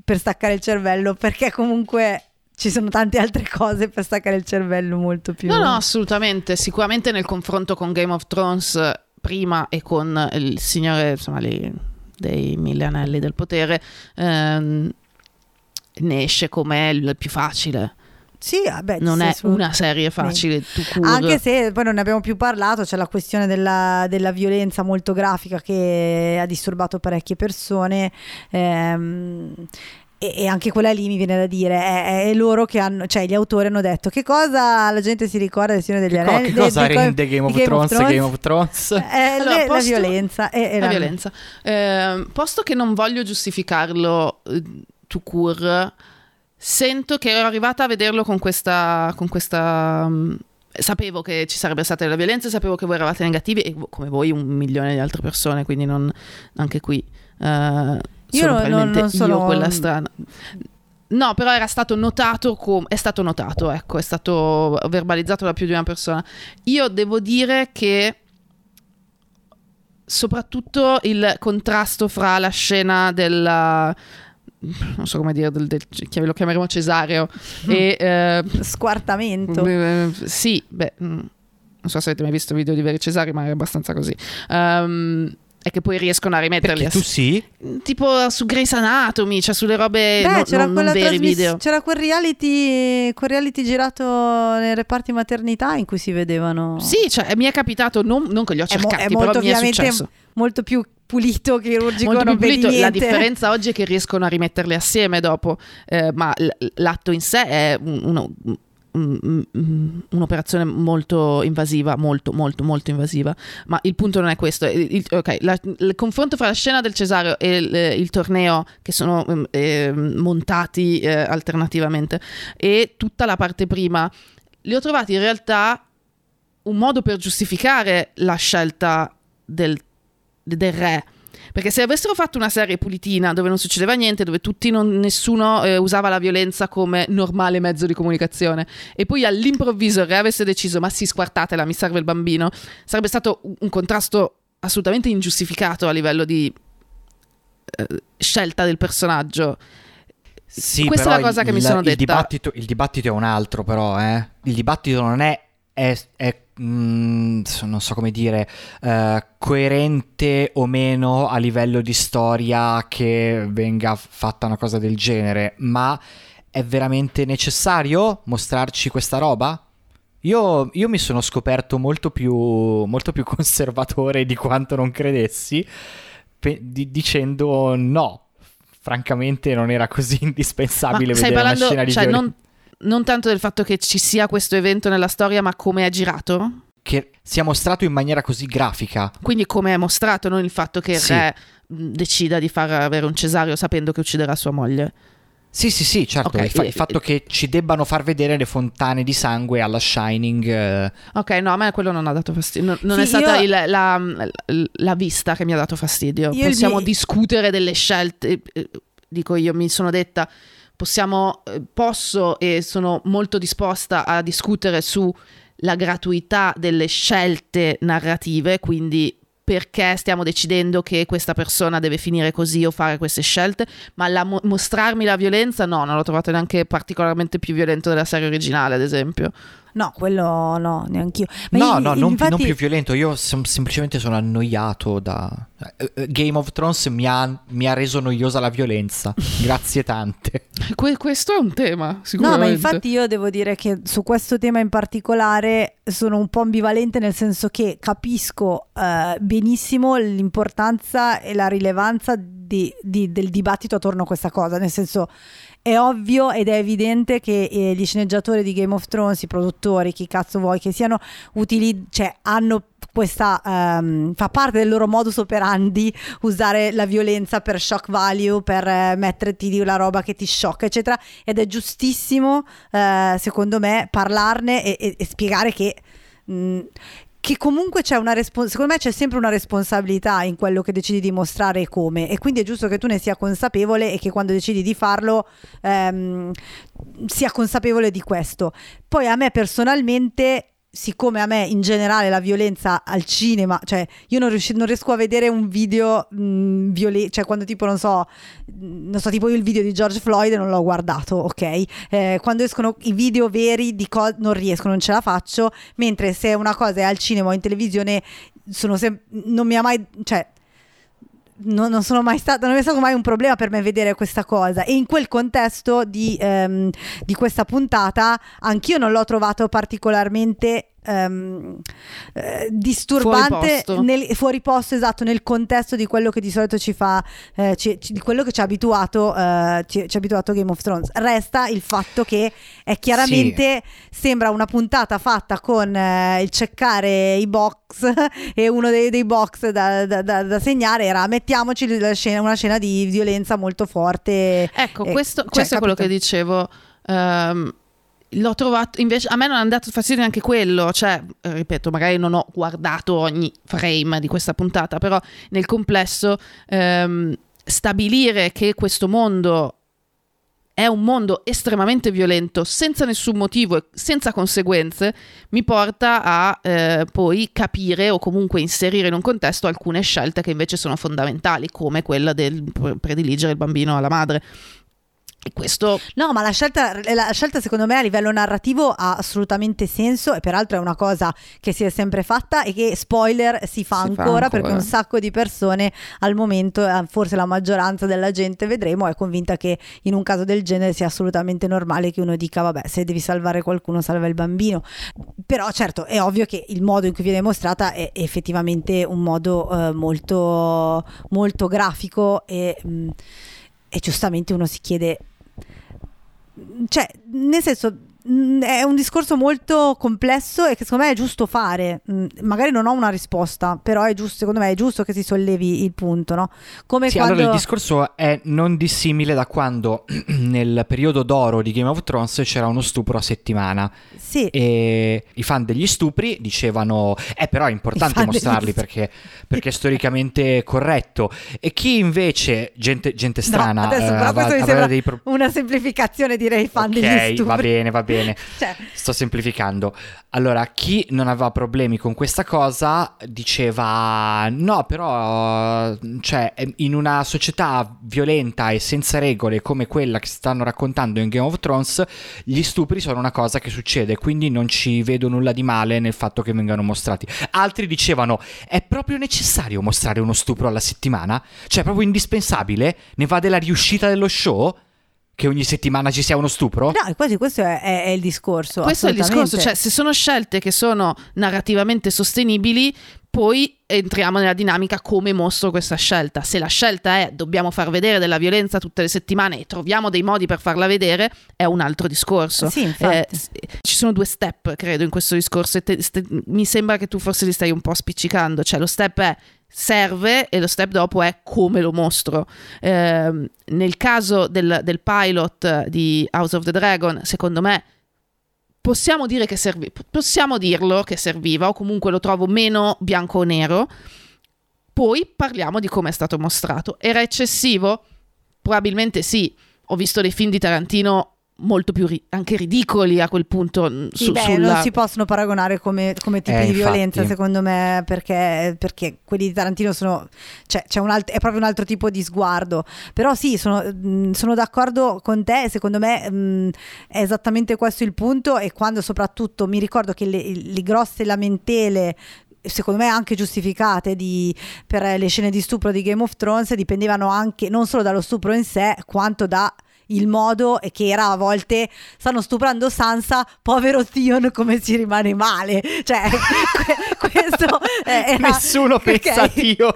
per staccare il cervello perché comunque ci sono tante altre cose per staccare il cervello molto più. No, no, assolutamente. Sicuramente nel confronto con Game of Thrones prima e con il signore, insomma, lì, dei mille anelli del potere, ehm, ne esce come il più facile. Sì, vabbè, Non è una serie facile. Anche se poi non ne abbiamo più parlato, c'è la questione della, della violenza molto grafica che ha disturbato parecchie persone. ehm, e, e anche quella lì mi viene da dire, è, è loro che hanno, cioè gli autori hanno detto che cosa la gente si ricorda del Signore degli Che, co- Anelli. che cosa de- rende Game of, di Thrones, Game of Thrones? Eh, Allora, le- la posto- violenza. E, e la violenza. Ehm, posto che non voglio giustificarlo eh, to cure, sento che ero arrivata a vederlo con questa... Con questa mm, sapevo che ci sarebbe stata la violenza, sapevo che voi eravate negativi e come voi un milione di altre persone, quindi non, anche qui eh, Io sono non- non sono- io quella strana. No, però era stato notato come è stato notato, ecco, è stato verbalizzato da più di una persona. Io devo dire che soprattutto il contrasto fra la scena della non so come dire, del, del- lo chiameremo Cesareo e eh, Squartamento. eh, sì, beh, mm, non so se avete mai visto video di veri Cesari, ma è abbastanza così. Ehm, è che poi riescono a rimetterli Perché tu sì? tipo su Grey's Anatomy, cioè sulle robe Beh, no- c'era, non, non trasmiss- video. c'era quel reality, quel reality girato nei reparti maternità in cui si vedevano. Sì, cioè, mi è capitato, non, non che li ho È mo- cercati, è molto però mi è ovviamente successo. molto più pulito, chirurgico, Molto non pulito. La differenza oggi è che riescono a rimetterli assieme dopo, eh, ma l- l'atto in sé è un- uno- un- un- un'operazione molto invasiva, molto, molto, molto invasiva. Ma il punto non è questo. Il, il- ok, la- il confronto fra la scena del Cesareo e il, il torneo, che sono ehm, montati eh, alternativamente, e tutta la parte prima, li ho trovati in realtà un modo per giustificare la scelta del, del re. Perché se avessero fatto una serie pulitina dove non succedeva niente, dove tutti non- nessuno eh, usava la violenza come normale mezzo di comunicazione, e poi all'improvviso il re avesse deciso: ma sì, squartatela, mi serve il bambino, sarebbe stato un- contrasto assolutamente ingiustificato a livello di eh, scelta del personaggio. Sì, Questa è la cosa il- che mi sono il detta. Dibattito, il dibattito è un altro, però, eh. Il dibattito non è, è- è, mm, non so come dire, eh, coerente o meno a livello di storia che venga fatta una cosa del genere, ma è veramente necessario mostrarci questa roba? Io, io mi sono scoperto molto più, molto più conservatore di quanto non credessi, pe- di- dicendo no. Francamente non era così indispensabile Ma vedere una parlando, scena di cioè, violenza. non, non tanto del fatto che ci sia questo evento nella storia, ma come è girato? Che sia mostrato in maniera così grafica. Quindi come è mostrato, non il fatto che il Sì. re mh, decida di far avere un cesario sapendo che ucciderà sua moglie. Sì, sì, sì, certo. Ok, il, fa- il fatto che ci debbano far vedere le fontane di sangue alla Shining. eh, Ok, no, a me quello non ha dato fastidio. Non, non Sì, è stata io- il- la, la vista che mi ha dato fastidio. Io Possiamo mio- discutere delle scelte. eh, Dico io, mi sono detta, possiamo, eh, posso e sono molto disposta a discutere sulla gratuità delle scelte narrative, quindi perché stiamo decidendo che questa persona deve finire così o fare queste scelte, ma la mo- mostrarmi la violenza no, non l'ho trovato neanche particolarmente più violento della serie originale, ad esempio. No, quello no, neanch'io. Ma no, io- no, non, infatti- non più violento. Io sem- semplicemente sono annoiato da. eh, eh, Game of Thrones mi ha, mi ha reso noiosa la violenza. Grazie tante. Que- questo è un tema, No, sicuramente. ma infatti io devo dire che su questo tema in particolare sono un po' ambivalente nel senso che capisco eh, benissimo l'importanza e la rilevanza di- di- del dibattito attorno a questa cosa, nel senso è ovvio ed è evidente che eh, gli sceneggiatori di Game of Thrones, i produttori, chi cazzo vuoi che siano utili, cioè hanno questa ehm, fa parte del loro modus operandi usare la violenza per shock value, per eh, metterti la roba che ti sciocca, eccetera. Ed è giustissimo, eh, secondo me, parlarne e, e- e spiegare che. mh, che comunque c'è una responsabilità, secondo me c'è sempre una responsabilità in quello che decidi di mostrare e come, e quindi è giusto che tu ne sia consapevole e che quando decidi di farlo ehm, sia consapevole di questo. Poi a me personalmente siccome a me in generale la violenza al cinema, cioè io non, riusci- non riesco a vedere un video mh, violento, cioè quando tipo non so, non so, tipo io il video di George Floyd non l'ho guardato, ok? Eh, quando escono i video veri di co- non riesco, non ce la faccio, mentre se una cosa è al cinema o in televisione sono sem- non mi ha mai, cioè non, non, sono mai stato, non è stato mai un problema per me vedere questa cosa. E in quel contesto di, ehm, di questa puntata, anch'io non l'ho trovato particolarmente Um, eh, disturbante fuori posto. Nel, fuori posto esatto nel contesto di quello che di solito ci fa eh, ci, di quello che ci ha abituato eh, ci, ci ha abituato Game of Thrones resta il fatto che è chiaramente sì. sembra una puntata fatta con eh, il ceccare i box e uno dei, dei box da, da, da, da, segnare era mettiamoci scena, una scena di violenza molto forte ecco questo, cioè, questo è quello che dicevo um, l'ho trovato invece a me non è andato fastidio neanche quello cioè ripeto magari non ho guardato ogni frame di questa puntata però nel complesso ehm, stabilire che questo mondo è un mondo estremamente violento senza nessun motivo e senza conseguenze mi porta a eh, poi capire o comunque inserire in un contesto alcune scelte che invece sono fondamentali come quella del prediligere il bambino alla madre e questo... No, ma la scelta, la scelta, secondo me a livello narrativo ha assolutamente senso e peraltro è una cosa che si è sempre fatta e che spoiler si fa, si ancora, fa ancora, perché un sacco di persone al momento, eh, forse la maggioranza della gente vedremo, è convinta che in un caso del genere sia assolutamente normale che uno dica vabbè se devi salvare qualcuno salva il bambino. Però certo è ovvio che il modo in cui viene mostrata è effettivamente un modo eh, molto, molto grafico e, mh, mm, e giustamente uno si chiede cioè, nel senso, è un discorso molto complesso e che secondo me è giusto fare. Magari non ho una risposta, però è giusto, secondo me è giusto che si sollevi il punto, no? Come sì, quando... allora il discorso è non dissimile da quando nel periodo d'oro di Game of Thrones c'era uno stupro a settimana. Sì. E i fan degli stupri dicevano, eh però è importante mostrarli perché, perché, è storicamente corretto. E chi invece, gente, gente strana... No, adesso, però eh, questo mi sembra pro... una semplificazione direi fan okay, degli stupri. va bene, va bene bene. cioè. Sto semplificando. Allora, chi non aveva problemi con questa cosa diceva no, però cioè, in una società violenta e senza regole come quella che stanno raccontando in Game of Thrones, gli stupri sono una cosa che succede, quindi non ci vedo nulla di male nel fatto che vengano mostrati. Altri dicevano è proprio necessario mostrare uno stupro alla settimana? Cioè, è proprio indispensabile? Ne va della riuscita dello show? Che ogni settimana ci sia uno stupro? No, quasi questo è, è, è il discorso. Questo è il discorso, cioè se sono scelte che sono narrativamente sostenibili, poi entriamo nella dinamica come mostro questa scelta. Se la scelta è dobbiamo far vedere della violenza tutte le settimane e troviamo dei modi per farla vedere, è un altro discorso. Sì, eh, ci sono due step, credo, in questo discorso. Te, te, mi sembra che tu forse li stai un po' spiccicando. Cioè, lo step è serve e lo step dopo è come lo mostro. Eh, nel caso del, del, pilot di House of the Dragon, secondo me possiamo dire che serviva, possiamo dirlo che serviva o comunque lo trovo meno bianco o nero. Poi parliamo di come è stato mostrato. Era eccessivo? Probabilmente sì. Ho visto dei film di Tarantino molto più ri- anche ridicoli a quel punto. Mm, sì, su, beh, sulla... non si possono paragonare come, come tipi eh, di infatti. violenza, secondo me, perché, perché, quelli di Tarantino sono. Cioè, c'è un alt- è proprio un altro tipo di sguardo. Però sì, sono, mh, sono d'accordo con te. Secondo me mh, è esattamente questo il punto. E quando soprattutto mi ricordo che le, le grosse lamentele secondo me anche giustificate di, per le scene di stupro di Game of Thrones dipendevano anche non solo dallo stupro in sé quanto da il modo che era a volte stanno stuprando Sansa, povero Theon come ci rimane male. Cioè, questo era, nessuno pensa a Theon.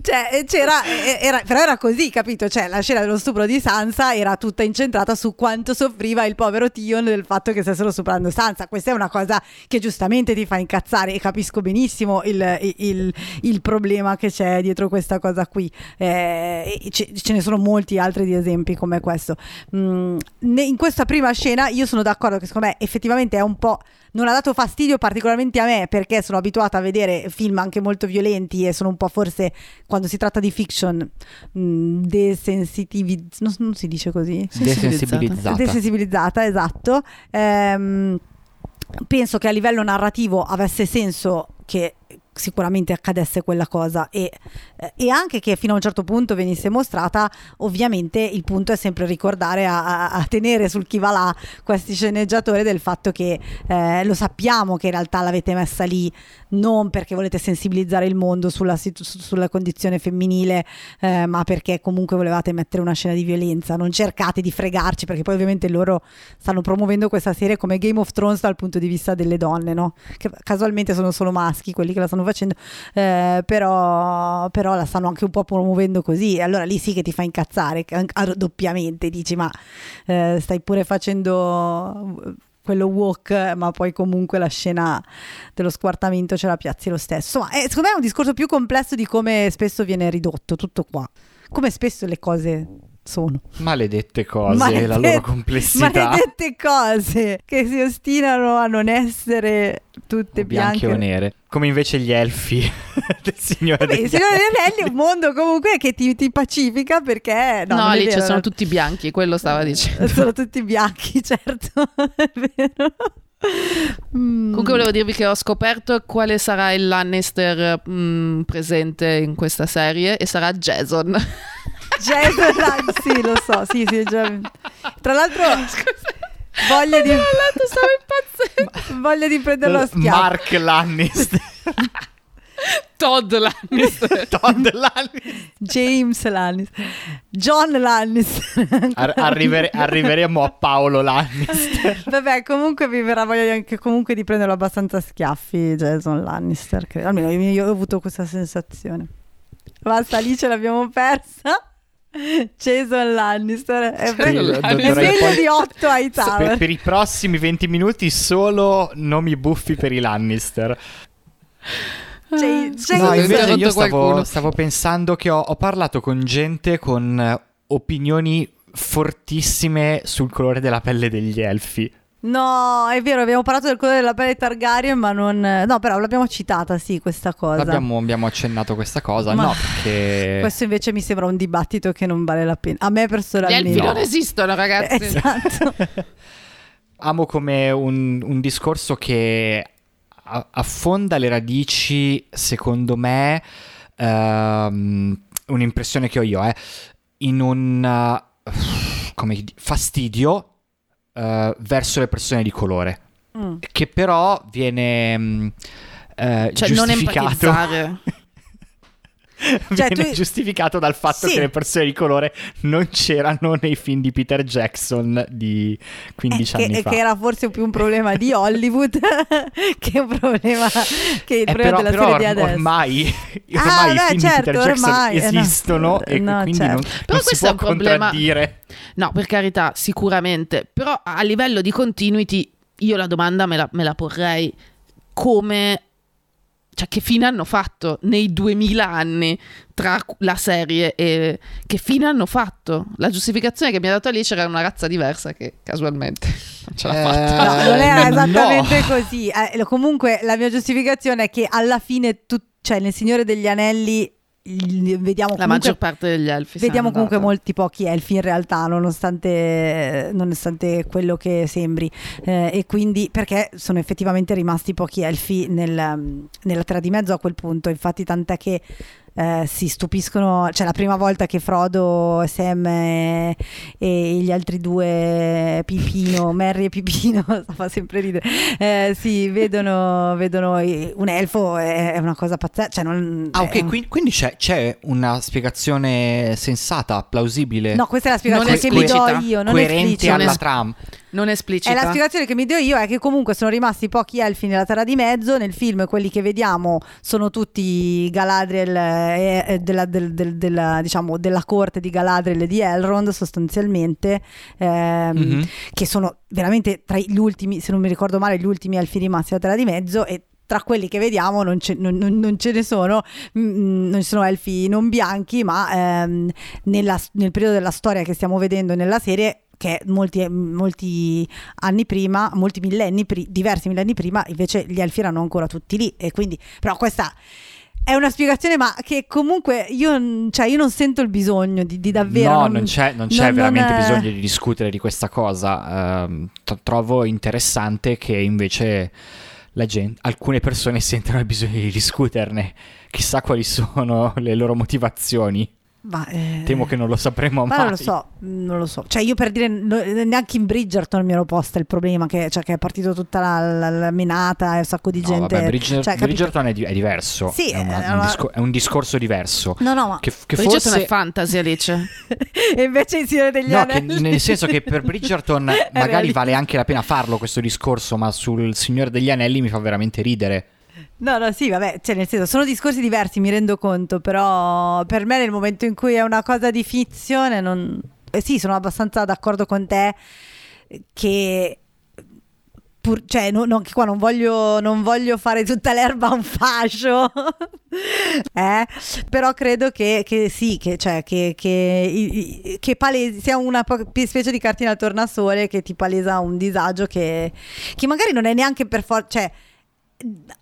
Cioè, c'era, era, però era così, capito? Cioè, la scena dello stupro di Sansa era tutta incentrata su quanto soffriva il povero Theon del fatto che stessero stuprando Sansa. Questa è una cosa che giustamente ti fa incazzare e capisco benissimo il, il, il problema che c'è dietro questa cosa qui. Eh, ce, ce ne sono molti altri di esempi come questo mh, in questa prima scena io sono d'accordo che secondo me effettivamente è un po' non ha dato fastidio particolarmente a me perché sono abituata a vedere film anche molto violenti e sono un po' forse quando si tratta di fiction desensitivizzata non, non, si dice così? Desensibilizzata. Desensibilizzata esatto. Ehm, penso che a livello narrativo avesse senso che sicuramente accadesse quella cosa e, eh, e, anche che fino a un certo punto venisse mostrata ovviamente il punto è sempre ricordare a, a, tenere sul chi va là questi sceneggiatori del fatto che eh, lo sappiamo che in realtà l'avete messa lì non perché volete sensibilizzare il mondo sulla, sulla condizione femminile eh, ma perché comunque volevate mettere una scena di violenza non cercate di fregarci perché poi ovviamente loro stanno promuovendo questa serie come Game of Thrones dal punto di vista delle donne no? che casualmente sono solo maschi quelli che la stanno facendo, eh, però, però, la stanno anche un po' promuovendo così. E allora lì sì che ti fa incazzare doppiamente, dici ma eh, stai pure facendo quello walk, ma poi comunque la scena dello squartamento ce la piazzi lo stesso. Ma eh, secondo me è un discorso più complesso di come spesso viene ridotto, tutto qua. Come spesso le cose sono. Maledette cose, Maledette, la loro complessità. Maledette cose che si ostinano a non essere tutte bianche, bianche o nere. Come invece gli elfi del Signore Vabbè, degli Il Signore Anelli è un mondo comunque che ti, ti pacifica perché... No, no lì vero, sono tutti bianchi, quello stava dicendo. Sono tutti bianchi, certo, è vero. Mm. Comunque volevo dirvi che ho scoperto quale sarà il Lannister mm, presente in questa serie e sarà Jason. Jason sì lo so, sì, sì, già... Tra l'altro... Scusa. Voglia di... Stavo impazzendo. Voglia di prenderlo a schiaffo. Mark Lannister. Todd Lannister. Todd Lannister. James Lannister. John Lannister. Ar- arrivere- arriveremo a Paolo Lannister. Vabbè, comunque vi verrà voglia anche comunque di prenderlo abbastanza a schiaffi Jason Lannister. Credo. Almeno io, io ho avuto questa sensazione. Basta, lì ce l'abbiamo persa. Jason Lannister è meglio di 8 ai Tower per, per, i prossimi 20 minuti solo nomi buffi per i Lannister. J- J- no invece io stavo, stavo, pensando che ho, ho parlato con gente con opinioni fortissime sul colore della pelle degli elfi No, è vero, abbiamo parlato del colore della pelle Targaryen, ma non... No, però l'abbiamo citata, sì, questa cosa. Abbiamo, abbiamo accennato questa cosa, ma no, perché... Questo invece mi sembra un dibattito che non vale la pena. A me personalmente... Gli elfi non esistono, ragazzi. Esatto. Amo come un, un discorso che affonda le radici, secondo me, um, un'impressione che ho io, eh, in un... Uh, come fastidio uh, verso le persone di colore, mm. che però viene uh, cioè, giustificato. Non cioè, viene tu... giustificato dal fatto sì. che le persone di colore non c'erano nei film di Peter Jackson di 15 eh, anni che, fa. Che era forse più un problema di Hollywood che un problema, che il eh, problema però, della però di adesso. Ormai, ormai ah, i beh, film certo, di Peter Jackson ormai, esistono no, e no, quindi certo. non, però non si può contraddire. No, per carità, sicuramente. Però a livello di continuity io la domanda me la, me la porrei come cioè che fine hanno fatto nei 2000 anni tra la serie e che fine hanno fatto? La giustificazione che mi ha dato Alice era una razza diversa che casualmente non ce l'ha eh, fatta. No, non era esattamente no. così. Eh, comunque la mia giustificazione è che alla fine tu, cioè nel Signore degli Anelli vediamo la maggior parte degli elfi vediamo comunque andata. molti pochi elfi in realtà nonostante, nonostante quello che sembri eh, e quindi perché sono effettivamente rimasti pochi elfi nel, nella terra di mezzo a quel punto infatti tant'è che eh, si stupiscono, cioè la prima volta che Frodo, Sam e, e gli altri due Pipino, Merry e Pipino, fa sempre ridere, eh, si vedono, vedono, un elfo è una cosa pazzesca. Cioè non, ah ok, un... quindi c'è, c'è, una spiegazione sensata, plausibile. No, questa è la spiegazione che mi do io, non coerente alla tram. Non esplicita. E la spiegazione che mi do io è che comunque sono rimasti pochi elfi nella Terra di Mezzo. Nel film quelli che vediamo sono tutti Galadriel e, e della, del, del, della, diciamo, della, corte di Galadriel e di Elrond sostanzialmente, ehm, mm-hmm. che sono veramente tra gli ultimi, se non mi ricordo male, gli ultimi elfi rimasti nella Terra di Mezzo e tra quelli che vediamo non ce, non, non ce ne sono, mh, mm, mm, non ci sono elfi non bianchi, ma ehm, nella, nel periodo della storia che stiamo vedendo nella serie che molti, molti anni prima, molti millenni, pri- diversi millenni prima, invece gli elfi erano ancora tutti lì. E quindi, però questa è una spiegazione, ma che comunque io, cioè, io non sento il bisogno di, di davvero. No, non, non c'è, non c'è non- veramente è- bisogno di discutere di questa cosa. T- trovo interessante che invece gente, alcune persone sentono il bisogno di discuterne. Chissà quali sono le loro motivazioni. Ma, eh, Temo che non lo sapremo Ma mai. non lo so, non lo so. Cioè, io per dire, neanche in Bridgerton mi ero posta il problema che, cioè, che è partito tutta la, la- la menata e un sacco di No, gente. vabbè, Bridger- cioè? Bridgerton è, di- è diverso. Sì, è, una- eh, un ma- discor- è un discorso diverso. No, no, ma. Che, che Bridgerton forse è fantasy, Alice. e invece il Signore degli No, che Anelli. nel senso che per Bridgerton magari vale anche la pena farlo questo discorso, ma sul Signore degli Anelli mi fa veramente ridere. No, no, sì, vabbè, cioè nel senso, sono discorsi diversi, mi rendo conto, però per me nel momento in cui è una cosa di finzione, non... eh, sì, sono abbastanza d'accordo con te che... Pur, cioè, no, no, che qua non voglio, non voglio fare tutta l'erba un fascio, eh? però credo che, che sì, che, cioè, che, che, che palesi, sia una specie di cartina al tornasole che ti palesa un disagio che, che magari non è neanche per forza, cioè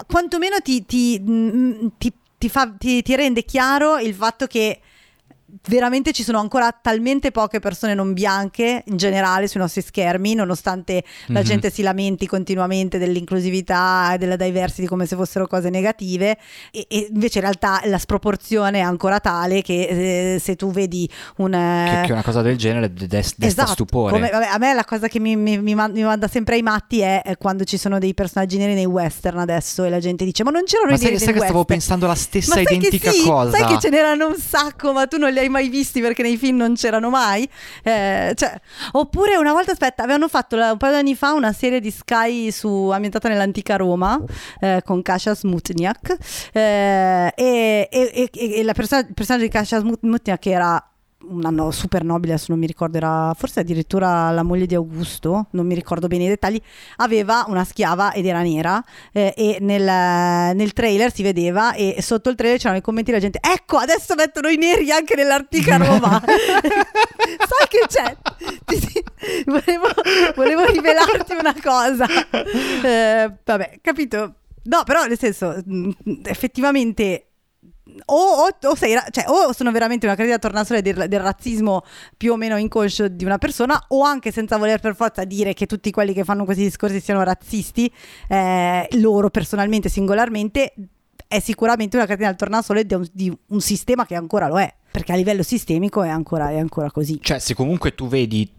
quantomeno ti, ti, mm, ti- fa- ti rende chiaro il fatto che veramente ci sono ancora talmente poche persone non bianche in generale sui nostri schermi, nonostante la Mhm. gente si lamenti continuamente dell'inclusività e della diversity come se fossero cose negative e, e invece in realtà la sproporzione è ancora tale che eh, se tu vedi un... Che, eh, che una cosa del genere de- de- desta stupore. come- vabbè, a me la cosa che mi, mi- mi man- mi manda sempre ai matti è, è quando ci sono dei personaggi neri nei western adesso e la gente dice ma non c'erano Ma i sai, neri sai nei che stavo western?" pensando la stessa Ma sai identica sì, cosa? Sai che ce n'erano un sacco, ma tu non li hai mai visti perché nei film non c'erano mai. Eh, cioè, oppure una volta, aspetta, avevano fatto un paio di anni fa una serie di Sky su, ambientata nell'antica Roma eh, con Kasia Smutniak. eh, e, e- e- e la persona- il personaggio di Kasia Smutniak era un anno super nobile, adesso non mi ricordo, era forse addirittura la moglie di Augusto, non mi ricordo bene i dettagli, aveva una schiava ed era nera eh, e nel, nel trailer si vedeva e sotto il trailer c'erano i commenti della gente, ecco adesso mettono i neri anche nell'antica Roma. Sai che c'è? Ti- ti- volevo, volevo rivelarti una cosa. Eh, vabbè, capito? No, però nel senso, mh, effettivamente o, o- o sei cioè, o sono veramente una creativa tornasole del, del razzismo più o meno inconscio di una persona, o anche senza voler per forza dire che tutti quelli che fanno questi discorsi siano razzisti, eh, loro personalmente, singolarmente, è sicuramente una catena al tornasole di un, di un sistema che ancora lo è, perché a livello sistemico è ancora, è ancora così. Cioè, se comunque tu vedi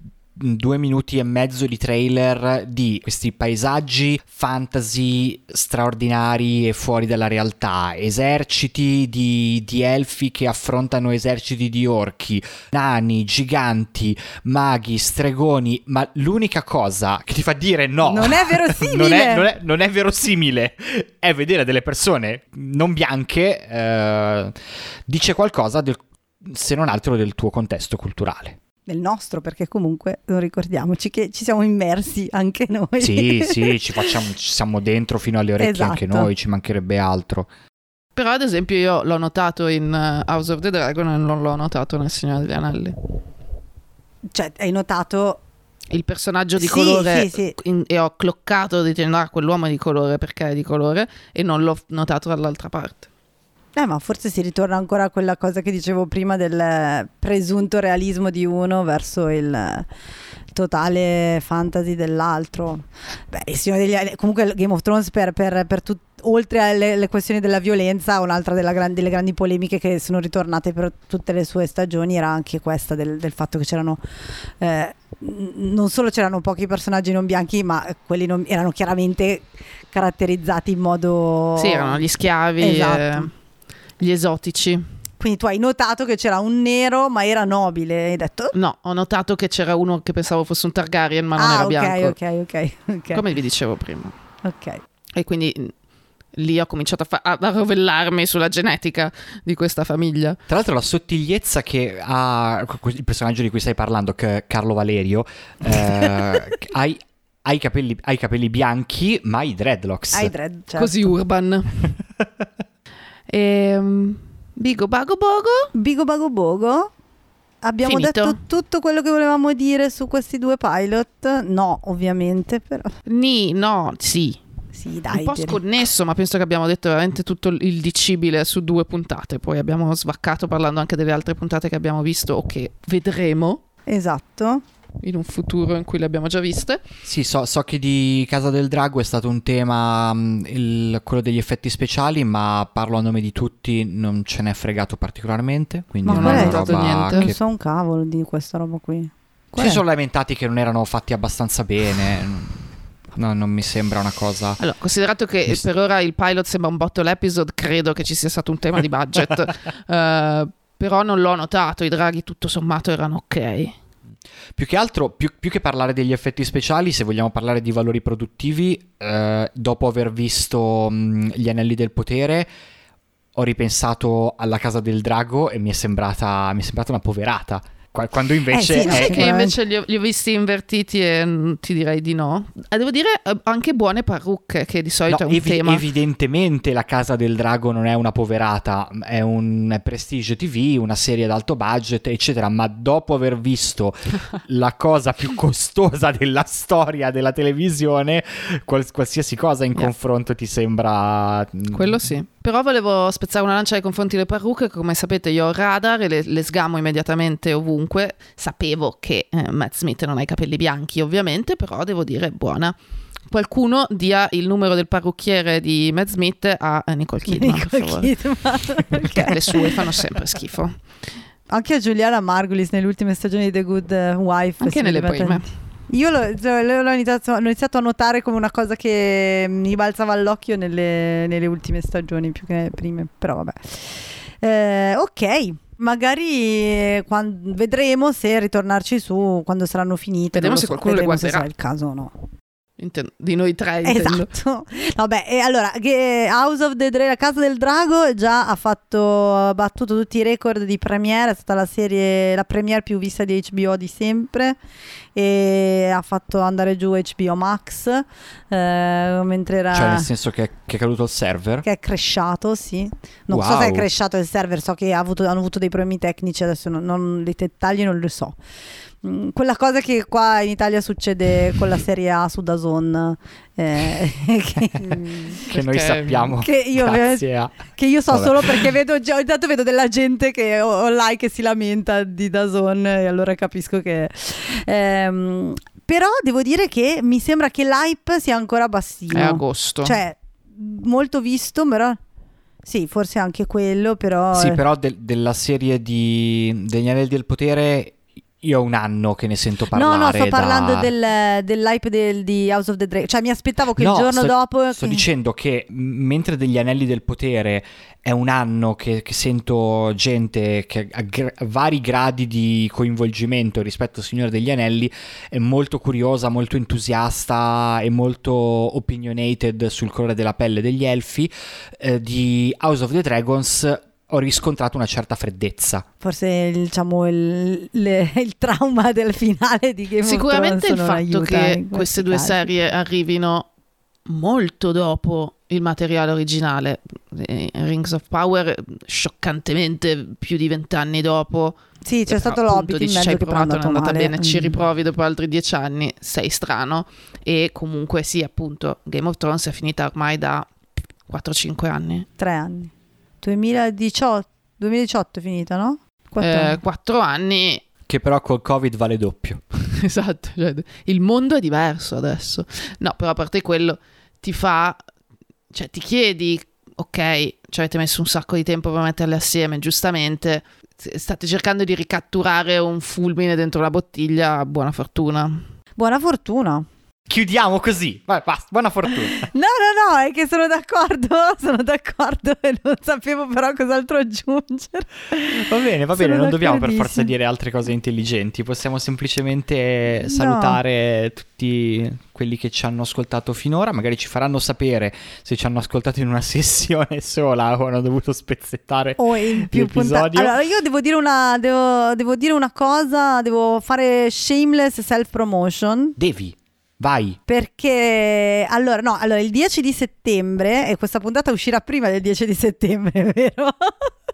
due minuti e mezzo di trailer di questi paesaggi fantasy straordinari e fuori dalla realtà, eserciti di, di elfi che affrontano eserciti di orchi, nani, giganti, maghi, stregoni, ma l'unica cosa che ti fa dire no, Non è verosimile. non, è, non è- non è verosimile, è vedere delle persone non bianche, eh, dice qualcosa del, se non altro del tuo contesto culturale. Nel nostro, perché comunque non ricordiamoci che ci siamo immersi anche noi. Sì, sì, ci, facciamo, ci siamo dentro fino alle orecchie anche Esatto. noi, ci mancherebbe altro. Però, ad esempio, io l'ho notato in eh, House of the Dragon e non l'ho notato nel Signore degli Anelli. Cioè, hai notato Il personaggio di Sì, colore sì, sì. in- e ho cloccato di dire, "Ah, quell'uomo è di colore perché è di colore e non l'ho notato dall'altra parte. Eh, ma forse si ritorna ancora a quella cosa che dicevo prima del eh, presunto realismo di uno verso il eh, totale fantasy dell'altro. Beh, degli comunque il Game of Thrones per, per, per tut- oltre alle le questioni della violenza, un'altra della gran- delle grandi polemiche che sono ritornate per tutte le sue stagioni era anche questa del, del fatto che c'erano eh, non solo c'erano pochi personaggi non bianchi, ma quelli non- erano chiaramente caratterizzati in modo Sì, erano gli schiavi, Esatto. eh, gli esotici. Quindi tu hai notato che c'era un nero, ma era nobile. Hai detto. No, ho notato che c'era uno che pensavo fosse un Targaryen, ma non ah, era ok, bianco. ok, ok, ok. Come vi dicevo prima. Ok. E quindi mh, lì ho cominciato a, fa- a- rovellarmi sulla genetica di questa famiglia. Tra l'altro la sottigliezza che ha il personaggio di cui stai parlando, che- Carlo Valerio, eh, ha, i- ha i capelli, capelli bianchi, ma i dreadlocks. Hai dread, certo. Così urban. Ehm, Bigo Bago Bogo. Bigo Bago Bogo. Abbiamo Finito. detto tutto quello che volevamo dire su questi due pilot? No, ovviamente, però. Ni, no, sì. Sì, dai. un po' sconnesso, ma penso che abbiamo detto veramente tutto il dicibile su due puntate. Poi abbiamo svaccato parlando anche delle altre puntate che abbiamo visto o che vedremo Esatto. In un futuro in cui le abbiamo già viste. Sì, so, so che di Casa del Drago è stato un tema, mh, il- quello degli effetti speciali, ma parlo a nome di tutti, non ce n'è fregato particolarmente. Quindi Ma non è Non roba niente. Non che... so un cavolo di questa roba qui. Qual Si è? sono lamentati che non erano fatti abbastanza bene. No, non mi sembra una cosa... Allora, considerato che per ora il pilot sembra un bottle episode, credo che ci sia stato un tema di budget. Eh, però non l'ho notato, i draghi tutto sommato erano ok. Più che altro, più, più che parlare degli effetti speciali, se vogliamo parlare di valori produttivi, eh, dopo aver visto mh, Gli Anelli del Potere, ho ripensato alla Casa del Drago e mi è sembrata, mi è sembrata una poverata. Qua- Quando invece Eh sì, è- Sai che invece li ho, li ho visti invertiti e ti direi di no. Eh, devo dire eh, anche buone parrucche, che di solito No, è un evi- tema. evidentemente la Casa del Drago non è una poverata, è un è Prestige TV, una serie ad alto budget, eccetera. Ma dopo aver visto la cosa più costosa della storia della televisione, qual- qualsiasi cosa in Yeah. confronto ti sembra. mm, Quello sì. Però volevo spezzare una lancia nei confronti delle parrucche. Come sapete, io ho radar e le, le sgamo immediatamente ovunque. Sapevo che eh, Matt Smith non ha i capelli bianchi, ovviamente, però devo dire buona. Qualcuno dia il numero del parrucchiere di Matt Smith a eh, Nicole Kidman. Nicole. Kidman, Perché ok. le sue fanno sempre schifo. Anche a Giuliana Margulis nelle ultime stagioni di The Good eh, Wife. Anche nelle prime. Io l'ho, cioè, l'ho iniziato, l'ho iniziato a notare come una cosa che mi balzava all'occhio nelle, nelle ultime stagioni più che nelle prime, però vabbè. Eh, ok, magari eh, quan- vedremo se ritornarci su quando saranno finite. Vedremo se so, qualcuno le vedremo se guarderà. sarà il caso o no. Inten- di noi tre, intendo. Esatto. Vabbè, e allora, che House of the Dragon, la Casa del Drago già ha fatto ha battuto tutti i record di premiere, è stata la serie la premiere più vista di HBO di sempre e ha fatto andare giù HBO Max eh, mentre era Cioè, nel senso che, che è caduto il server. che è cresciato, sì. Non so Wow. se è cresciato il server, so che ha avuto- hanno avuto dei problemi tecnici, adesso non, non- i dettagli non li so. Mm, Quella cosa che qua in Italia succede con la Serie A su Dazon, eh, che, Che noi sappiamo. Che io grazie a... che io so Vabbè. solo perché vedo già, ogni tanto vedo della gente che o- online che si lamenta di Dazon e allora capisco che... ehm, però devo dire che mi sembra che l'hype sia ancora bassino. È agosto. Cioè, molto visto, però... Sì, forse anche quello, però... Sì, però del- della serie di degli Anelli del Potere io ho un anno che ne sento parlare. No, no, sto da- parlando del, dell'hype del- di House of the Dragon. Cioè, mi aspettavo che No, il giorno sto- dopo... Sto che- dicendo che mentre degli Anelli del Potere è un anno che, che sento gente che ha gra- vari gradi di coinvolgimento rispetto al Signore degli Anelli è molto curiosa, molto entusiasta e molto opinionated sul colore della pelle degli elfi, eh, di House of the Dragons ho riscontrato una certa freddezza. Forse il- diciamo il, le- il trauma del finale di Game Sicuramente of il Thrones non fatto che queste due casi. serie arrivino molto dopo il materiale originale. Eh, Rings of Power scioccantemente più di vent'anni dopo. Sì, c'è Eh, stato in dici, ci hai provato, non è andata male. bene, ci Mm. riprovi dopo altri dieci anni, sei strano. E comunque sì, appunto, Game of Thrones è finita ormai da 4-5 anni. Tre anni. 2018, 2018 è finita, no? Quattro Eh, anni. quattro anni Che però col Covid vale doppio. esatto, cioè, il mondo è diverso adesso. No, però a parte quello ti fa, cioè ti chiedi, ok, ci avete messo un sacco di tempo per metterle assieme, giustamente, state cercando di ricatturare un fulmine dentro la bottiglia, buona fortuna. Buona fortuna. Chiudiamo così. Vai, basta. Buona fortuna. No, no, no, è che sono d'accordo, sono d'accordo e non sapevo però cos'altro aggiungere. Va bene, va bene, Sono non dobbiamo per forza dire altre cose intelligenti, possiamo semplicemente salutare tutti quelli che ci hanno ascoltato finora, magari ci faranno sapere se ci hanno ascoltato in una sessione sola o hanno dovuto spezzettare. O in più puntate. Allora, io devo dire una, devo, devo dire una cosa, devo fare shameless self promotion. Devi, vai. Perché allora, no, allora il 10 di settembre, e questa puntata uscirà prima del 10 di settembre, vero?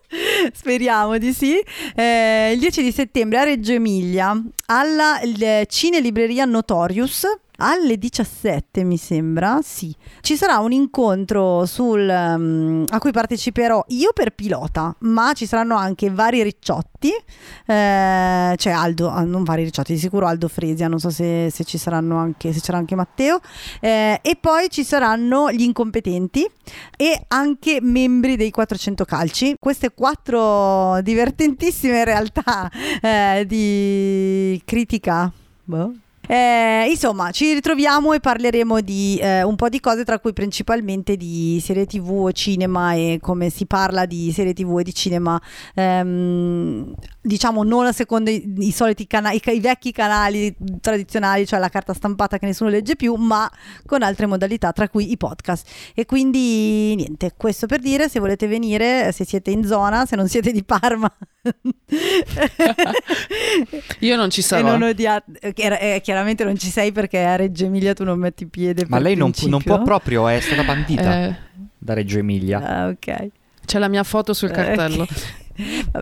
Speriamo di sì. Eh, il 10 di settembre a Reggio Emilia, alla il- Cinelibreria Notorious, alle 17 mi sembra, sì, ci sarà un incontro sul, um, a cui parteciperò io per pilota, ma ci saranno anche vari ricciotti, eh, c'è Aldo, ah, non vari ricciotti, di sicuro Aldo Fresia, non so se, se ci saranno anche, se c'era anche Matteo, eh, e poi ci saranno gli incompetenti e anche membri dei 400 calci, queste quattro divertentissime realtà eh, di critica. Boh eh, insomma, ci ritroviamo e parleremo di eh, un po' di cose, tra cui principalmente di serie TV, cinema e come si parla di serie TV e di cinema, ehm, diciamo non secondo i, i soliti canali, i, i, vecchi canali tradizionali, cioè la carta stampata che nessuno legge più, ma con altre modalità, tra cui i podcast. E quindi niente, questo per dire, se volete venire, se siete in zona, se non siete di Parma. Io non ci sarò. E non odiate, eh, chiaramente non ci sei perché a Reggio Emilia tu non metti piede. Ma lei non, non, può proprio, è stata bandita eh. da Reggio Emilia. Ah, ok. C'è la mia foto sul cartello. Okay.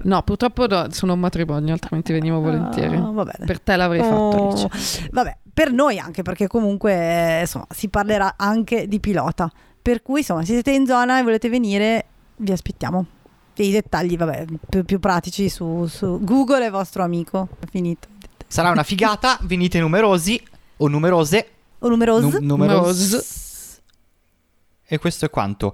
No, purtroppo no, sono un matrimonio, altrimenti venivo volentieri. Oh, per te l'avrei oh, fatto. Vabbè, per noi anche, perché comunque insomma, si parlerà anche di pilota. Per cui, insomma, se siete in zona e volete venire, vi aspettiamo. E i dettagli, vabbè, più, più pratici su, su, Google è vostro amico. È finito. Sarà una figata, venite numerosi o numerose. O numerose. Nu- numerose. E questo è quanto.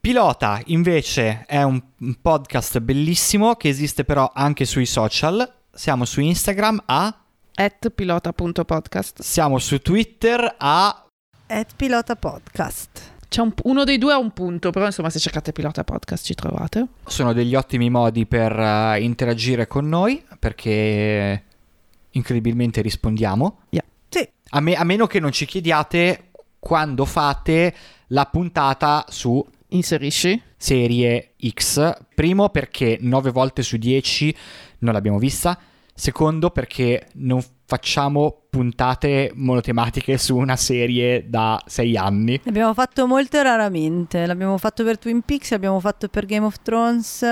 Pilota invece è un podcast bellissimo che esiste però anche sui social. Siamo su Instagram a at pilota.podcast. Siamo su Twitter a at pilotapodcast. C'è un, uno dei due ha un punto, però insomma se cercate Pilota Podcast ci trovate. Sono degli ottimi modi per uh, interagire con noi perché incredibilmente rispondiamo. Yeah. Sì. A, me, a meno che non ci chiediate quando fate la puntata su Inserisci? Serie X. Primo perché 9 volte su 10 non l'abbiamo vista. Secondo perché non facciamo puntate monotematiche su una serie da sei anni. L'abbiamo fatto molto raramente. L'abbiamo fatto per Twin Peaks, l'abbiamo fatto per Game of Thrones.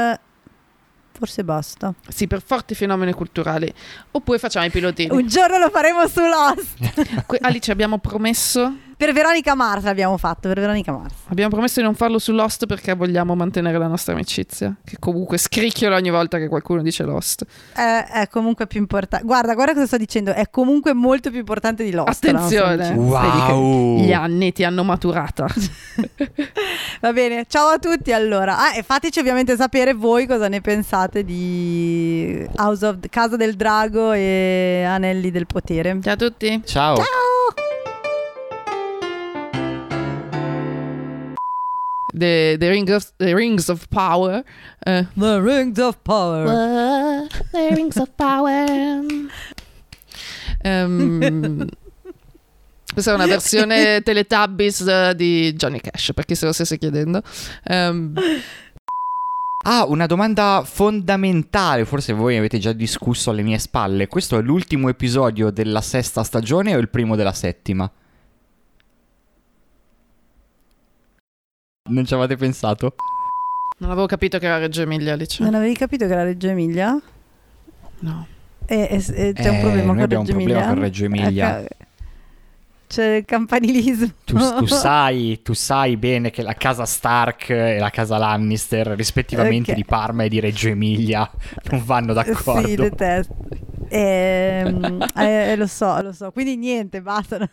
Forse basta. Sì, per forti fenomeni culturali. Oppure facciamo i pilotini. Un giorno lo faremo su Lost. Alice, abbiamo promesso per Veronica Mars l'abbiamo fatto, per Veronica Mars. Abbiamo promesso di non farlo su Lost perché vogliamo mantenere la nostra amicizia, che comunque scricchiola ogni volta che qualcuno dice Lost. È, è comunque più importante. Guarda, guarda cosa sto dicendo, è comunque molto più importante di Lost. Attenzione. Wow. Gli anni ti hanno maturata. Va bene, ciao a tutti allora. Ah, e fateci ovviamente sapere voi cosa ne pensate di House of Casa del Drago e Anelli del Potere. Ciao a tutti. Ciao. Ciao. The the ring of the rings of power. Uh, the rings of power. Uh, the rings of power. Um, questa è una versione Teletubbies uh, di Johnny Cash, per chi se lo stesse chiedendo. Um, Ah, una domanda fondamentale, forse voi avete già discusso alle mie spalle. Questo è l'ultimo episodio della sesta stagione o il primo della settima? Non ci avete pensato? Non avevo capito che era Reggio Emilia, Alice. Non avevi capito che era Reggio Emilia? No. E, e, e c'è un problema con Reggio un Emilia? con Reggio Emilia. Ecco. C'è il campanilismo. Tu, tu, sai, tu, sai, bene che la casa Stark e la casa Lannister, rispettivamente okay. di Parma e di Reggio Emilia, non vanno d'accordo. Sì, detesto. Eh, eh, lo so, lo so. Quindi niente, basta.